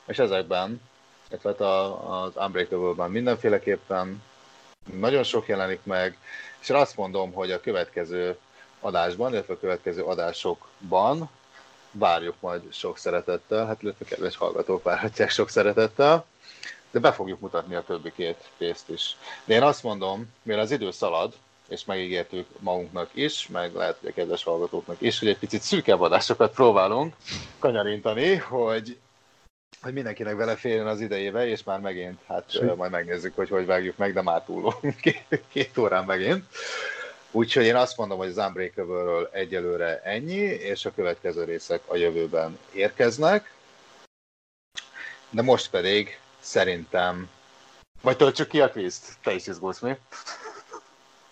és ezekben, illetve hát az Unbreakable-ben mindenféleképpen nagyon sok jelenik meg, és azt mondom, hogy a következő adásban, illetve a következő adásokban várjuk majd sok szeretettel, hát illetve kedves hallgatók várhatják sok szeretettel, de be fogjuk mutatni a többi két részt is. De én azt mondom, mivel az idő szalad, és megígértük magunknak is, meg lehet, hogy a kedves hallgatóknak is, hogy egy picit szűkebb adásokat próbálunk kanyarintani, hogy hogy mindenkinek beleférjen az idejébe, és már megint, hát Sőt. majd megnézzük, hogy hogy vágjuk meg, de már túl két, két órán megint. Úgyhogy én azt mondom, hogy az Unbreakable-ről egyelőre ennyi, és a következő részek a jövőben érkeznek. De most pedig szerintem... Vagy töltsük ki a kvízt? Te is izgulsz mi?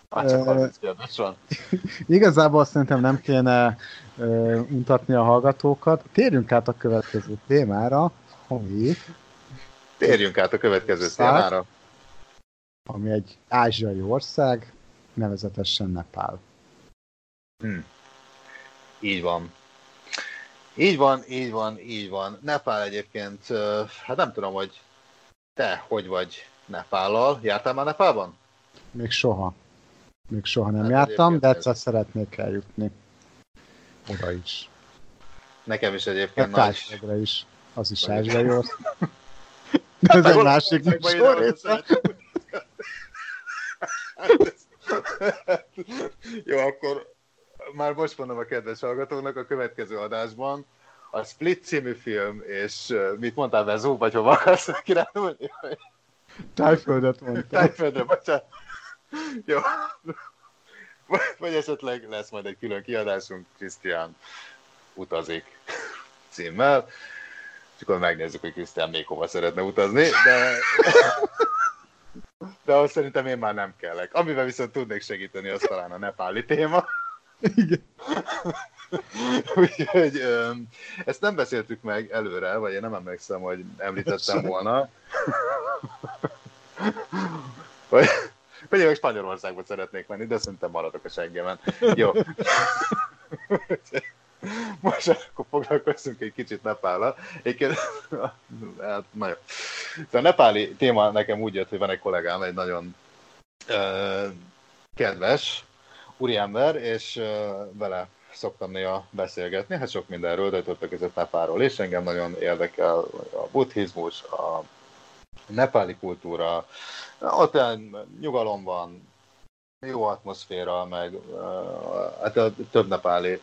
Hát csak uh, kérdés van. Igazából szerintem nem kéne uh, mutatni a hallgatókat. Térjünk át a következő témára, ami... Térjünk át a következő témára. Ami egy ázsiai ország, nevezetesen Nepál. Hmm. Így van. Így van, így van, így van. Nepál egyébként, hát nem tudom, hogy te hogy vagy Nepállal. Jártál már Nepálban? Még soha. Még soha nem hát jártam, de egyszer ez... szeretnék eljutni. Oda is. Nekem is egyébként nagy... is. Az is ázsiai ország. De ez egy másik műsor Jó, akkor már most mondom a kedves hallgatónak, a következő adásban a Split című film, és mit mondtál, Vezó, vagy hova akarsz királni? Tájföldet mondtam. Tájföldet, bocsánat. Jó. Vagy esetleg lesz majd egy külön kiadásunk, Krisztián utazik címmel és akkor megnézzük, hogy Krisztián még hova szeretne utazni, de, de ahhoz szerintem én már nem kellek. Amivel viszont tudnék segíteni, az talán a nepáli téma. Igen. Úgyhogy ezt nem beszéltük meg előre, vagy én nem emlékszem, hogy említettem volna. vagy, vagy én Spanyolországba szeretnék menni, de szerintem maradok a seggemen. Jó. Most akkor foglalkozunk egy kicsit Nepállal. Egyébként, hát, na jó. a nepáli téma nekem úgy jött, hogy van egy kollégám, egy nagyon uh, kedves úriember, és uh, vele szoktam néha beszélgetni, hát sok mindenről, de többek között Nepáról, és engem nagyon érdekel a buddhizmus, a nepáli kultúra, ott nyugalom van, jó atmoszféra, meg hát a több nepáli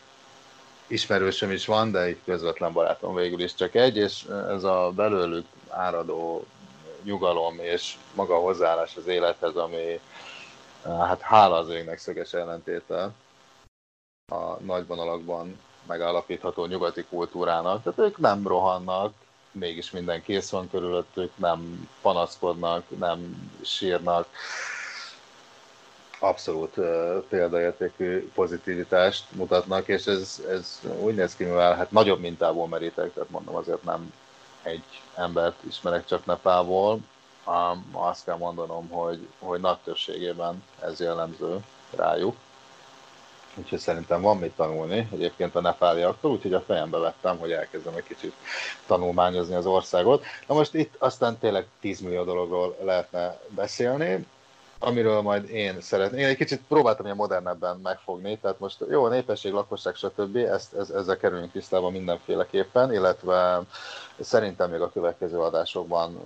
ismerősöm is van, de egy közvetlen barátom végül is csak egy, és ez a belőlük áradó nyugalom és maga hozzáállás az élethez, ami hát hála az égnek szöges ellentéte a nagy vonalakban megállapítható nyugati kultúrának. Tehát ők nem rohannak, mégis minden kész van körülöttük, nem panaszkodnak, nem sírnak, abszolút példaértékű pozitivitást mutatnak, és ez, ez úgy néz ki, mivel hát nagyobb mintából merítek, tehát mondom azért nem egy embert ismerek csak Nepából, azt kell mondanom, hogy, hogy nagy többségében ez jellemző rájuk. Úgyhogy szerintem van mit tanulni egyébként a nepáliaktól, úgyhogy a fejembe vettem, hogy elkezdem egy kicsit tanulmányozni az országot. Na most itt aztán tényleg 10 millió dologról lehetne beszélni, amiről majd én szeretném. Én egy kicsit próbáltam ilyen modernebben megfogni, tehát most jó, a népesség, lakosság, stb. Ezt, ez, ezzel kerülünk tisztában mindenféleképpen, illetve szerintem még a következő adásokban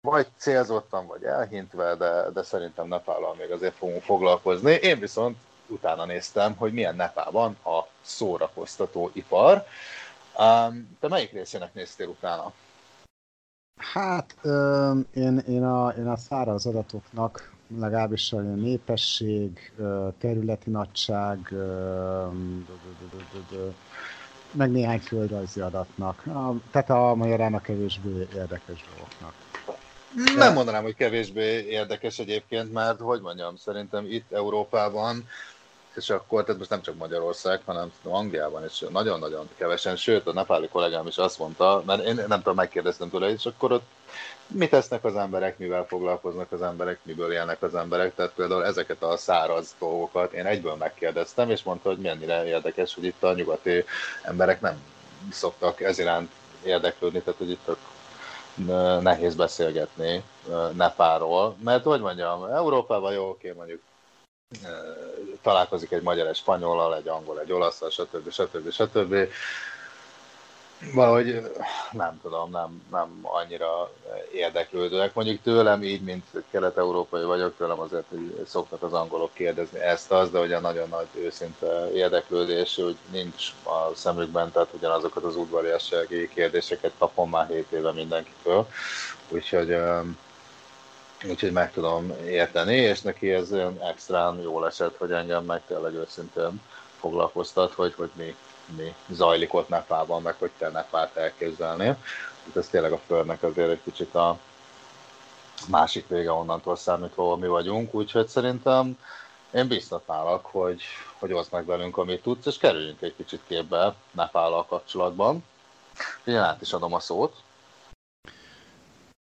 vagy célzottan, vagy elhintve, de, de szerintem Nepállal még azért fogunk foglalkozni. Én viszont utána néztem, hogy milyen Nepálban a szórakoztató ipar. Te melyik részének néztél utána? Hát ö, én, én, a, én a száraz adatoknak legalábbis a népesség, területi nagyság, meg néhány földrajzi adatnak. Tehát a magyarán a kevésbé érdekes dolgoknak. Nem mondanám, hogy kevésbé érdekes egyébként, mert hogy mondjam, szerintem itt Európában és akkor, tehát most nem csak Magyarország, hanem Angliában is nagyon-nagyon kevesen, sőt a nepáli kollégám is azt mondta, mert én nem tudom, megkérdeztem tőle, és akkor ott mit tesznek az emberek, mivel foglalkoznak az emberek, miből élnek az emberek, tehát például ezeket a száraz dolgokat én egyből megkérdeztem, és mondta, hogy mennyire érdekes, hogy itt a nyugati emberek nem szoktak ez iránt érdeklődni, tehát hogy itt nehéz beszélgetni Nepáról, mert hogy mondjam, Európában jó, oké, mondjuk találkozik egy magyar, egy spanyollal, egy angol, egy olasz, stb. stb. stb. Valahogy nem tudom, nem, nem annyira érdeklődőek. Mondjuk tőlem így, mint kelet-európai vagyok, tőlem azért, hogy szoktak az angolok kérdezni ezt, az, de ugye nagyon nagy őszinte érdeklődés, hogy nincs a szemükben, tehát ugyanazokat az udvariassági kérdéseket kapom már 7 éve mindenkitől. Úgyhogy úgyhogy meg tudom érteni, és neki ez olyan extrán jól esett, hogy engem meg tényleg őszintén foglalkoztat, hogy, hogy mi, mi zajlik ott Nepában, meg hogy te Nepát elképzelnél. Hát ez tényleg a Földnek azért egy kicsit a másik vége onnantól számítva, mi vagyunk, úgyhogy szerintem én biztatnálak, hogy, hogy oszd meg velünk, amit tudsz, és kerüljünk egy kicsit képbe Nepállal kapcsolatban. Én át is adom a szót.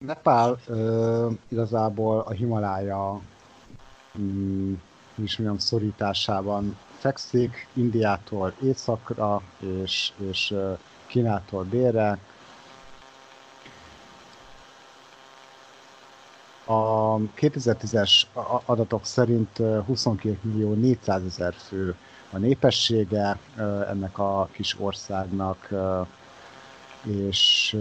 Nepál uh, igazából a Himalája um, is mondjam, szorításában fekszik, Indiától északra és, és Kínától délre. A 2010-es adatok szerint 22 millió 400 ezer fő a népessége ennek a kis országnak, és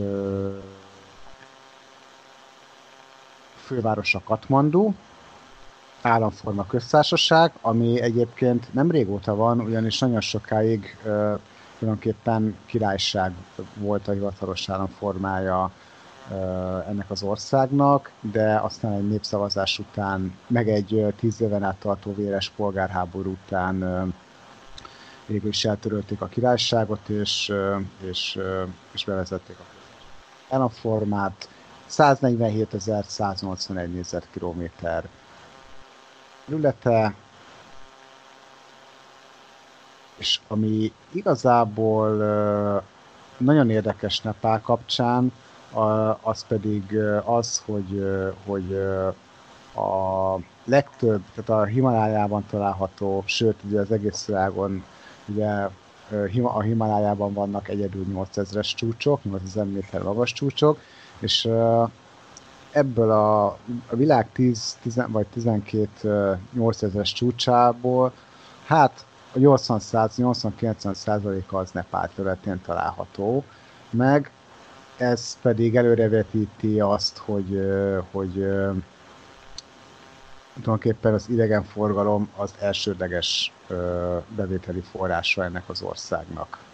fővárosa Katmandu, államforma köztársaság, ami egyébként nem régóta van, ugyanis nagyon sokáig uh, tulajdonképpen királyság volt a hivatalos államformája uh, ennek az országnak, de aztán egy népszavazás után, meg egy tíz éven át tartó véres polgárháború után uh, végül is eltörölték a királyságot, és, és, és bevezették a államformát 147.181 négyzetkilométer területe, és ami igazából nagyon érdekes Nepál kapcsán, az pedig az, hogy, hogy a legtöbb, tehát a Himalájában található, sőt ugye az egész világon ugye a Himalájában vannak egyedül 8000-es csúcsok, 8000 méter magas csúcsok, és ebből a, a világ 10, 10 vagy 12 8000-es csúcsából, hát a 80-80-90 százaléka az Nepál területén található, meg ez pedig előrevetíti azt, hogy, hogy tulajdonképpen az idegenforgalom az elsődleges bevételi forrása ennek az országnak.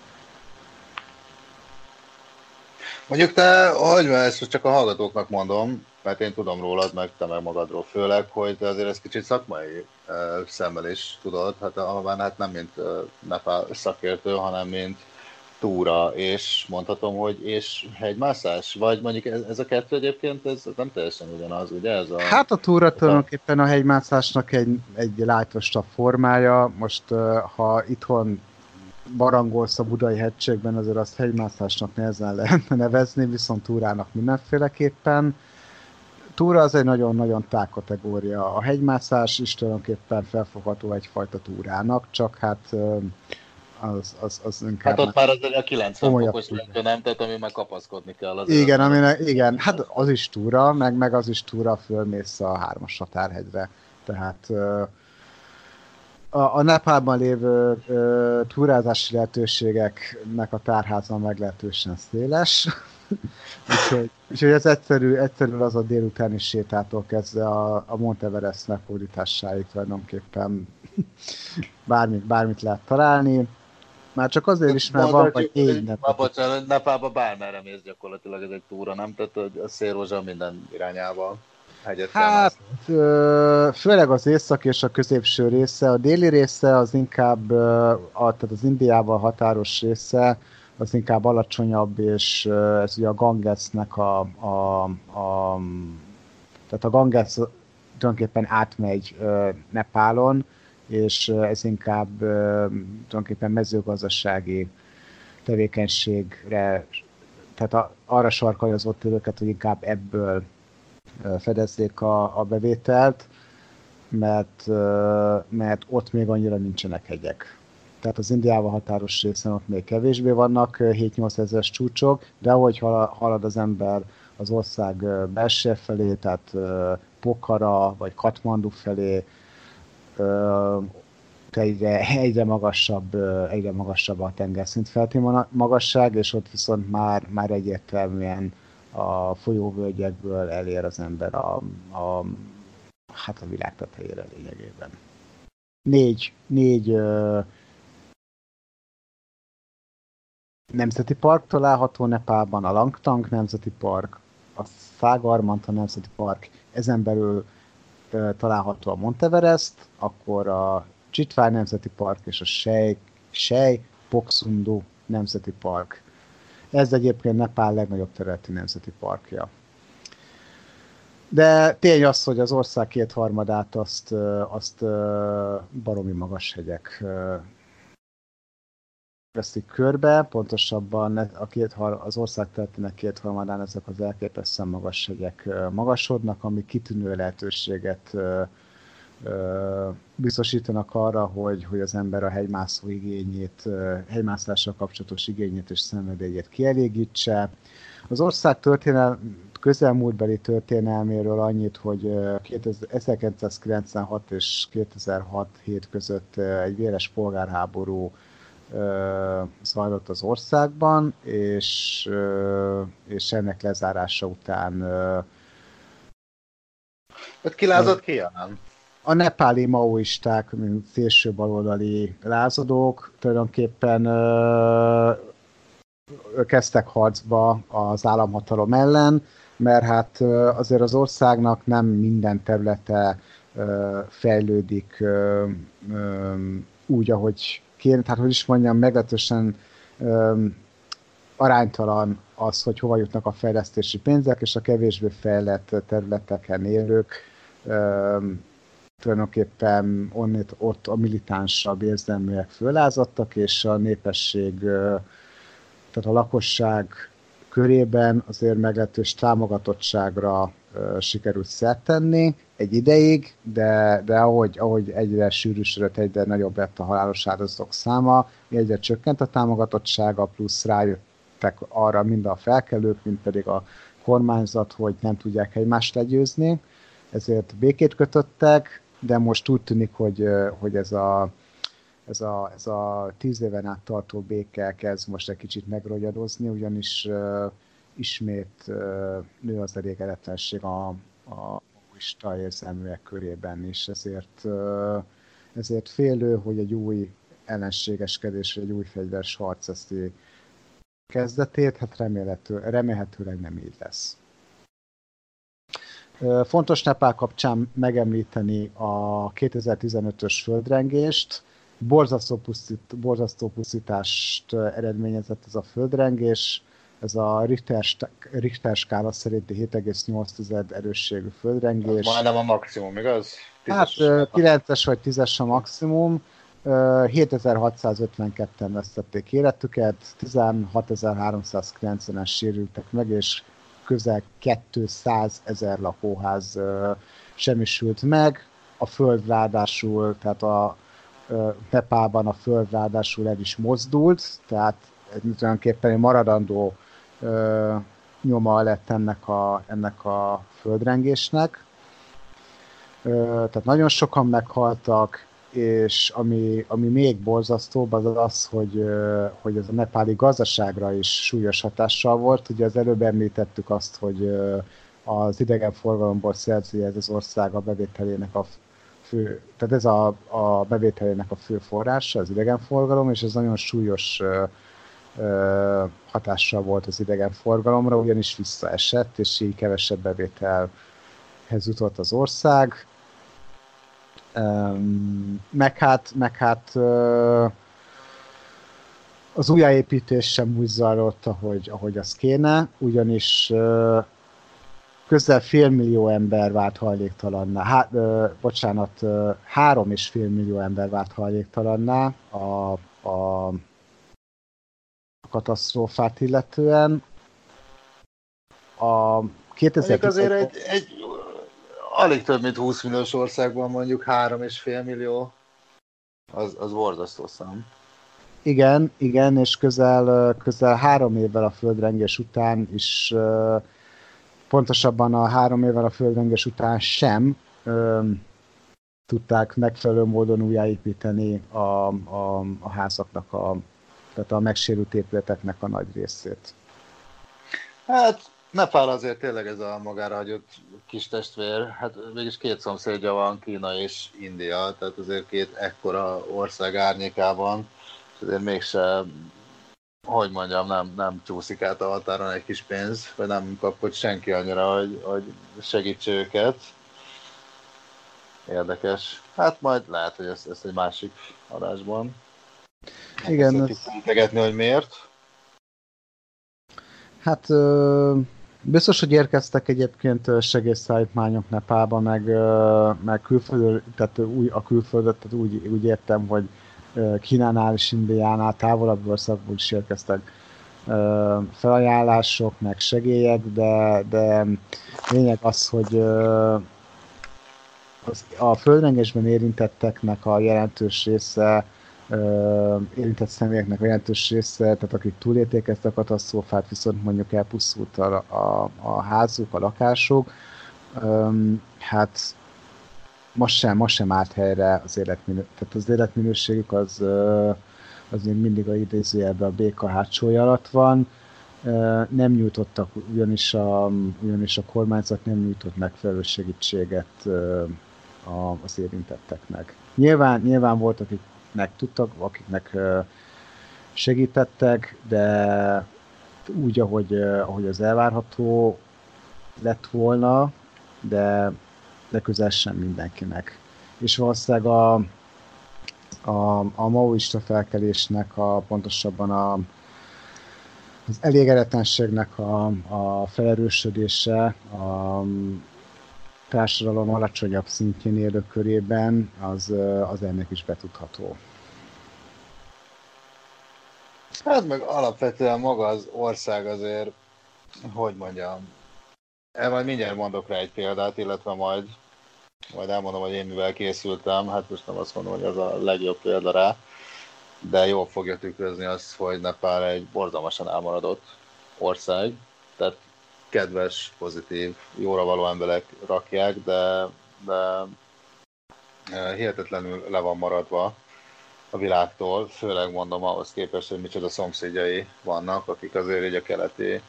Mondjuk te, hogy ezt csak a hallgatóknak mondom, mert én tudom rólad, meg te meg magadról főleg, hogy te azért ez kicsit szakmai uh, szemmel is tudod, hát a hát nem mint uh, Nepál szakértő, hanem mint túra, és mondhatom, hogy és hegymászás? Vagy mondjuk ez, ez a kettő egyébként, ez nem teljesen ugyanaz, ugye? Ez a, hát a túra tulajdonképpen a hegymászásnak egy, egy lájtosabb formája. Most ha itthon barangolsz a Budai hegységben, azért azt hegymászásnak nehezen lehetne nevezni, viszont túrának mindenféleképpen. Túra az egy nagyon-nagyon tág kategória. A hegymászás is tulajdonképpen felfogható egyfajta túrának, csak hát az, az, az inkább... Hát ott már az a 90 fokos lentő, nem? Tehát ami már kapaszkodni kell. Az igen, aminek, igen, hát az is túra, meg, meg az is túra, fölmész a hármas határhegyre. Tehát a, a Nepálban lévő ö, túrázási lehetőségeknek a tárháza meglehetősen széles. úgyhogy, úgyhogy ez egyszerű, egyszerű az a délutáni sétától kezdve a, a Monteverest megfordításáig tulajdonképpen bármit, bármit lehet találni. Már csak azért is, mert van vagy négy nap. Bocsánat, Nepálba bármerre mész gyakorlatilag ez egy túra, nem? Tehát a szélrózsa minden irányával. Hegyet hát, főleg az észak és a középső része, a déli része az inkább, a, tehát az Indiával határos része, az inkább alacsonyabb, és ez ugye a Gangesnek a, a, a tehát a Ganges tulajdonképpen átmegy Nepálon, és ez inkább tulajdonképpen mezőgazdasági tevékenységre, tehát arra sarkalja az ott hogy inkább ebből fedezzék a, a bevételt, mert, mert ott még annyira nincsenek hegyek. Tehát az Indiával határos részen ott még kevésbé vannak 7-8 ezeres csúcsok, de ahogy halad az ember az ország belső felé, tehát Pokhara vagy Katmandu felé, egyre, egyre magasabb, egyre magasabb a tengerszint felti magasság, és ott viszont már, már egyértelműen a folyóvölgyekből elér az ember a, a, hát a világ tetejére lényegében. Négy, négy ö, nemzeti park található Nepálban, a Langtang Nemzeti Park, a Szágarmanta Nemzeti Park, ezen belül ö, található a Monteverest, akkor a Csitvány Nemzeti Park és a Sej, Sej Poksundu Nemzeti Park. Ez egyébként Nepál legnagyobb területi nemzeti parkja. De tény az, hogy az ország kétharmadát azt, azt baromi magas hegyek veszik körbe, pontosabban a két, az ország területének kétharmadán ezek az elképesztően magas hegyek magasodnak, ami kitűnő lehetőséget biztosítanak arra, hogy, hogy az ember a hegymászó igényét, hegymászással kapcsolatos igényét és szenvedélyét kielégítse. Az ország történel, közelmúltbeli történelméről annyit, hogy 1996 és 2006 hét között egy véres polgárháború zajlott az országban, és, és ennek lezárása után Hát kilázott ki, nem? A nepáli maoisták, mint szélső baloldali lázadók tulajdonképpen ö, kezdtek harcba az államhatalom ellen, mert hát ö, azért az országnak nem minden területe ö, fejlődik ö, ö, úgy, ahogy kéne, tehát hogy is mondjam, meglehetősen ö, aránytalan az, hogy hova jutnak a fejlesztési pénzek, és a kevésbé fejlett területeken élők tulajdonképpen onnét, ott a militánsabb érzelműek fölázadtak, és a népesség, tehát a lakosság körében azért meglehetős támogatottságra sikerült szert tenni egy ideig, de, de ahogy, ahogy egyre sűrűsödött, egyre nagyobb lett a halálos áldozatok száma, egyre csökkent a támogatottsága, plusz rájöttek arra mind a felkelők, mind pedig a kormányzat, hogy nem tudják egymást legyőzni, ezért békét kötöttek, de most úgy tűnik, hogy, hogy ez a ez a, ez a tíz éven át tartó béke kezd most egy kicsit megrogyadozni, ugyanis uh, ismét uh, nő az elégedetlenség a, a ista érzelműek körében is, ezért, uh, ezért félő, hogy egy új ellenségeskedés, egy új fegyveres harc eszi kezdetét, hát remélhető, remélhetőleg nem így lesz. Fontos Nepál kapcsán megemlíteni a 2015-ös földrengést. Borzasztó, pusztít, borzasztó pusztítást eredményezett ez a földrengés. Ez a Richter, Richter skála szerinti 7,8 erősségű földrengés. Majdnem a maximum, igaz? Hát 9-es vagy 10-es a maximum. 7652-en vesztették életüket, 16390-en sérültek meg, és közel 200 ezer lakóház semmisült meg. A föld ráadásul, tehát a Nepában a föld ráadásul el is mozdult, tehát tulajdonképpen egy maradandó nyoma lett ennek a, ennek a földrengésnek. Tehát nagyon sokan meghaltak, és ami, ami még borzasztóbb az az, hogy, hogy ez a nepáli gazdaságra is súlyos hatással volt. Ugye az előbb említettük azt, hogy az idegenforgalomból szerzi ez az ország a bevételének a fő, tehát ez a, a bevételének a fő forrása, az idegenforgalom, és ez nagyon súlyos hatással volt az idegenforgalomra, ugyanis visszaesett, és így kevesebb bevételhez jutott az ország meg hát, meg hát az újjáépítés sem úgy zajlott, ahogy, ahogy az kéne, ugyanis közel fél millió ember vált hajléktalanná, há, ö, bocsánat, ö, három és fél millió ember vált hajléktalanná a, a, a katasztrófát illetően. A 2000 azért egy, egy alig több mint 20 milliós országban mondjuk 3,5 millió, az, az borzasztó szám. Igen, igen, és közel, közel három évvel a földrengés után is, pontosabban a három évvel a földrengés után sem tudták megfelelő módon újjáépíteni a, a, a házaknak, a, tehát a megsérült épületeknek a nagy részét. Hát Nepál azért tényleg ez a magára hagyott kis testvér, hát mégis két szomszédja van, Kína és India, tehát azért két ekkora ország árnyékában, és azért mégse, hogy mondjam, nem, nem csúszik át a határon egy kis pénz, vagy nem kapott senki annyira, hogy, hogy segítse őket. Érdekes. Hát majd lehet, hogy ezt, ezt egy másik adásban. Igen. Ez... hogy miért. Hát ö, Biztos, hogy érkeztek egyébként segélyszállítmányok Nepálba, meg, meg külföldről, tehát új, a külföldöt, tehát úgy, úgy értem, hogy Kínánál és Indiánál távolabb országból is érkeztek felajánlások, meg segélyek, de, de lényeg az, hogy az, a földrengésben érintetteknek a jelentős része érintett személyeknek a jelentős része, tehát akik túlélték ezt a katasztrófát, viszont mondjuk elpusztult a, a, a házuk, a lakásuk, hát most sem, most sem állt helyre az életminőség, tehát az életminőségük az, az még mindig a idézőjelben a béka hátsója alatt van, nem nyújtottak, ugyanis a, ugyanis a kormányzat nem nyújtott megfelelő segítséget az érintetteknek. Nyilván, nyilván volt, akik akiknek tudtak, akiknek segítettek, de úgy, ahogy, ahogy az elvárható lett volna, de, de közel sem mindenkinek. És valószínűleg a, a, a maoista felkelésnek, a, pontosabban a, az elégedetlenségnek a, a felerősödése, a, társadalom alacsonyabb szintjén élő körében, az, az ennek is betudható. Hát meg alapvetően maga az ország azért, hogy mondjam, el majd mindjárt mondok rá egy példát, illetve majd, majd elmondom, hogy én mivel készültem, hát most nem azt mondom, hogy ez a legjobb példa rá, de jól fogja tükrözni azt, hogy Nepál egy borzalmasan elmaradott ország, tehát kedves, pozitív, jóra való emberek rakják, de, de e, hihetetlenül le van maradva a világtól, főleg mondom ahhoz képest, hogy micsoda szomszédjai vannak, akik azért így a keleti e,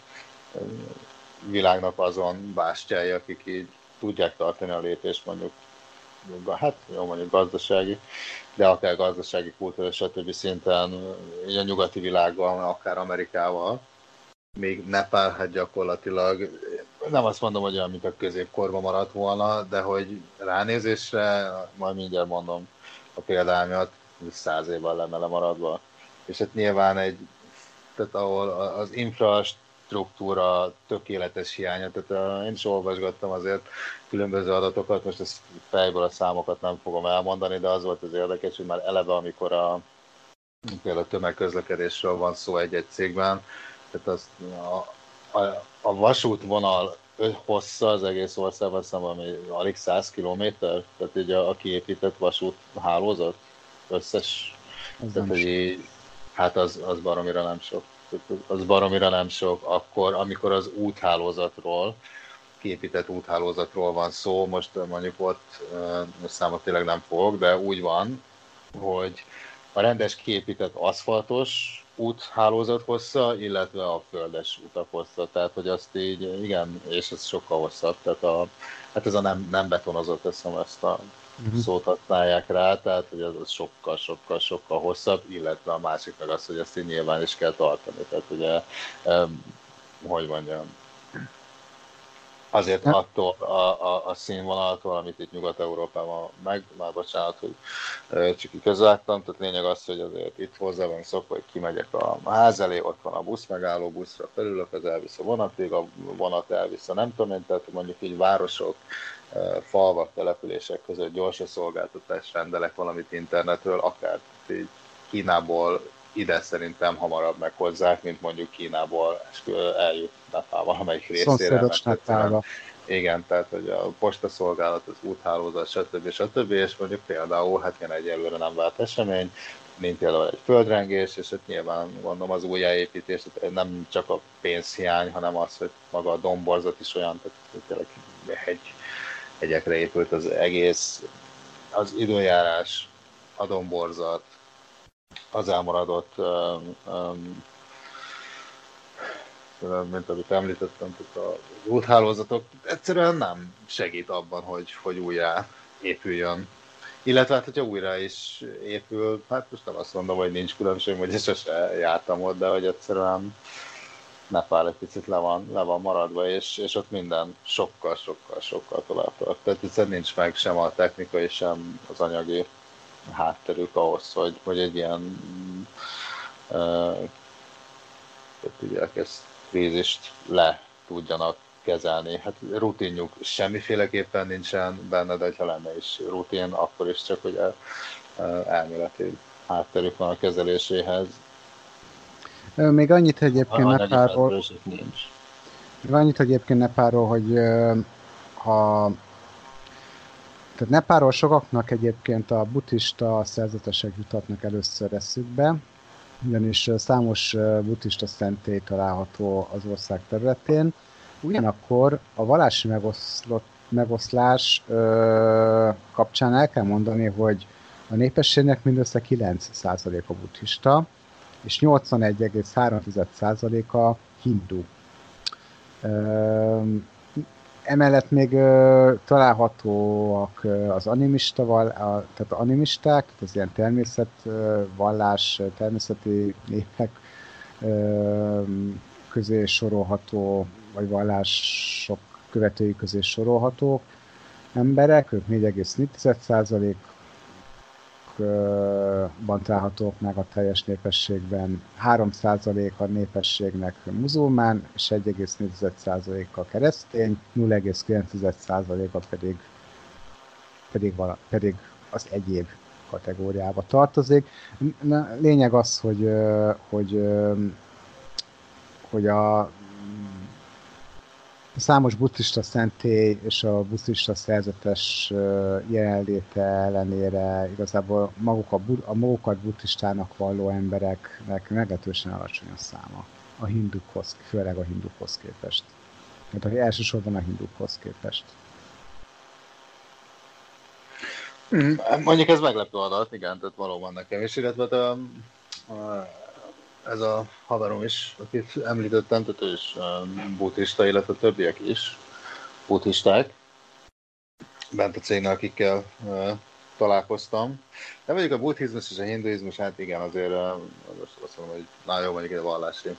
világnak azon bástyái, akik így tudják tartani a lépést mondjuk, hát jó mondjuk gazdasági, de akár gazdasági kultúra, stb. szinten, így a nyugati világgal, akár Amerikával még Nepál hát gyakorlatilag nem azt mondom, hogy olyan, mint a középkorban maradt volna, de hogy ránézésre, majd mindjárt mondom a példámat, száz évvel lenne lemaradva. És hát nyilván egy, tehát ahol az infrastruktúra tökéletes hiánya, tehát én is olvasgattam azért különböző adatokat, most ezt fejből a számokat nem fogom elmondani, de az volt az érdekes, hogy már eleve, amikor a például tömegközlekedésről van szó egy-egy cégben, tehát az, a, a, a vasútvonal hossza az egész országban szemben, ami alig 100 kilométer, tehát így a, a kiépített vasút hálózat összes, az tehát hogy hát az, az baromira nem sok. Az baromira nem sok, akkor, amikor az úthálózatról, kiépített úthálózatról van szó, most mondjuk ott, most számot tényleg nem fogok, de úgy van, hogy a rendes kiépített aszfaltos úthálózat hossza, illetve a földes utak hossza. Tehát, hogy azt így, igen, és ez sokkal hosszabb. Tehát a, hát ez a nem, nem betonozott, hiszem ezt a uh-huh. szót használják rá, tehát hogy az, sokkal, sokkal, sokkal hosszabb, illetve a másik meg az, hogy ezt így nyilván is kell tartani. Tehát ugye, um, hogy mondjam, azért hát. attól a, a, a színvonalatól, amit itt Nyugat-Európában meg, már bocsánat, hogy csak közvágtam, tehát lényeg az, hogy azért itt hozzá van szokva, hogy kimegyek a ház elé, ott van a busz megálló, buszra felülök, az elvisz a vonatig, a vonat elvisz a nem tudom én, tehát mondjuk így városok, falvak, települések között gyors a szolgáltatás, rendelek valamit internetről, akár így Kínából ide szerintem hamarabb meghozzák, mint mondjuk Kínából eljut Nepál valamelyik részére. Nepálba. Igen, tehát hogy a postaszolgálat, az úthálózat, stb. stb. És mondjuk például, hát ilyen egyelőre nem vált esemény, mint például egy földrengés, és hát nyilván gondolom az újjáépítés, nem csak a pénzhiány, hanem az, hogy maga a domborzat is olyan, tehát tényleg hegy, hegyekre épült az egész, az időjárás, a domborzat, az elmaradott, um, um, mint amit említettem, az úthálózatok egyszerűen nem segít abban, hogy, hogy újra épüljön. Illetve hát, hogyha újra is épül, hát most nem azt mondom, hogy nincs különbség, hogy sose jártam ott, de hogy egyszerűen Nepál egy picit le van, le van maradva, és, és ott minden sokkal, sokkal, sokkal tovább tart. Tehát egyszerűen nincs meg sem a technikai, sem az anyagi hátterük ahhoz, hogy, hogy egy ilyen uh, tudják, ezt krízist le tudjanak kezelni. Hát rutinjuk semmiféleképpen nincsen benne, de ha lenne is rutin, akkor is csak hogy elméleti hátterük van a kezeléséhez. Még annyit egyébként Nepáról... Még annyit egyébként Nepáról, hogy ha tehát Nepáról sokaknak egyébként a buddhista szerzetesek jutatnak először eszükbe, ugyanis számos buddhista szentély található az ország területén. Ugyanakkor a vallási megoszlott, megoszlás ö, kapcsán el kell mondani, hogy a népességnek mindössze 9% a buddhista, és 81,3%-a hindu. Emellett még ö, találhatóak ö, az animista, val, a, tehát animisták, tehát az ilyen természet, ö, természeti népek ö, közé sorolható, vagy vallások követői közé sorolhatók emberek, ők 4,4%, országokban találhatók meg a teljes népességben. 3% a népességnek muzulmán, és 1,4% a keresztény, 0,9% a pedig, pedig, vala, pedig az egyéb kategóriába tartozik. Lényeg az, hogy, hogy, hogy a számos buddhista szentély és a buddhista szerzetes jelenléte ellenére igazából maguk a, a magukat buddhistának valló embereknek meglehetősen alacsony a száma a hindukhoz, főleg a hindukhoz képest. Tehát elsősorban a hindukhoz képest. Hmm, mondjuk ez meglepő adat, igen, tehát valóban nekem is, illetve a, a, ez a haverom is, akit említettem, tehát ő is buddhista, illetve többiek is buddhisták, bent a cégnél, akikkel találkoztam. De mondjuk a buddhizmus és a hinduizmus, hát igen, azért uh, azt mondom, hogy nagyon mondjuk egy vallási.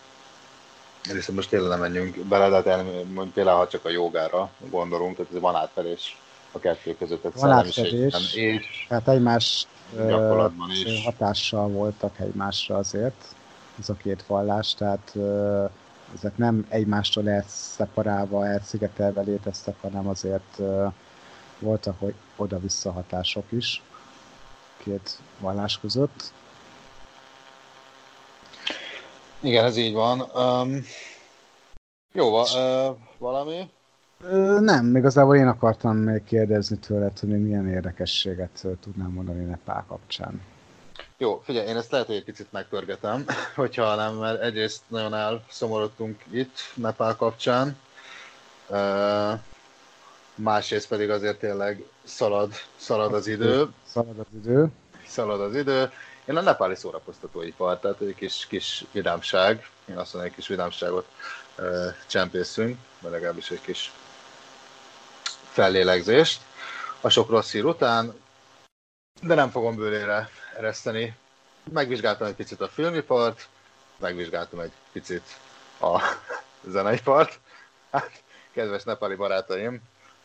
Viszont most tényleg nem menjünk bele, de hát mondjuk például, ha csak a jogára gondolunk, tehát ez van átfelés a kettő között. Tehát van átfedés, és tehát egymás gyakorlatban is. hatással voltak egymásra azért ez a két vallás, tehát ezek nem egymástól elszeparálva, elszigetelve léteztek, hanem azért voltak hogy oda-vissza hatások is két vallás között. Igen, ez így van. Um, jó, uh, valami? Nem, igazából én akartam még kérdezni tőled, hogy milyen érdekességet tudnám mondani Nepál kapcsán. Jó, figyelj, én ezt lehet, hogy egy picit megpörgetem, hogyha nem, mert egyrészt nagyon elszomorodtunk itt Nepál kapcsán, másrészt pedig azért tényleg szalad, szalad az idő. Szalad az idő. Szalad az idő. Én a nepáli szórakoztatóipar, tehát egy kis, kis vidámság, én azt mondom, egy kis vidámságot csempészünk, vagy legalábbis egy kis fellélegzést a sok rossz hír után, de nem fogom bőlére ereszteni. Megvizsgáltam egy picit a filmipart, megvizsgáltam egy picit a zeneipart. Hát, kedves nepali barátaim,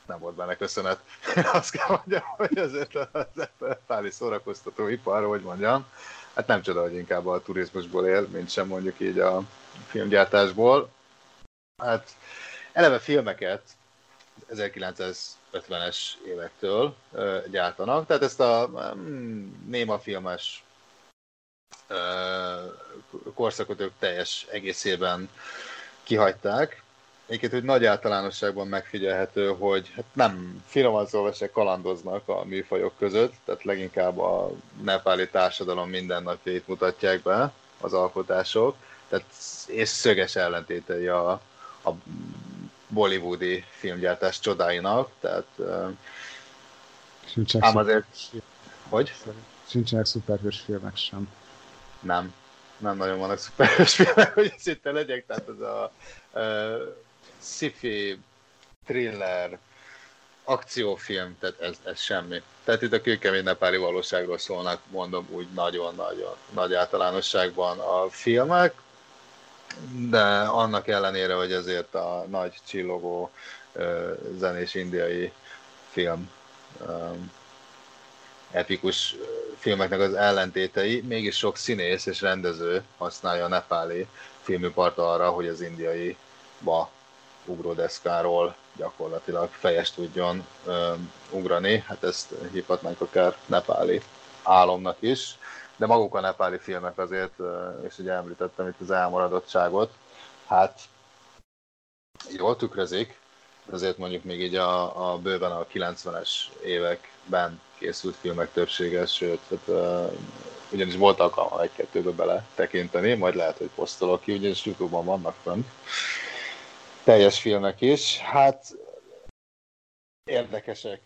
nem volt benne köszönet. Azt kell mondjam, hogy azért az nepáli szórakoztató ipar, hogy mondjam, hát nem csoda, hogy inkább a turizmusból él, mint sem mondjuk így a filmgyártásból. Hát eleve filmeket 1950-es évektől gyártanak, tehát ezt a um, néma filmes korszakot ők teljes egészében kihagyták. Egyébként, hogy nagy általánosságban megfigyelhető, hogy hát nem finoman se kalandoznak a műfajok között, tehát leginkább a nepáli társadalom mindennapjait mutatják be az alkotások, tehát és szöges ellentétei a, a bollywoodi filmgyártás csodáinak, tehát Sincsenek ám azért... Hogy? Sincsenek szuperhős filmek sem. Nem. Nem nagyon vannak szuperhős filmek, hogy itt legyek, tehát ez a uh, sci-fi, thriller, akciófilm, tehát ez, ez semmi. Tehát itt a kőkemény nepáli valóságról szólnak, mondom úgy nagyon-nagyon nagy általánosságban a filmek, de annak ellenére, hogy ezért a nagy csillogó zenés indiai film epikus filmeknek az ellentétei, mégis sok színész és rendező használja a nepáli filmipart arra, hogy az indiai ba ugródeszkáról gyakorlatilag fejest tudjon ö, ugrani. Hát ezt hívhatnánk akár nepáli álomnak is de maguk a nepáli filmek azért, és ugye említettem itt az elmaradottságot, hát jól tükrözik, azért mondjuk még így a, a bőven a 90-es években készült filmek többsége, sőt, hát, uh, ugyanis volt alkalma egy-kettőbe bele tekinteni, majd lehet, hogy posztolok ki, ugyanis Youtube-on vannak fönt teljes filmek is. Hát érdekesek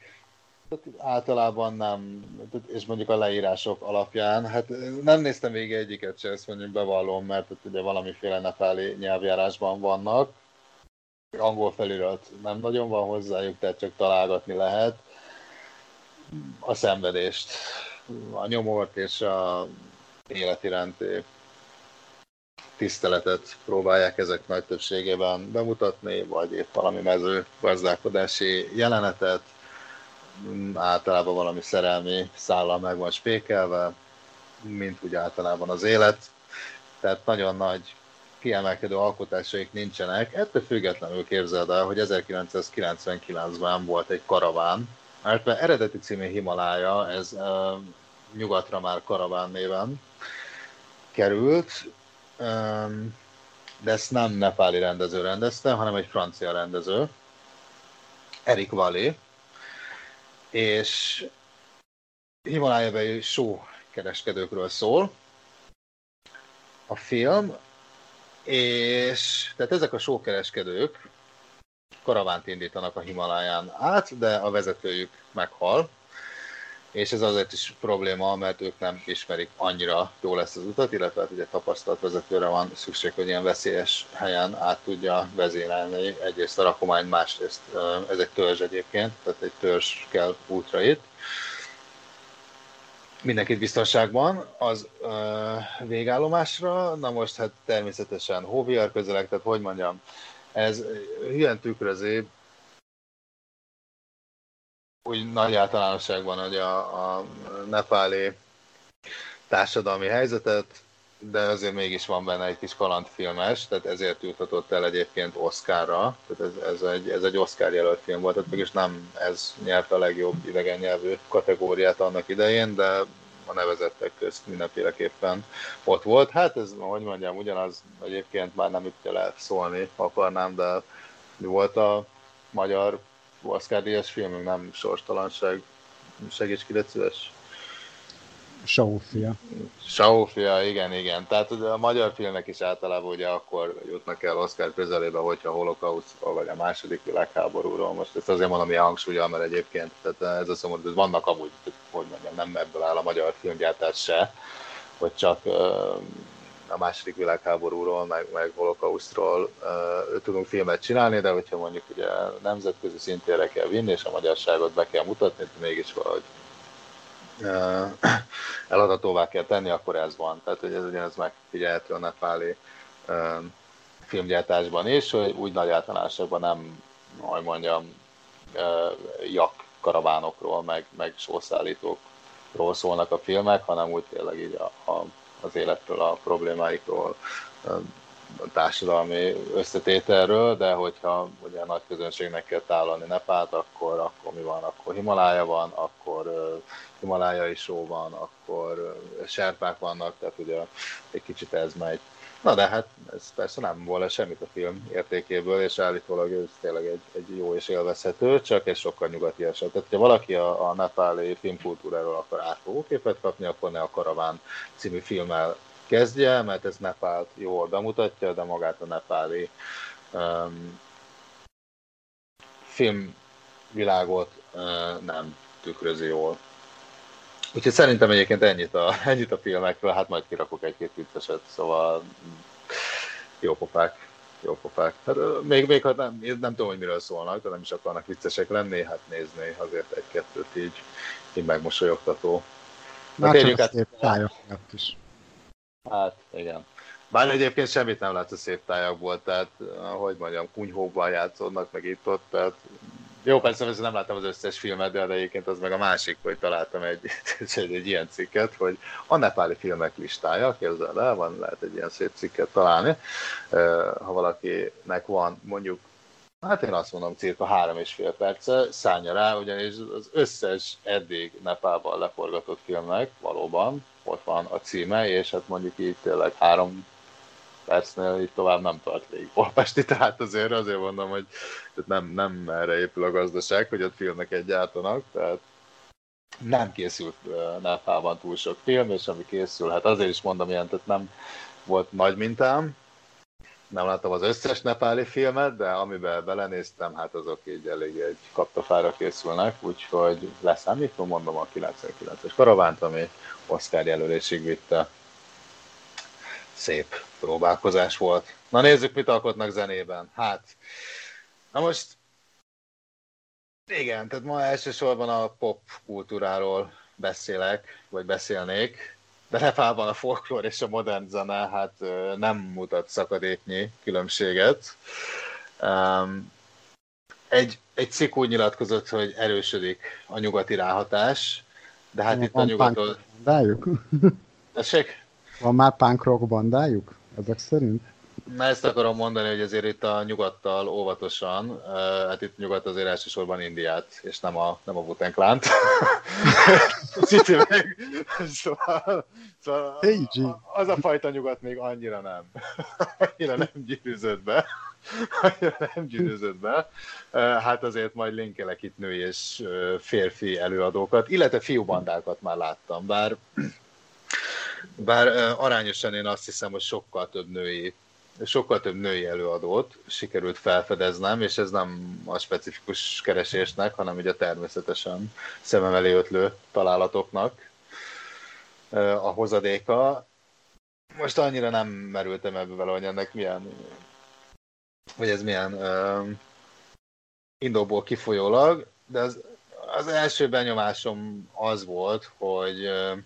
általában nem, és mondjuk a leírások alapján, hát nem néztem végig egyiket sem, ezt mondjuk bevallom, mert ott ugye valamiféle nepáli nyelvjárásban vannak, angol felirat nem nagyon van hozzájuk, tehát csak találgatni lehet. A szenvedést, a nyomort és a élet iránti tiszteletet próbálják ezek nagy többségében bemutatni, vagy épp valami mező gazdálkodási jelenetet, általában valami szerelmi szállal meg van spékelve, mint úgy általában az élet. Tehát nagyon nagy kiemelkedő alkotásaik nincsenek. Ettől függetlenül képzeld el, hogy 1999-ben volt egy karaván, mert eredeti című Himalája, ez uh, nyugatra már karaván néven került, um, de ezt nem nepáli rendező rendezte, hanem egy francia rendező, Eric Vallée, és Himalájabeli só kereskedőkről szól a film, és tehát ezek a sókereskedők karavánt indítanak a Himaláján át, de a vezetőjük meghal, és ez azért is probléma, mert ők nem ismerik annyira jól ezt az utat, illetve hát ugye tapasztalt vezetőre van szükség, hogy ilyen veszélyes helyen át tudja vezérelni egyrészt a rakomány, másrészt ez egy törzs egyébként, tehát egy törzs kell útra itt. Mindenkit biztonságban az uh, végállomásra, na most hát természetesen hóviar közelek, tehát hogy mondjam, ez ilyen tükrözi úgy nagy általánosságban, hogy a, a nepáli társadalmi helyzetet, de azért mégis van benne egy kis kalandfilmes, tehát ezért juthatott el egyébként Oscarra, tehát ez, ez, egy, ez egy Oscar jelölt film volt, tehát mégis nem ez nyerte a legjobb idegen nyelvű kategóriát annak idején, de a nevezettek közt mindenféleképpen ott volt. Hát ez, hogy mondjam, ugyanaz egyébként már nem itt lehet szólni akarnám, de volt a magyar Oscar díjas filmünk, nem sorstalanság. Segíts ki, szíves. Saófia. Saófia, igen, igen. Tehát a magyar filmek is általában ugye akkor jutnak el Oscar közelébe, hogyha a holokauszt vagy a második világháborúról. Most ezt azért mondom ilyen hangsúlyjal, mert egyébként tehát ez a szomorú, hogy vannak amúgy, hogy mondjam, nem ebből áll a magyar filmgyártás se, hogy csak a második világháborúról, meg, meg holokausztról uh, tudunk filmet csinálni, de hogyha mondjuk ugye nemzetközi szintére kell vinni, és a magyarságot be kell mutatni, de mégis valahogy uh, eladhatóvá kell tenni, akkor ez van. Tehát, hogy ez ugyanez megfigyelhető a nepáli uh, filmgyártásban is, hogy úgy nagy általánosságban nem, hogy mondjam, uh, jak karavánokról, meg, meg sorszállítókról szólnak a filmek, hanem úgy tényleg így a, a az életről, a problémáikról, a társadalmi összetételről, de hogyha ugye a nagy közönségnek kell tálalni Nepát, akkor, akkor mi van? Akkor Himalája van, akkor uh, Himalájai só van, akkor uh, serpák vannak, tehát ugye egy kicsit ez megy. Na de hát ez persze nem volna semmit a film értékéből, és állítólag ez tényleg egy, egy jó és élvezhető, csak egy sokkal nyugatiasabb. Tehát, ha valaki a, a nepáli filmkultúráról akar átfogó képet kapni, akkor ne a Karaván című filmmel kezdje, mert ez Nepált jól bemutatja, de magát a nepáli um, filmvilágot uh, nem tükrözi jól. Úgyhogy szerintem egyébként ennyit a, ennyit a filmekről, hát majd kirakok egy-két vicceset, szóval jó pofák, jó pofák. Hát, még, még ha nem, nem tudom, hogy miről szólnak, de nem is akarnak viccesek lenni, hát nézni azért egy-kettőt így, így megmosolyogtató. Már csak a szép tájak is. Hát, igen. Bár egyébként semmit nem látsz a szép tájakból, tehát, hogy mondjam, kunyhóban játszódnak, meg itt ott, tehát jó, persze, persze nem láttam az összes filmet, de egyébként az meg a másik, hogy találtam egy, egy, egy ilyen cikket, hogy a nepáli filmek listája, képzeld el, van, lehet egy ilyen szép cikket találni, ha valakinek van mondjuk Hát én azt mondom, cirka három és fél perce szállja rá, ugyanis az összes eddig Nepálban leforgatott filmnek valóban ott van a címe, és hát mondjuk így tényleg három percnél így tovább nem tart végig Polpesti, tehát azért azért mondom, hogy nem, nem erre épül a gazdaság, hogy ott filmeket gyártanak, tehát nem készült Nepálban túl sok film, és ami készül, hát azért is mondom ilyen, tehát nem volt nagy mintám, nem láttam az összes nepáli filmet, de amiben belenéztem, hát azok így elég egy kaptafára készülnek, úgyhogy leszámítom, mondom a 99-es karavánt, ami Oscar jelölésig vitte szép próbálkozás volt. Na nézzük, mit alkotnak zenében. Hát, na most igen, tehát ma elsősorban a pop kultúráról beszélek, vagy beszélnék, de Nepálban a folklór és a modern zene hát nem mutat szakadéknyi különbséget. Um, egy, egy cikk úgy nyilatkozott, hogy erősödik a nyugati ráhatás, de hát itt a nyugaton... Bandájuk? Tessék? Van már punk rock bandájuk? Ezek szerint? Na ezt akarom mondani, hogy azért itt a nyugattal óvatosan, hát itt nyugat azért elsősorban Indiát, és nem a, nem a Wu-Tang Clan-t. meg, szóval, szóval az a fajta nyugat még annyira nem, annyira nem gyűrűzött be. Annyira nem gyűrűzött be. Hát azért majd linkelek itt női és férfi előadókat, illetve fiúbandákat már láttam, bár bár arányosan én azt hiszem, hogy sokkal több női sokkal több női előadót sikerült felfedeznem, és ez nem a specifikus keresésnek, hanem ugye természetesen szemem elé ötlő találatoknak a hozadéka. Most annyira nem merültem ebbe vele, hogy ennek milyen, hogy ez milyen uh, indokból kifolyólag, de az, az első benyomásom az volt, hogy uh,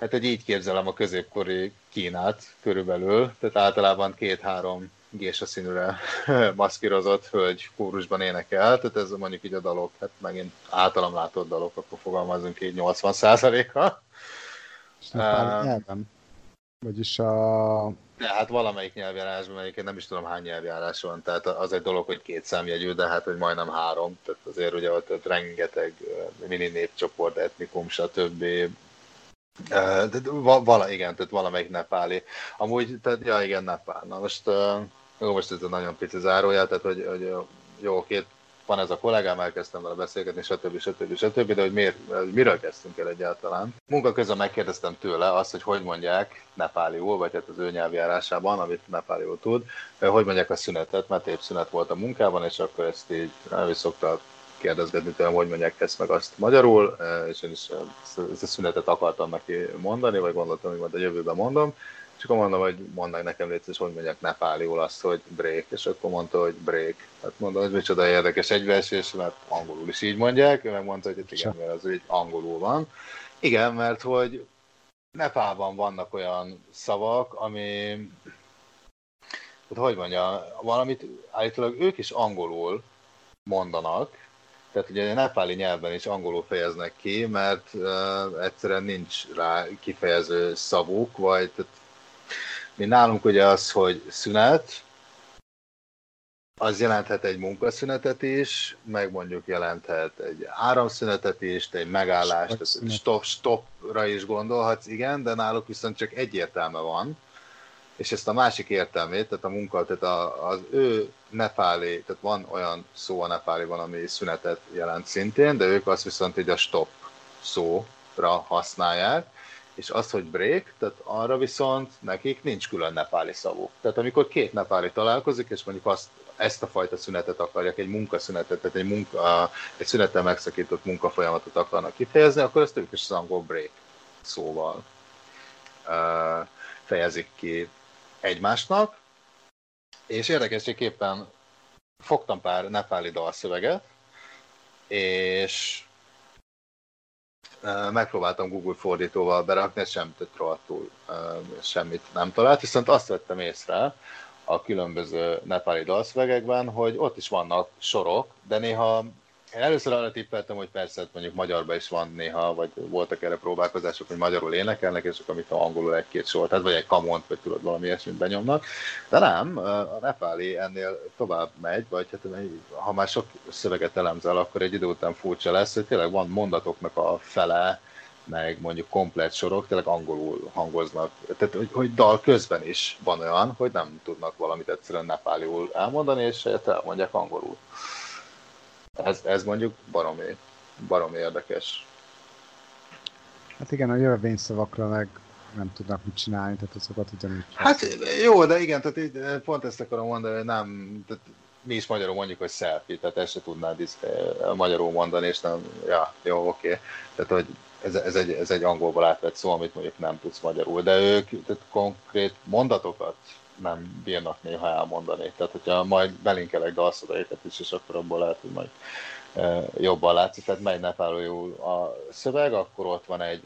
Hát, hogy így képzelem a középkori Kínát körülbelül, tehát általában két-három gésa színűre maszkírozott hölgy kórusban énekel, tehát ez mondjuk így a dalok, hát megint általam látott dalok, akkor fogalmazunk így 80 százaléka. nyelven? Vagyis a... De hát valamelyik nyelvjárásban, melyiket nem is tudom hány nyelvjárás van, tehát az egy dolog, hogy két számjegyű, de hát hogy majdnem három, tehát azért ugye ott, ott rengeteg mini népcsoport, etnikum, stb De vala, igen, tehát valamelyik nepáli. Amúgy, tehát, ja igen, nepál. Na most, jó, most ez a nagyon pici zárójel, tehát hogy, hogy jó, két van ez a kollégám, elkezdtem vele beszélgetni, stb. stb. stb. De hogy miért, miről kezdtünk el egyáltalán? Munka közben megkérdeztem tőle azt, hogy hogy mondják nepáliul, vagy hát az ő nyelvjárásában, amit nepáliul tud, hogy mondják a szünetet, mert épp szünet volt a munkában, és akkor ezt így el is szokta kérdezgetni tőlem, hogy mondják ezt meg azt magyarul, e, és én is e, ezt a szünetet akartam neki mondani, vagy gondoltam, hogy majd a jövőben mondom, és akkor mondom, hogy mondd meg nekem létsz, hogy mondják nepáliul azt, hogy break, és akkor mondta, hogy break. Hát mondom, hogy micsoda érdekes egybeesés, mert angolul is így mondják, ő megmondta, hogy hát igen, mert az így angolul van. Igen, mert hogy Nepálban vannak olyan szavak, ami, hát hogy mondja, valamit állítólag ők is angolul mondanak, tehát ugye a nepáli nyelvben is angolul fejeznek ki, mert uh, egyszerűen nincs rá kifejező szavuk, vagy tehát, mi nálunk ugye az, hogy szünet, az jelenthet egy munkaszünetet is, meg mondjuk jelenthet egy áramszünetet is, egy megállást, stop, stopra is gondolhatsz, igen, de náluk viszont csak egy értelme van, és ezt a másik értelmét, tehát a munka, tehát a, az ő nepáli, tehát van olyan szó a nepáliban, ami szünetet jelent szintén, de ők azt viszont így a stop szóra használják, és az, hogy break, tehát arra viszont nekik nincs külön nepáli szavuk. Tehát amikor két nepáli találkozik, és mondjuk azt, ezt a fajta szünetet akarják, egy munkaszünetet, tehát egy, munka, egy szünettel megszakított munkafolyamatot akarnak kifejezni, akkor ezt ők is az angol break szóval fejezik ki egymásnak, és érdekességképpen fogtam pár nepáli dalszöveget, és megpróbáltam Google fordítóval berakni, ez sem tett rohadtul semmit nem talált, viszont azt vettem észre a különböző nepáli dalszövegekben, hogy ott is vannak sorok, de néha én először arra tippeltem, hogy persze hát mondjuk magyarban is van néha, vagy voltak erre próbálkozások, hogy magyarul énekelnek, és akkor amit angolul egy-két sor, tehát vagy egy kamont, vagy tudod, valami ilyesmit benyomnak. De nem, a nepáli ennél tovább megy, vagy hát ha már sok szöveget elemzel, akkor egy idő után furcsa lesz, hogy tényleg van mondatoknak a fele, meg mondjuk komplet sorok tényleg angolul hangoznak. Tehát, hogy, hogy dal közben is van olyan, hogy nem tudnak valamit egyszerűen nepáliul elmondani, és elmondják angolul. Ez, ez mondjuk baromi, baromi érdekes. Hát igen, a jövevényszavakra meg nem tudnak mit csinálni, tehát azokat ugyanúgy. Hát jó, de igen, tehát így, pont ezt akarom mondani, hogy nem, tehát mi is magyarul mondjuk, hogy selfie, tehát ezt se tudnád is eh, magyarul mondani, és nem, ja, jó, oké. Okay. Tehát, hogy ez, ez, egy, ez egy angolból átvett szó, amit mondjuk nem tudsz magyarul, de ők tehát konkrét mondatokat nem bírnak néha elmondani. Tehát, hogyha majd belinkelek dalszövegeket is, és akkor abból lehet, hogy majd e, jobban látszik. Tehát megy nepálul a szöveg, akkor ott van egy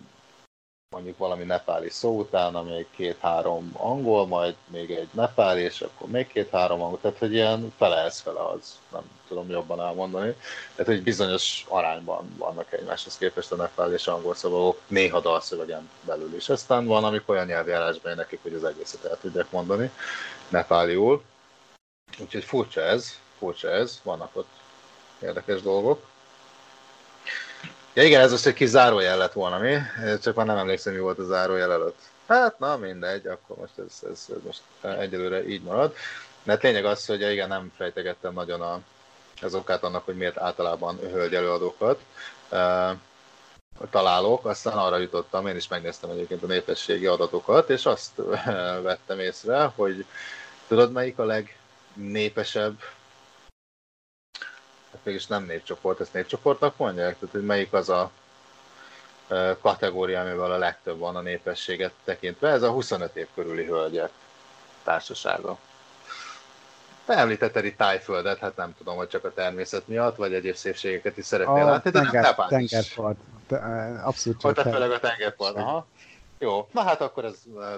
mondjuk valami nepáli szó utána még két-három angol, majd még egy nepáli, és akkor még két-három angol, tehát hogy ilyen fele ez, fele az, nem tudom jobban elmondani. Tehát, hogy bizonyos arányban vannak egymáshoz képest a nepáli és angol szavak, néha dalszövegen belül is. Aztán van, amikor olyan nyelvjárásban nekik, hogy az egészet el tudják mondani nepáliul. Úgyhogy furcsa ez, furcsa ez, vannak ott érdekes dolgok. Ja igen, ez most egy kis zárójel lett volna, mi? Csak már nem emlékszem, mi volt a zárójel előtt. Hát, na mindegy, akkor most ez, ez, ez most egyelőre így marad. Mert lényeg az, hogy igen, nem fejtegettem nagyon a, az okát annak, hogy miért általában hölgy előadókat uh, találok, aztán arra jutottam, én is megnéztem egyébként a népességi adatokat, és azt vettem észre, hogy tudod, melyik a legnépesebb mégis nem népcsoport, ezt népcsoportnak mondják? Tehát, hogy melyik az a kategória, amivel a legtöbb van a népességet tekintve, ez a 25 év körüli hölgyek társasága. Te említetted itt tájföldet, hát nem tudom, hogy csak a természet miatt, vagy egyéb szépségeket is szeretnél a látni, de tenger, nem tengerpart. Abszolút csak. Te főleg a tengerpart, aha. Jó, na hát akkor ez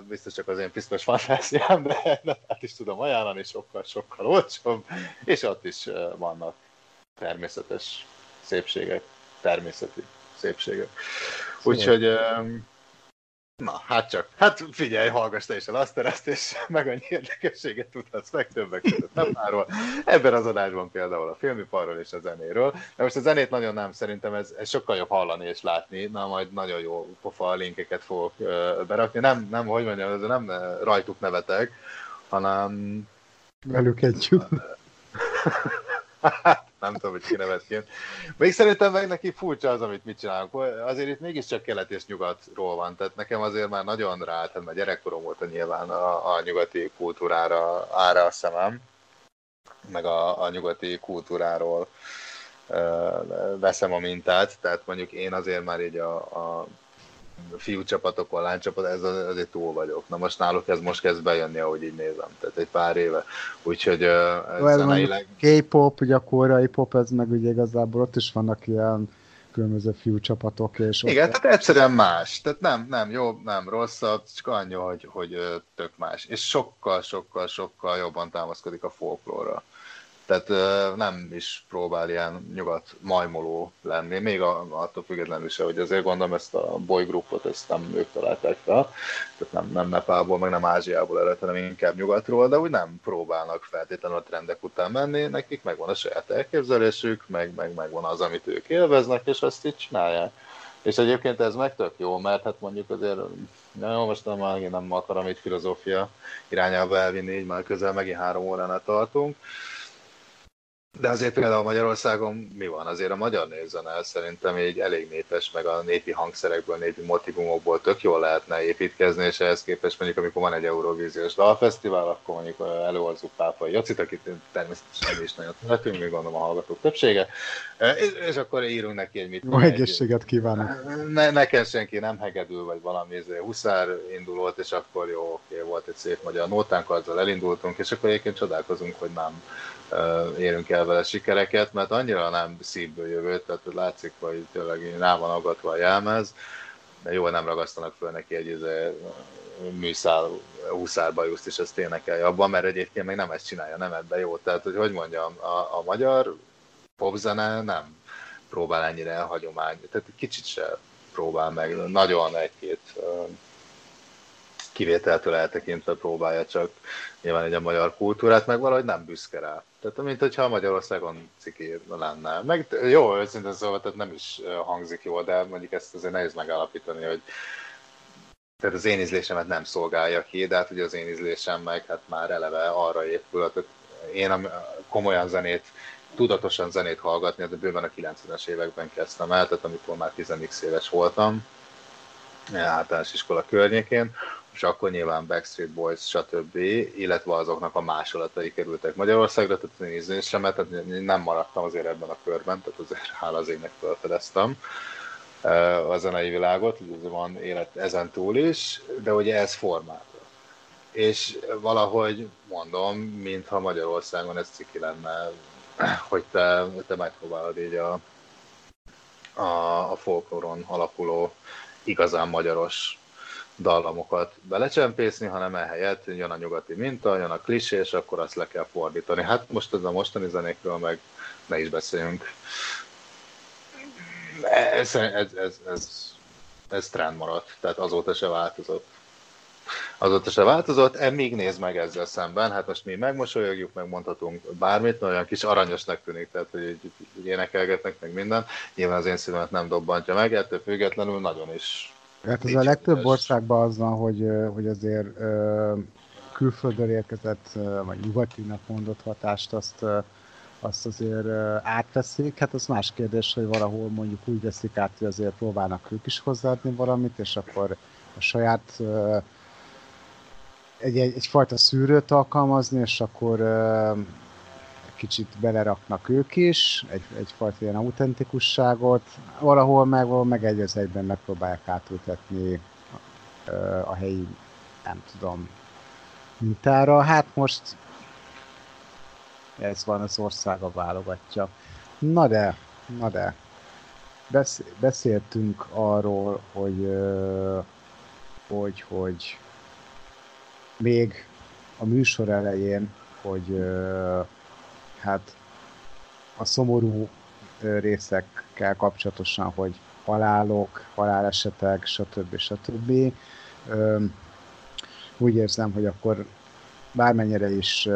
biztos csak az én piszkos fantáziám, de hát is tudom ajánlani, sokkal-sokkal olcsóbb, és ott is vannak természetes szépségek, természeti szépségek. Úgyhogy, na, hát csak, hát figyelj, hallgass te is el azt ezt, és meg annyi érdekességet tudhatsz meg többek között napáról. Ebben az adásban például a filmiparról és a zenéről. De most a zenét nagyon nem, szerintem ez, ez sokkal jobb hallani és látni, na majd nagyon jó pofa linkeket fogok berakni. Nem, nem, hogy mondjam, ez nem rajtuk nevetek, hanem... Velük együtt. nem tudom, hogy ki nevetként. Még szerintem meg neki furcsa az, amit mit csinálunk. Azért itt mégiscsak kelet és nyugatról van, tehát nekem azért már nagyon rá, tehát már gyerekkorom volt nyilván a, a nyugati kultúrára ára a szemem, meg a, a nyugati kultúráról veszem a mintát, tehát mondjuk én azért már így a, a fiú csapatokon, lánycsapat, ez azért túl vagyok. Na most náluk ez most kezd bejönni, ahogy így nézem, tehát egy pár éve. Úgyhogy uh, zeneileg... K-pop, ugye a koreai pop, ez meg ugye igazából ott is vannak ilyen különböző fiú csapatok. És Igen, tehát egyszerűen más. Tehát nem, nem jó, nem rosszabb, csak annyi, hogy, hogy tök más. És sokkal, sokkal, sokkal jobban támaszkodik a folklóra. Tehát nem is próbál ilyen nyugat majmoló lenni, még attól függetlenül is, hogy azért gondolom ezt a bolygrupot, ezt nem ők találták fel, tehát nem, nem Nepálból, meg nem Ázsiából ered, hanem inkább nyugatról, de úgy nem próbálnak feltétlenül a trendek után menni, nekik megvan a saját elképzelésük, meg, meg megvan az, amit ők élveznek, és azt így csinálják. És egyébként ez meg tök jó, mert hát mondjuk azért, na most nem, már nem akarom itt filozófia irányába elvinni, így már közel megint három óránál tartunk, de azért például Magyarországon mi van? Azért a magyar népzene szerintem így elég népes, meg a népi hangszerekből, népi motivumokból tök jól lehetne építkezni, és ehhez képest mondjuk, amikor van egy Eurovíziós dalfesztivál, akkor mondjuk előhozzuk Pápai Jacit, akit természetesen is nagyon szeretünk, még gondolom a hallgatók többsége, és, és akkor írunk neki egy mit. Jó egészséget kívánok! Ne, nekem senki nem hegedül, vagy valami huszár indulott, és akkor jó, oké, volt egy szép magyar nótánk, azzal elindultunk, és akkor egyébként csodálkozunk, hogy nem érünk el vele sikereket, mert annyira nem szívből jövő, tehát látszik, hogy tényleg rá van aggatva a jelmez, de jó, nem ragasztanak föl neki egy izé, műszál, húszárbajuszt, és ezt énekelje abban, mert egyébként még nem ezt csinálja, nem ebben jó. Tehát, hogy hogy mondjam, a, a magyar popzene nem próbál ennyire hagyomány, tehát kicsit se próbál meg, nagyon egy-két kivételtől eltekintve próbálja csak nyilván egy a magyar kultúrát, meg valahogy nem büszke rá. Tehát mint hogyha Magyarországon ciki lenne. Meg jó, őszintén szóval tehát nem is hangzik jól, de mondjuk ezt azért nehéz megállapítani, hogy tehát az én ízlésemet nem szolgálja ki, de hát ugye az én ízlésem meg hát már eleve arra épül, tehát én komolyan zenét, tudatosan zenét hallgatni, de bőven a 90-es években kezdtem el, tehát amikor már 10 éves voltam, általános iskola környékén, és akkor nyilván Backstreet Boys, stb., illetve azoknak a másolatai kerültek Magyarországra, tehát én ízlésemet, tehát nem maradtam azért ebben a körben, tehát azért hála az ének felfedeztem a zenei világot, van élet ezen túl is, de ugye ez formálta. És valahogy mondom, mintha Magyarországon ez ciki lenne, hogy te, te megpróbálod így a, a, a folkloron alapuló igazán magyaros dallamokat belecsempészni, hanem ehelyett jön a nyugati minta, jön a klisé, és akkor azt le kell fordítani. Hát most ez a mostani zenékről meg ne is beszéljünk. Ez, ez, ez, ez, ez trend maradt, tehát azóta se változott. Azóta se változott, e még néz meg ezzel szemben, hát most mi megmosolyogjuk, megmondhatunk bármit, olyan kis aranyosnak tűnik, tehát hogy így, így énekelgetnek meg minden. Nyilván az én szívemet nem dobbantja meg, ettől függetlenül nagyon is Hát ez a legtöbb országban az van, hogy, hogy azért külföldről érkezett, vagy nyugatinak mondott hatást, azt, azt azért átveszik. Hát az más kérdés, hogy valahol mondjuk úgy veszik át, hogy azért próbálnak ők is hozzáadni valamit, és akkor a saját egy, egy, egyfajta szűrőt alkalmazni, és akkor kicsit beleraknak ők is, egy, egyfajta ilyen autentikusságot, valahol meg, valahol meg egy az egyben megpróbálják átültetni a helyi, nem tudom, mintára. Hát most ez van, az országa válogatja. Na de, na de, beszéltünk arról, hogy, hogy, hogy még a műsor elején, hogy hát a szomorú részekkel kapcsolatosan, hogy halálok, halálesetek, stb. stb. Úgy érzem, hogy akkor bármennyire is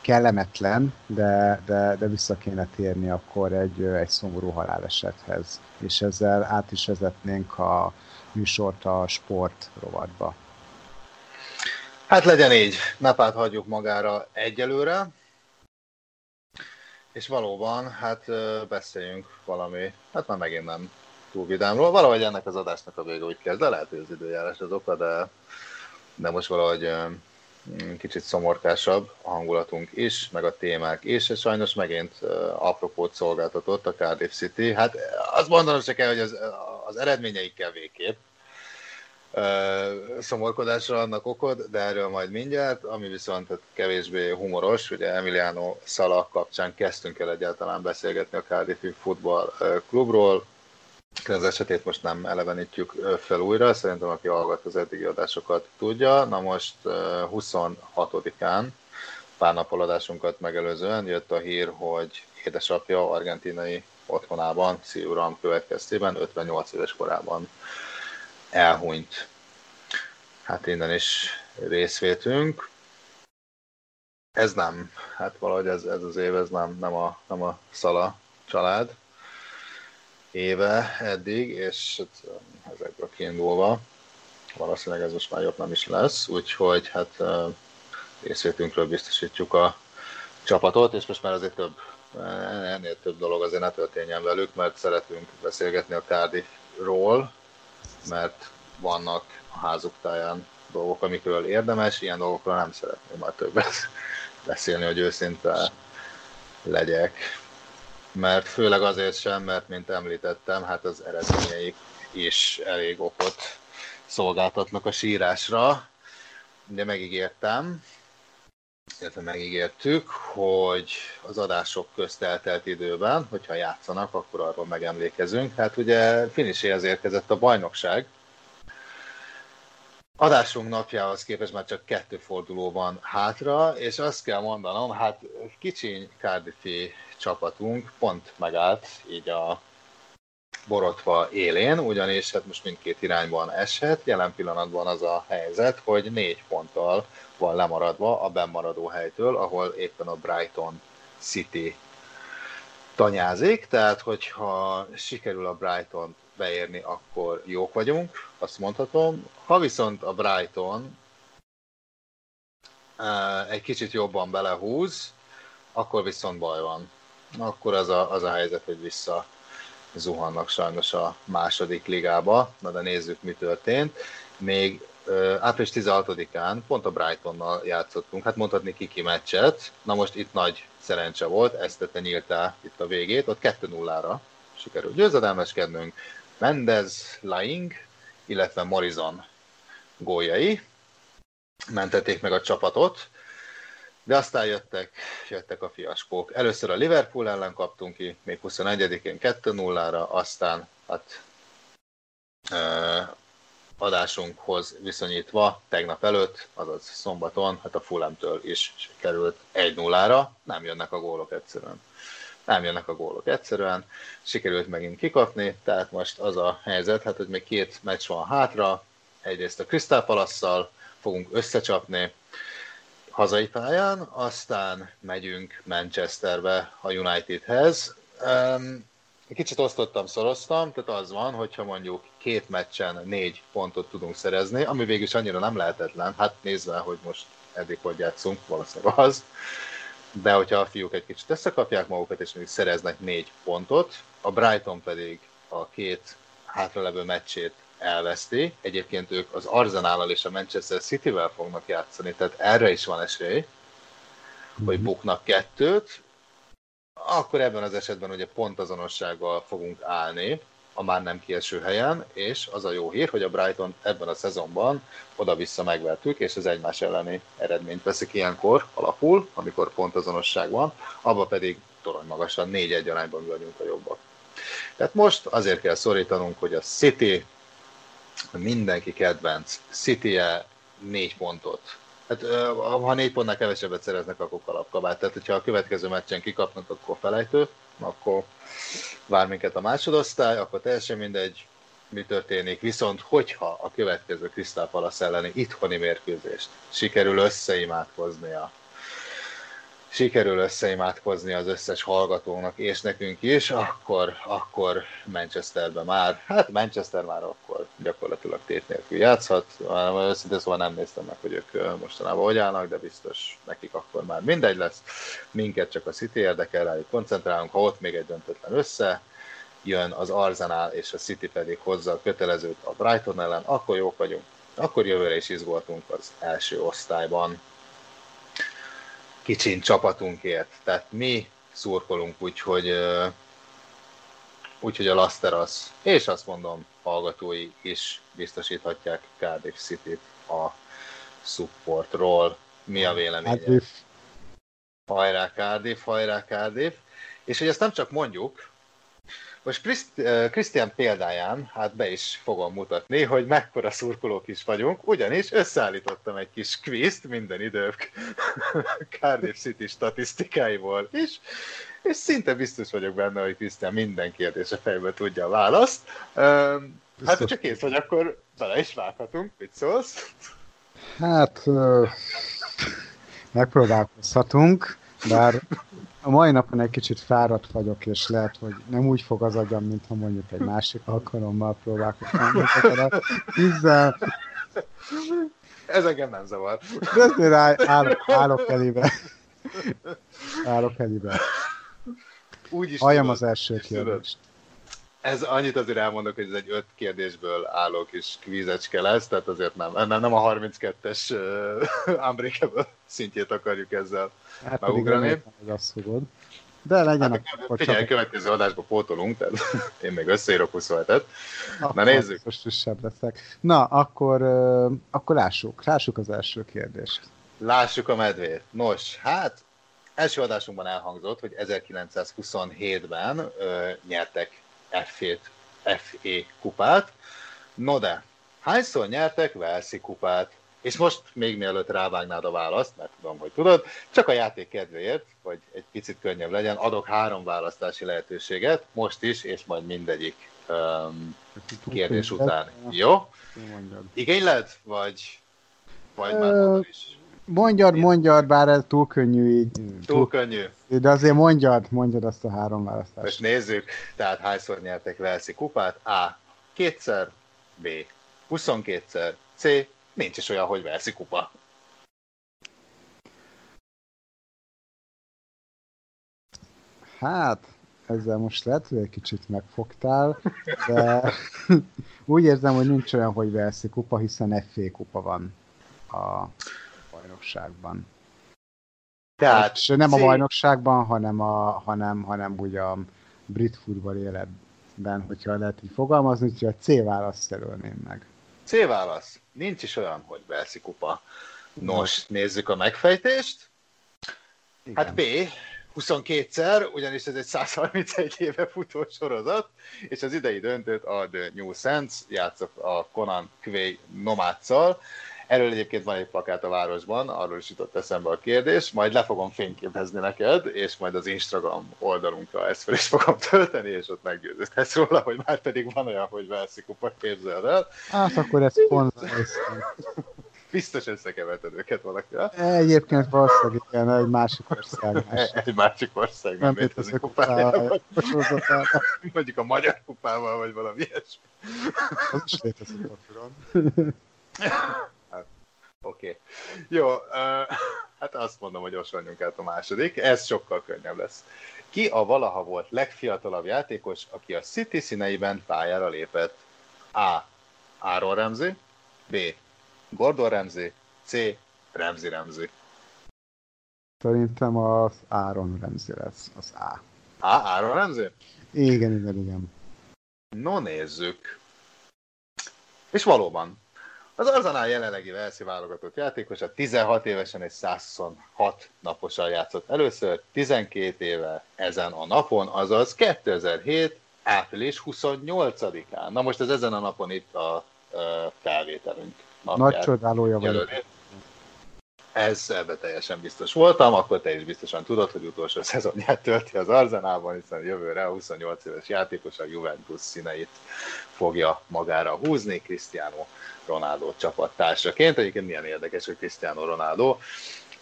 kellemetlen, de, de, de vissza kéne térni akkor egy, egy szomorú halálesethez. És ezzel át is vezetnénk a műsort a sport rovatba. Hát legyen így, Napát hagyjuk magára egyelőre, és valóban, hát beszéljünk valami, hát már megint nem túl vidámról. Valahogy ennek az adásnak a vége úgy kezd, de lehet, hogy az időjárás az oka, de, de most valahogy kicsit szomorkásabb a hangulatunk is, meg a témák is, és sajnos megint apropót szolgáltatott a Cardiff City. Hát azt mondanom se kell, hogy az, az eredményeikkel végképp, szomorkodásra adnak okod, de erről majd mindjárt, ami viszont kevésbé humoros, ugye Emiliano Szala kapcsán kezdtünk el egyáltalán beszélgetni a Cardiffi Football Klubról, az esetét most nem elevenítjük fel újra, szerintem aki hallgat az eddigi adásokat tudja. Na most 26-án, pár nappal adásunkat megelőzően jött a hír, hogy édesapja argentinai otthonában, szívroham következtében 58 éves korában elhunyt. Hát innen is részvétünk. Ez nem, hát valahogy ez, ez az év, ez nem, nem, a, nem a Szala család éve eddig, és hát, ezekből kiindulva valószínűleg ez most már jobb nem is lesz, úgyhogy hát részvétünkről biztosítjuk a csapatot, és most már azért több, ennél több dolog azért ne történjen velük, mert szeretünk beszélgetni a Cardiffról, mert vannak a házuk táján dolgok, amikről érdemes, ilyen dolgokról nem szeretném már többet beszélni, hogy őszinte legyek. Mert főleg azért sem, mert mint említettem, hát az eredményeik is elég okot szolgáltatnak a sírásra. De megígértem, illetve megígértük, hogy az adások közt eltelt időben, hogyha játszanak, akkor arról megemlékezünk. Hát ugye finiséhez érkezett a bajnokság, adásunk napjához képest már csak kettő forduló van hátra, és azt kell mondanom, hát kicsiny Cardiffi csapatunk pont megállt így a borotva élén, ugyanis hát most mindkét irányban eshet. Jelen pillanatban az a helyzet, hogy négy ponttal van lemaradva a bennmaradó helytől, ahol éppen a Brighton City tanyázik, tehát hogyha sikerül a Brighton beérni, akkor jók vagyunk, azt mondhatom. Ha viszont a Brighton eh, egy kicsit jobban belehúz, akkor viszont baj van. Akkor az a, az a helyzet, hogy vissza zuhannak sajnos a második ligába. Na de nézzük, mi történt. Még április 16-án pont a Brightonnal játszottunk, hát mondhatni kiki meccset. Na most itt nagy szerencse volt, ezt tette nyíltá itt a végét, ott 2-0-ra sikerült győzedelmeskednünk. Mendez, Laing, illetve Morrison góljai mentették meg a csapatot, de aztán jöttek, jöttek a fiaskók. Először a Liverpool ellen kaptunk ki, még 21-én 2-0-ra, aztán hát adásunkhoz viszonyítva tegnap előtt, azaz szombaton, hát a Fulhamtől is sikerült 1-0-ra, nem jönnek a gólok egyszerűen. Nem jönnek a gólok egyszerűen, sikerült megint kikapni, tehát most az a helyzet, hát hogy még két meccs van hátra, egyrészt a Crystal fogunk összecsapni hazai pályán, aztán megyünk Manchesterbe a Unitedhez. Um, kicsit osztottam, szoroztam, tehát az van, hogyha mondjuk két meccsen négy pontot tudunk szerezni, ami végül is annyira nem lehetetlen, hát nézve, hogy most eddig hogy játszunk, valószínűleg az, de hogyha a fiúk egy kicsit összekapják magukat, és még szereznek négy pontot, a Brighton pedig a két hátralevő meccsét elveszti. Egyébként ők az Arzenállal és a Manchester City-vel fognak játszani, tehát erre is van esély, hogy buknak kettőt, akkor ebben az esetben ugye pontazonossággal fogunk állni a már nem kieső helyen, és az a jó hír, hogy a Brighton ebben a szezonban oda-vissza megvertük, és az egymás elleni eredményt veszik ilyenkor alapul, amikor pontazonosság van, abba pedig torony magasan 4-1 arányban vagyunk a jobbak. Tehát most azért kell szorítanunk, hogy a City, mindenki kedvenc City-je négy pontot Hát ha négy pontnál kevesebbet szereznek, akkor kalapkabát. Tehát, hogyha a következő meccsen kikapnak, akkor felejtő, akkor vár minket a másodosztály, akkor teljesen mindegy, mi történik. Viszont, hogyha a következő Palace elleni itthoni mérkőzést sikerül összeimádkoznia sikerül összeimádkozni az összes hallgatónak és nekünk is, akkor, akkor Manchesterbe már, hát Manchester már akkor gyakorlatilag tét nélkül játszhat. Őszintén szóval nem néztem meg, hogy ők mostanában hogy állnak, de biztos nekik akkor már mindegy lesz. Minket csak a City érdekel, rájuk koncentrálunk, ha ott még egy döntetlen össze, jön az Arsenal és a City pedig hozza a kötelezőt a Brighton ellen, akkor jók vagyunk. Akkor jövőre is izgultunk az első osztályban kicsin csapatunkért. Tehát mi szurkolunk úgy, hogy, úgy, hogy a Lasteras, és azt mondom, hallgatói is biztosíthatják Cardiff City-t a supportról. Mi a véleményed? Cardiff. Hajrá Cardiff, hajrá Cardiff. És hogy ezt nem csak mondjuk, most Krisztián példáján, hát be is fogom mutatni, hogy mekkora szurkolók is vagyunk, ugyanis összeállítottam egy kis kvízt minden idők Cardiff City statisztikáiból is, és szinte biztos vagyok benne, hogy Krisztián minden kérdése fejből tudja a választ. Hát, ha csak kész vagy, akkor bele is vághatunk. Mit szólsz? Hát, megpróbálkozhatunk, bár a mai napon egy kicsit fáradt vagyok, és lehet, hogy nem úgy fog az agyam, mint ha mondjuk egy másik alkalommal próbálkoztam. Tízzel. Ez engem nem zavar. De ezért áll, állok, állok elébe. Állok elébe. Úgy is Halljam az első kérdést. Ez annyit azért elmondok, hogy ez egy öt kérdésből álló kis kvízecske lesz, tehát azért nem, nem, nem a 32-es uh, Unbreakable szintjét akarjuk ezzel hát megugrani. Hát azt fogod. De legyen hát, akkor Figyelj, csak... következő adásba pótolunk, tehát én még összeírok 27-et. Na nézzük. Most is sem leszek. Na, akkor, uh, akkor lássuk, lássuk az első kérdést. Lássuk a medvét. Nos, hát első adásunkban elhangzott, hogy 1927-ben uh, nyertek F-ét, FE kupát. No de, hányszor nyertek Velszi kupát? És most még mielőtt rávágnád a választ, mert tudom, hogy tudod, csak a játék kedvéért, hogy egy picit könnyebb legyen, adok három választási lehetőséget, most is, és majd mindegyik um, kérdés után. Jó? Igényled? Vagy, vagy már is? Mondjad, mondjad, bár ez túl könnyű így. Túl, túl könnyű. De azért mondjad, mondjad azt a három választást. Most nézzük, tehát hányszor nyertek Velszi kupát? A. Kétszer, B. 22-szer, C. Nincs is olyan, hogy Velszi kupa. Hát, ezzel most lehet, hogy egy kicsit megfogtál, de úgy érzem, hogy nincs olyan, hogy Velszi kupa, hiszen FA kupa van a bajnokságban. Tehát és nem a bajnokságban, hanem, a, hanem, hanem ugye a brit futball életben, hogyha lehet így fogalmazni, hogy a C választ jelölném meg. C válasz. Nincs is olyan, hogy Belszi kupa. Nos, nézzük a megfejtést. Igen. Hát B, 22-szer, ugyanis ez egy 131 éve futó sorozat, és az idei döntőt a The New Sense játszott a Conan Quay Nomádszal, Erről egyébként van egy plakát a városban, arról is jutott eszembe a kérdés, majd le fogom fényképezni neked, és majd az Instagram oldalunkra ezt fel is fogom tölteni, és ott meggyőződhetsz róla, hogy már pedig van olyan, hogy Velszi kupa, képzeld el. Hát akkor ez pont Biztos összekeverted őket valakivel. Egyébként valószínűleg igen, egy másik ország. Egy másik ország nem, létezik kupájával. Mondjuk a magyar kupával, vagy valami ilyesmi. Az is létezik a Oké. Okay. Jó, uh, hát azt mondom, hogy osonjunk át a második. Ez sokkal könnyebb lesz. Ki a valaha volt legfiatalabb játékos, aki a City színeiben pályára lépett? A. Aaron Ramsey B. Gordon Ramsey C. Ramsey Ramsey Szerintem az Aaron Ramsey lesz, az A. A. Aaron Ramsey? Igen, igen, igen. No nézzük. És valóban, az Arzenál jelenlegi Velszi válogatott játékos, a 16 évesen és 126 naposan játszott először, 12 éve ezen a napon, azaz 2007 április 28-án. Na most ez ezen a napon itt a felvételünk. Nagy csodálója vagyok. Ez ebbe teljesen biztos voltam, akkor te is biztosan tudod, hogy utolsó szezonját tölti az Arzenálban, hiszen jövőre a 28 éves játékos a Juventus színeit fogja magára húzni, Cristiano Ronaldo csapattársaként. Egyébként milyen érdekes, hogy Cristiano Ronaldo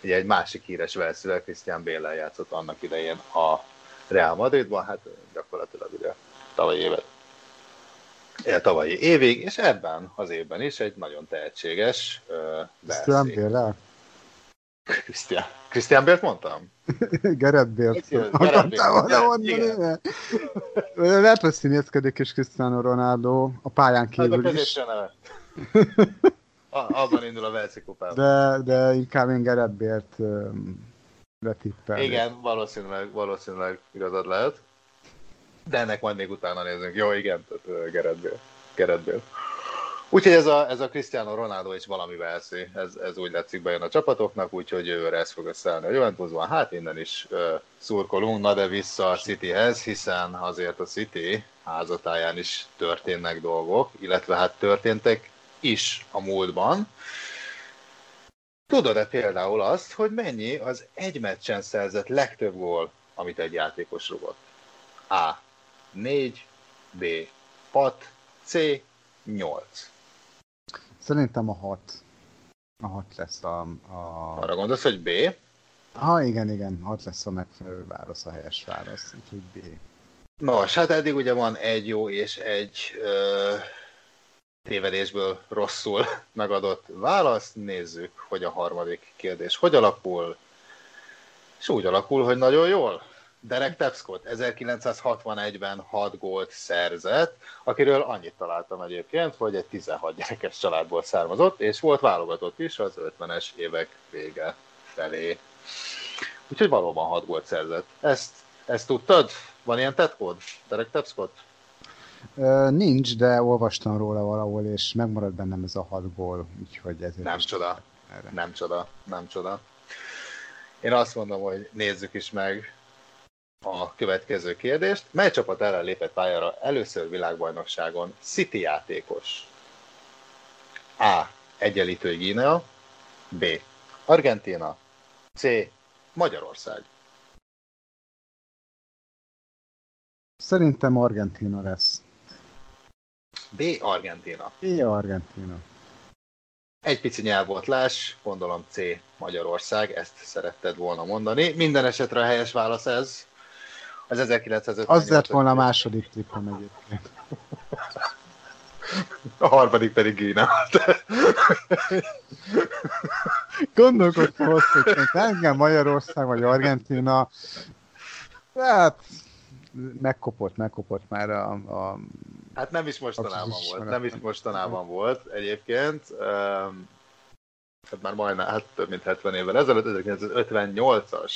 ugye egy másik híres verszővel, Christian bale játszott annak idején a Real Madridban, hát gyakorlatilag ugye tavalyi évet tavalyi évig, és ebben az évben is egy nagyon tehetséges uh, Christian Bale? Christian. Christian Bale-t mondtam? Gerett Bale-t. Akartál volna mondani? Lehet, hogy színészkedik is Cristiano Ronaldo a pályán hát kívül is. Abban indul a Velszi kupában. De, de inkább én Gerett Bale-t letippel. Igen, valószínűleg, valószínűleg igazad lehet. De ennek majd még utána nézünk. Jó, igen, tehát. Gerett Bale. Úgyhogy ez a, ez a Cristiano Ronaldo is valami veszi, ez, ez úgy látszik bejön a csapatoknak, úgyhogy jövőre ez fog összeállni a Juventusban. Hát innen is uh, szurkolunk, na de vissza a Cityhez, hiszen azért a City házatáján is történnek dolgok, illetve hát történtek is a múltban. Tudod-e például azt, hogy mennyi az egy meccsen szerzett legtöbb gól, amit egy játékos rugott? A. 4, B. 6, C. 8. Szerintem a 6. A 6 lesz a, a... Arra gondolsz, hogy B? Ha igen, igen, 6 lesz a megfelelő válasz, a helyes válasz, úgyhogy B. Nos, hát eddig ugye van egy jó és egy ö, tévedésből rosszul megadott válasz. Nézzük, hogy a harmadik kérdés hogy alakul. És úgy alakul, hogy nagyon jól. Derek Tepscott 1961-ben 6 gólt szerzett, akiről annyit találtam egyébként, hogy egy 16 gyerekes családból származott, és volt válogatott is az 50-es évek vége felé. Úgyhogy valóban 6 gólt szerzett. Ezt, ezt tudtad? Van ilyen tetkód, Derek Tepscott? Nincs, de olvastam róla valahol, és megmaradt bennem ez a 6 gól, úgyhogy ezért Nem csoda, erre. nem csoda, nem csoda. Én azt mondom, hogy nézzük is meg a következő kérdést. Mely csapat ellen lépett pályára először világbajnokságon City játékos? A. Egyenlítő Guinea B. Argentina C. Magyarország Szerintem Argentina lesz. B. Argentina. B. Argentina. Egy pici nyelvbotlás, gondolom C. Magyarország, ezt szeretted volna mondani. Minden esetre a helyes válasz ez. Az 1958 Az lett volna a második tippem egyébként. A harmadik pedig Gína. Gondolkodtam azt, hogy engem Magyarország vagy Argentina, hát megkopott, megkopott már a, a Hát nem is mostanában volt, nem is mostanában volt egyébként. Um, hát már majdnem, hát több mint 70 évvel ezelőtt, 1958-as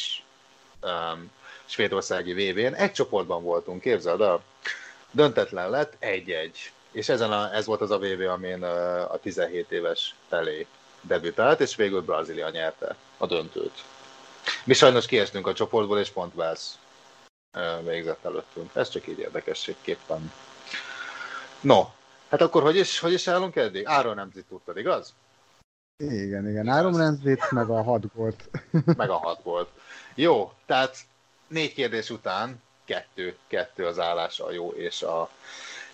um, svédországi VB-n. Egy csoportban voltunk, képzeld el. Döntetlen lett, egy-egy. És ezen a, ez volt az a VB, amin a 17 éves felé debütált, és végül Brazília nyerte a döntőt. Mi sajnos kiestünk a csoportból, és pont Wells végzett előttünk. Ez csak így érdekességképpen. No, hát akkor hogy is, hogy is állunk eddig? Áron nem tudtad, igaz? Igen, igen. Áron Ramsey-t, meg a hat volt. meg a hat volt. Jó, tehát négy kérdés után kettő, kettő az állás a jó és a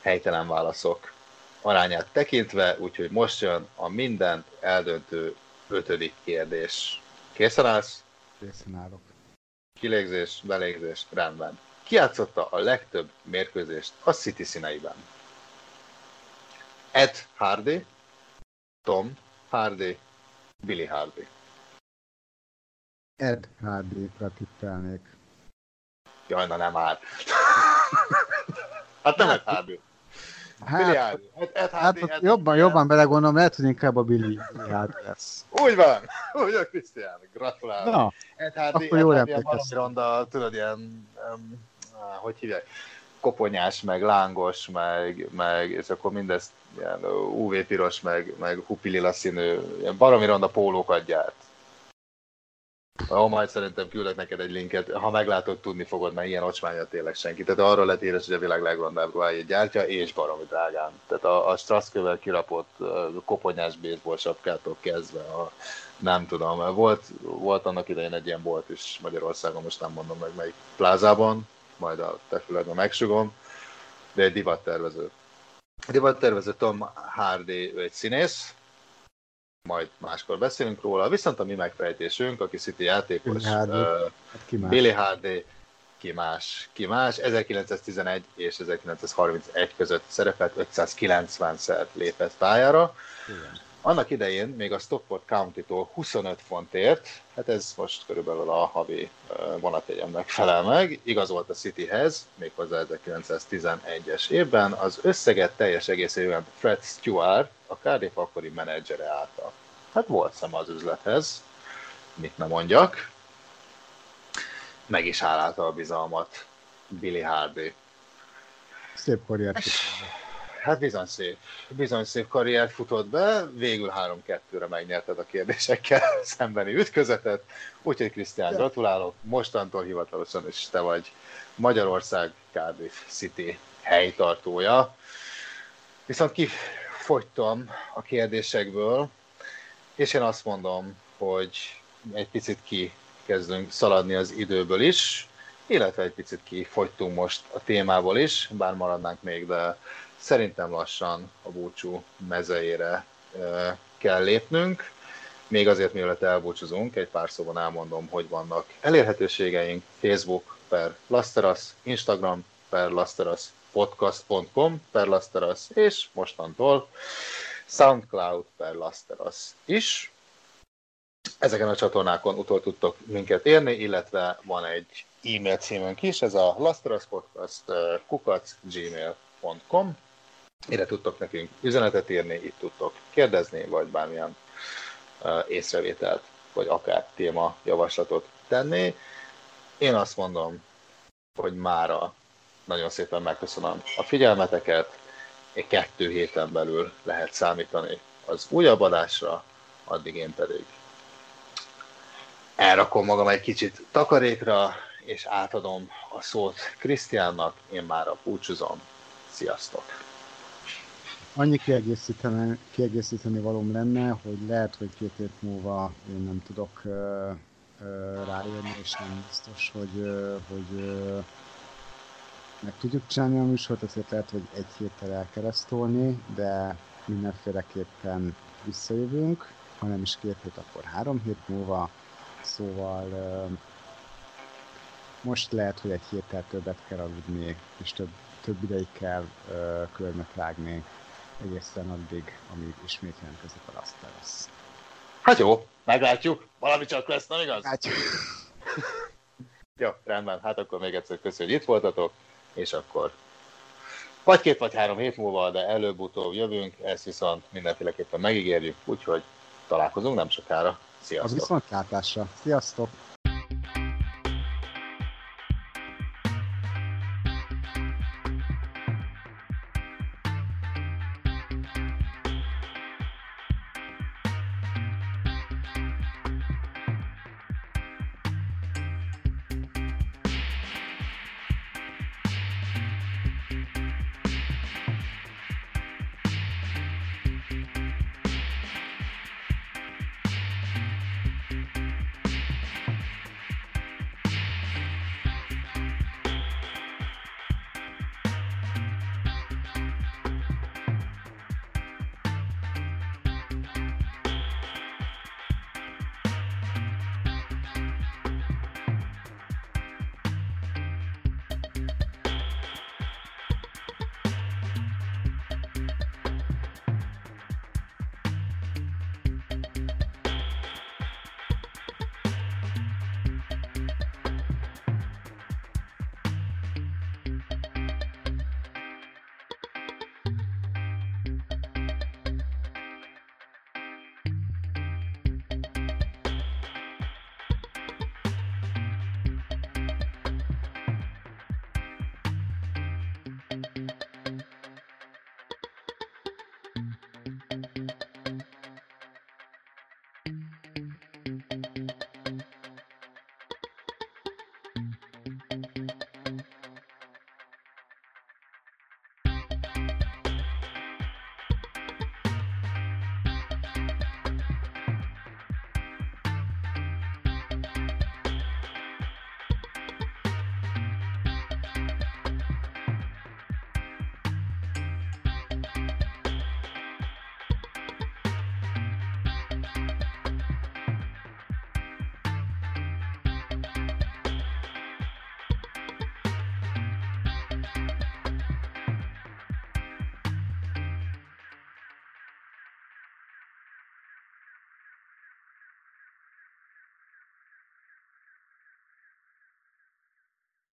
helytelen válaszok arányát tekintve, úgyhogy most jön a mindent eldöntő ötödik kérdés. Készen állsz? Készen állok. Kilégzés, belégzés, rendben. Ki játszotta a legtöbb mérkőzést a City színeiben? Ed Hardy, Tom Hardy, Billy Hardy. Ed Hardy-ra tippelnék. Jaj, na nem már. hát nem Ed Hardy. Hát, Billy Hardy. Ed, Ed Hardy, hát Ed jobban, jobban belegondolom, lehet, hogy inkább a Billy, Hardy lesz. Úgy van, úgy van, Krisztián, gratulálok. Na, Ed Hardy, akkor jól Ed Hardy ilyen ronda, tudod, ilyen, um, hogy hívják, koponyás, meg lángos, meg, meg és akkor mindezt ilyen UV piros, meg, meg hupilila színű, ilyen baromi ronda pólókat gyárt. Ahol majd szerintem küldök neked egy linket, ha meglátod, tudni fogod, mert ilyen ocsmánya tényleg senki. Tehát arról lett éres, hogy a világ legrondább ruháját gyártja, és baromi drágán. Tehát a, a Straszkövel kirapott koponyás baseball sapkától kezdve a, nem tudom, volt, volt annak idején egy ilyen bolt is Magyarországon, most nem mondom meg melyik plázában, majd a te füledben megsugom, de egy divattervező. A divattervező Tom Hardy, ő egy színész, majd máskor beszélünk róla, viszont a mi megfejtésünk, aki City játékos, Hardy. Uh, ki más? Billy Hardy, ki más, ki más, 1911 és 1931 között szerepelt, 590-szer lépett pályára. Igen. Annak idején még a Stockport County-tól 25 fontért, hát ez most körülbelül a havi vonatjegyemnek felel meg, igazolt a Cityhez, méghozzá 1911-es évben, az összeget teljes egészében Fred Stewart, a Cardiff akkori menedzsere állta. Hát volt szem az üzlethez, mit nem mondjak. Meg is állálta a bizalmat Billy Hardy. Szép karriert. Hát bizony szép, bizony szép karriert futott be, végül 3-2-re megnyerted a kérdésekkel szembeni ütközetet, úgyhogy Krisztián, gratulálok, mostantól hivatalosan is te vagy Magyarország Cardiff City helytartója. Viszont kifogytam a kérdésekből, és én azt mondom, hogy egy picit ki kezdünk szaladni az időből is, illetve egy picit kifogytunk most a témából is, bár maradnánk még, de szerintem lassan a búcsú mezeire kell lépnünk. Még azért, mielőtt elbúcsúzunk, egy pár szóban elmondom, hogy vannak elérhetőségeink. Facebook per Lasteras, Instagram per Lasteras, podcast.com per Lasteras, és mostantól SoundCloud per Lasteras is. Ezeken a csatornákon utol tudtok minket érni, illetve van egy e-mail címünk is, ez a laszteraspodcast kukac gmail.com. Ide tudtok nekünk üzenetet írni, itt tudtok kérdezni, vagy bármilyen észrevételt, vagy akár téma javaslatot tenni. Én azt mondom, hogy mára nagyon szépen megköszönöm a figyelmeteket, egy kettő héten belül lehet számítani az újabb adásra, addig én pedig elrakom magam egy kicsit takarékra, és átadom a szót Krisztiánnak, én már a búcsúzom. Sziasztok! Annyi kiegészíteni, kiegészíteni valóm lenne, hogy lehet, hogy két év múlva én nem tudok uh, rájönni, és nem biztos, hogy, uh, hogy uh, meg tudjuk csinálni a műsort, ezért lehet, hogy egy héttel elkeresztolni, de mindenféleképpen visszajövünk, ha nem is két hét, akkor három hét múlva, szóval uh, most lehet, hogy egy héttel többet kell aludni, és több, több ideig kell uh, körmet rágni egészen addig, amíg ismét jelentkezik a Rasteros. Hát jó, meglátjuk. Valami csak lesz, nem igaz? Látjuk. jó, rendben. Hát akkor még egyszer köszönjük, hogy itt voltatok, és akkor vagy két vagy három hét múlva, de előbb-utóbb jövünk, ezt viszont mindenféleképpen megígérjük, úgyhogy találkozunk nem sokára. Sziasztok! Az viszont látásra. Sziasztok!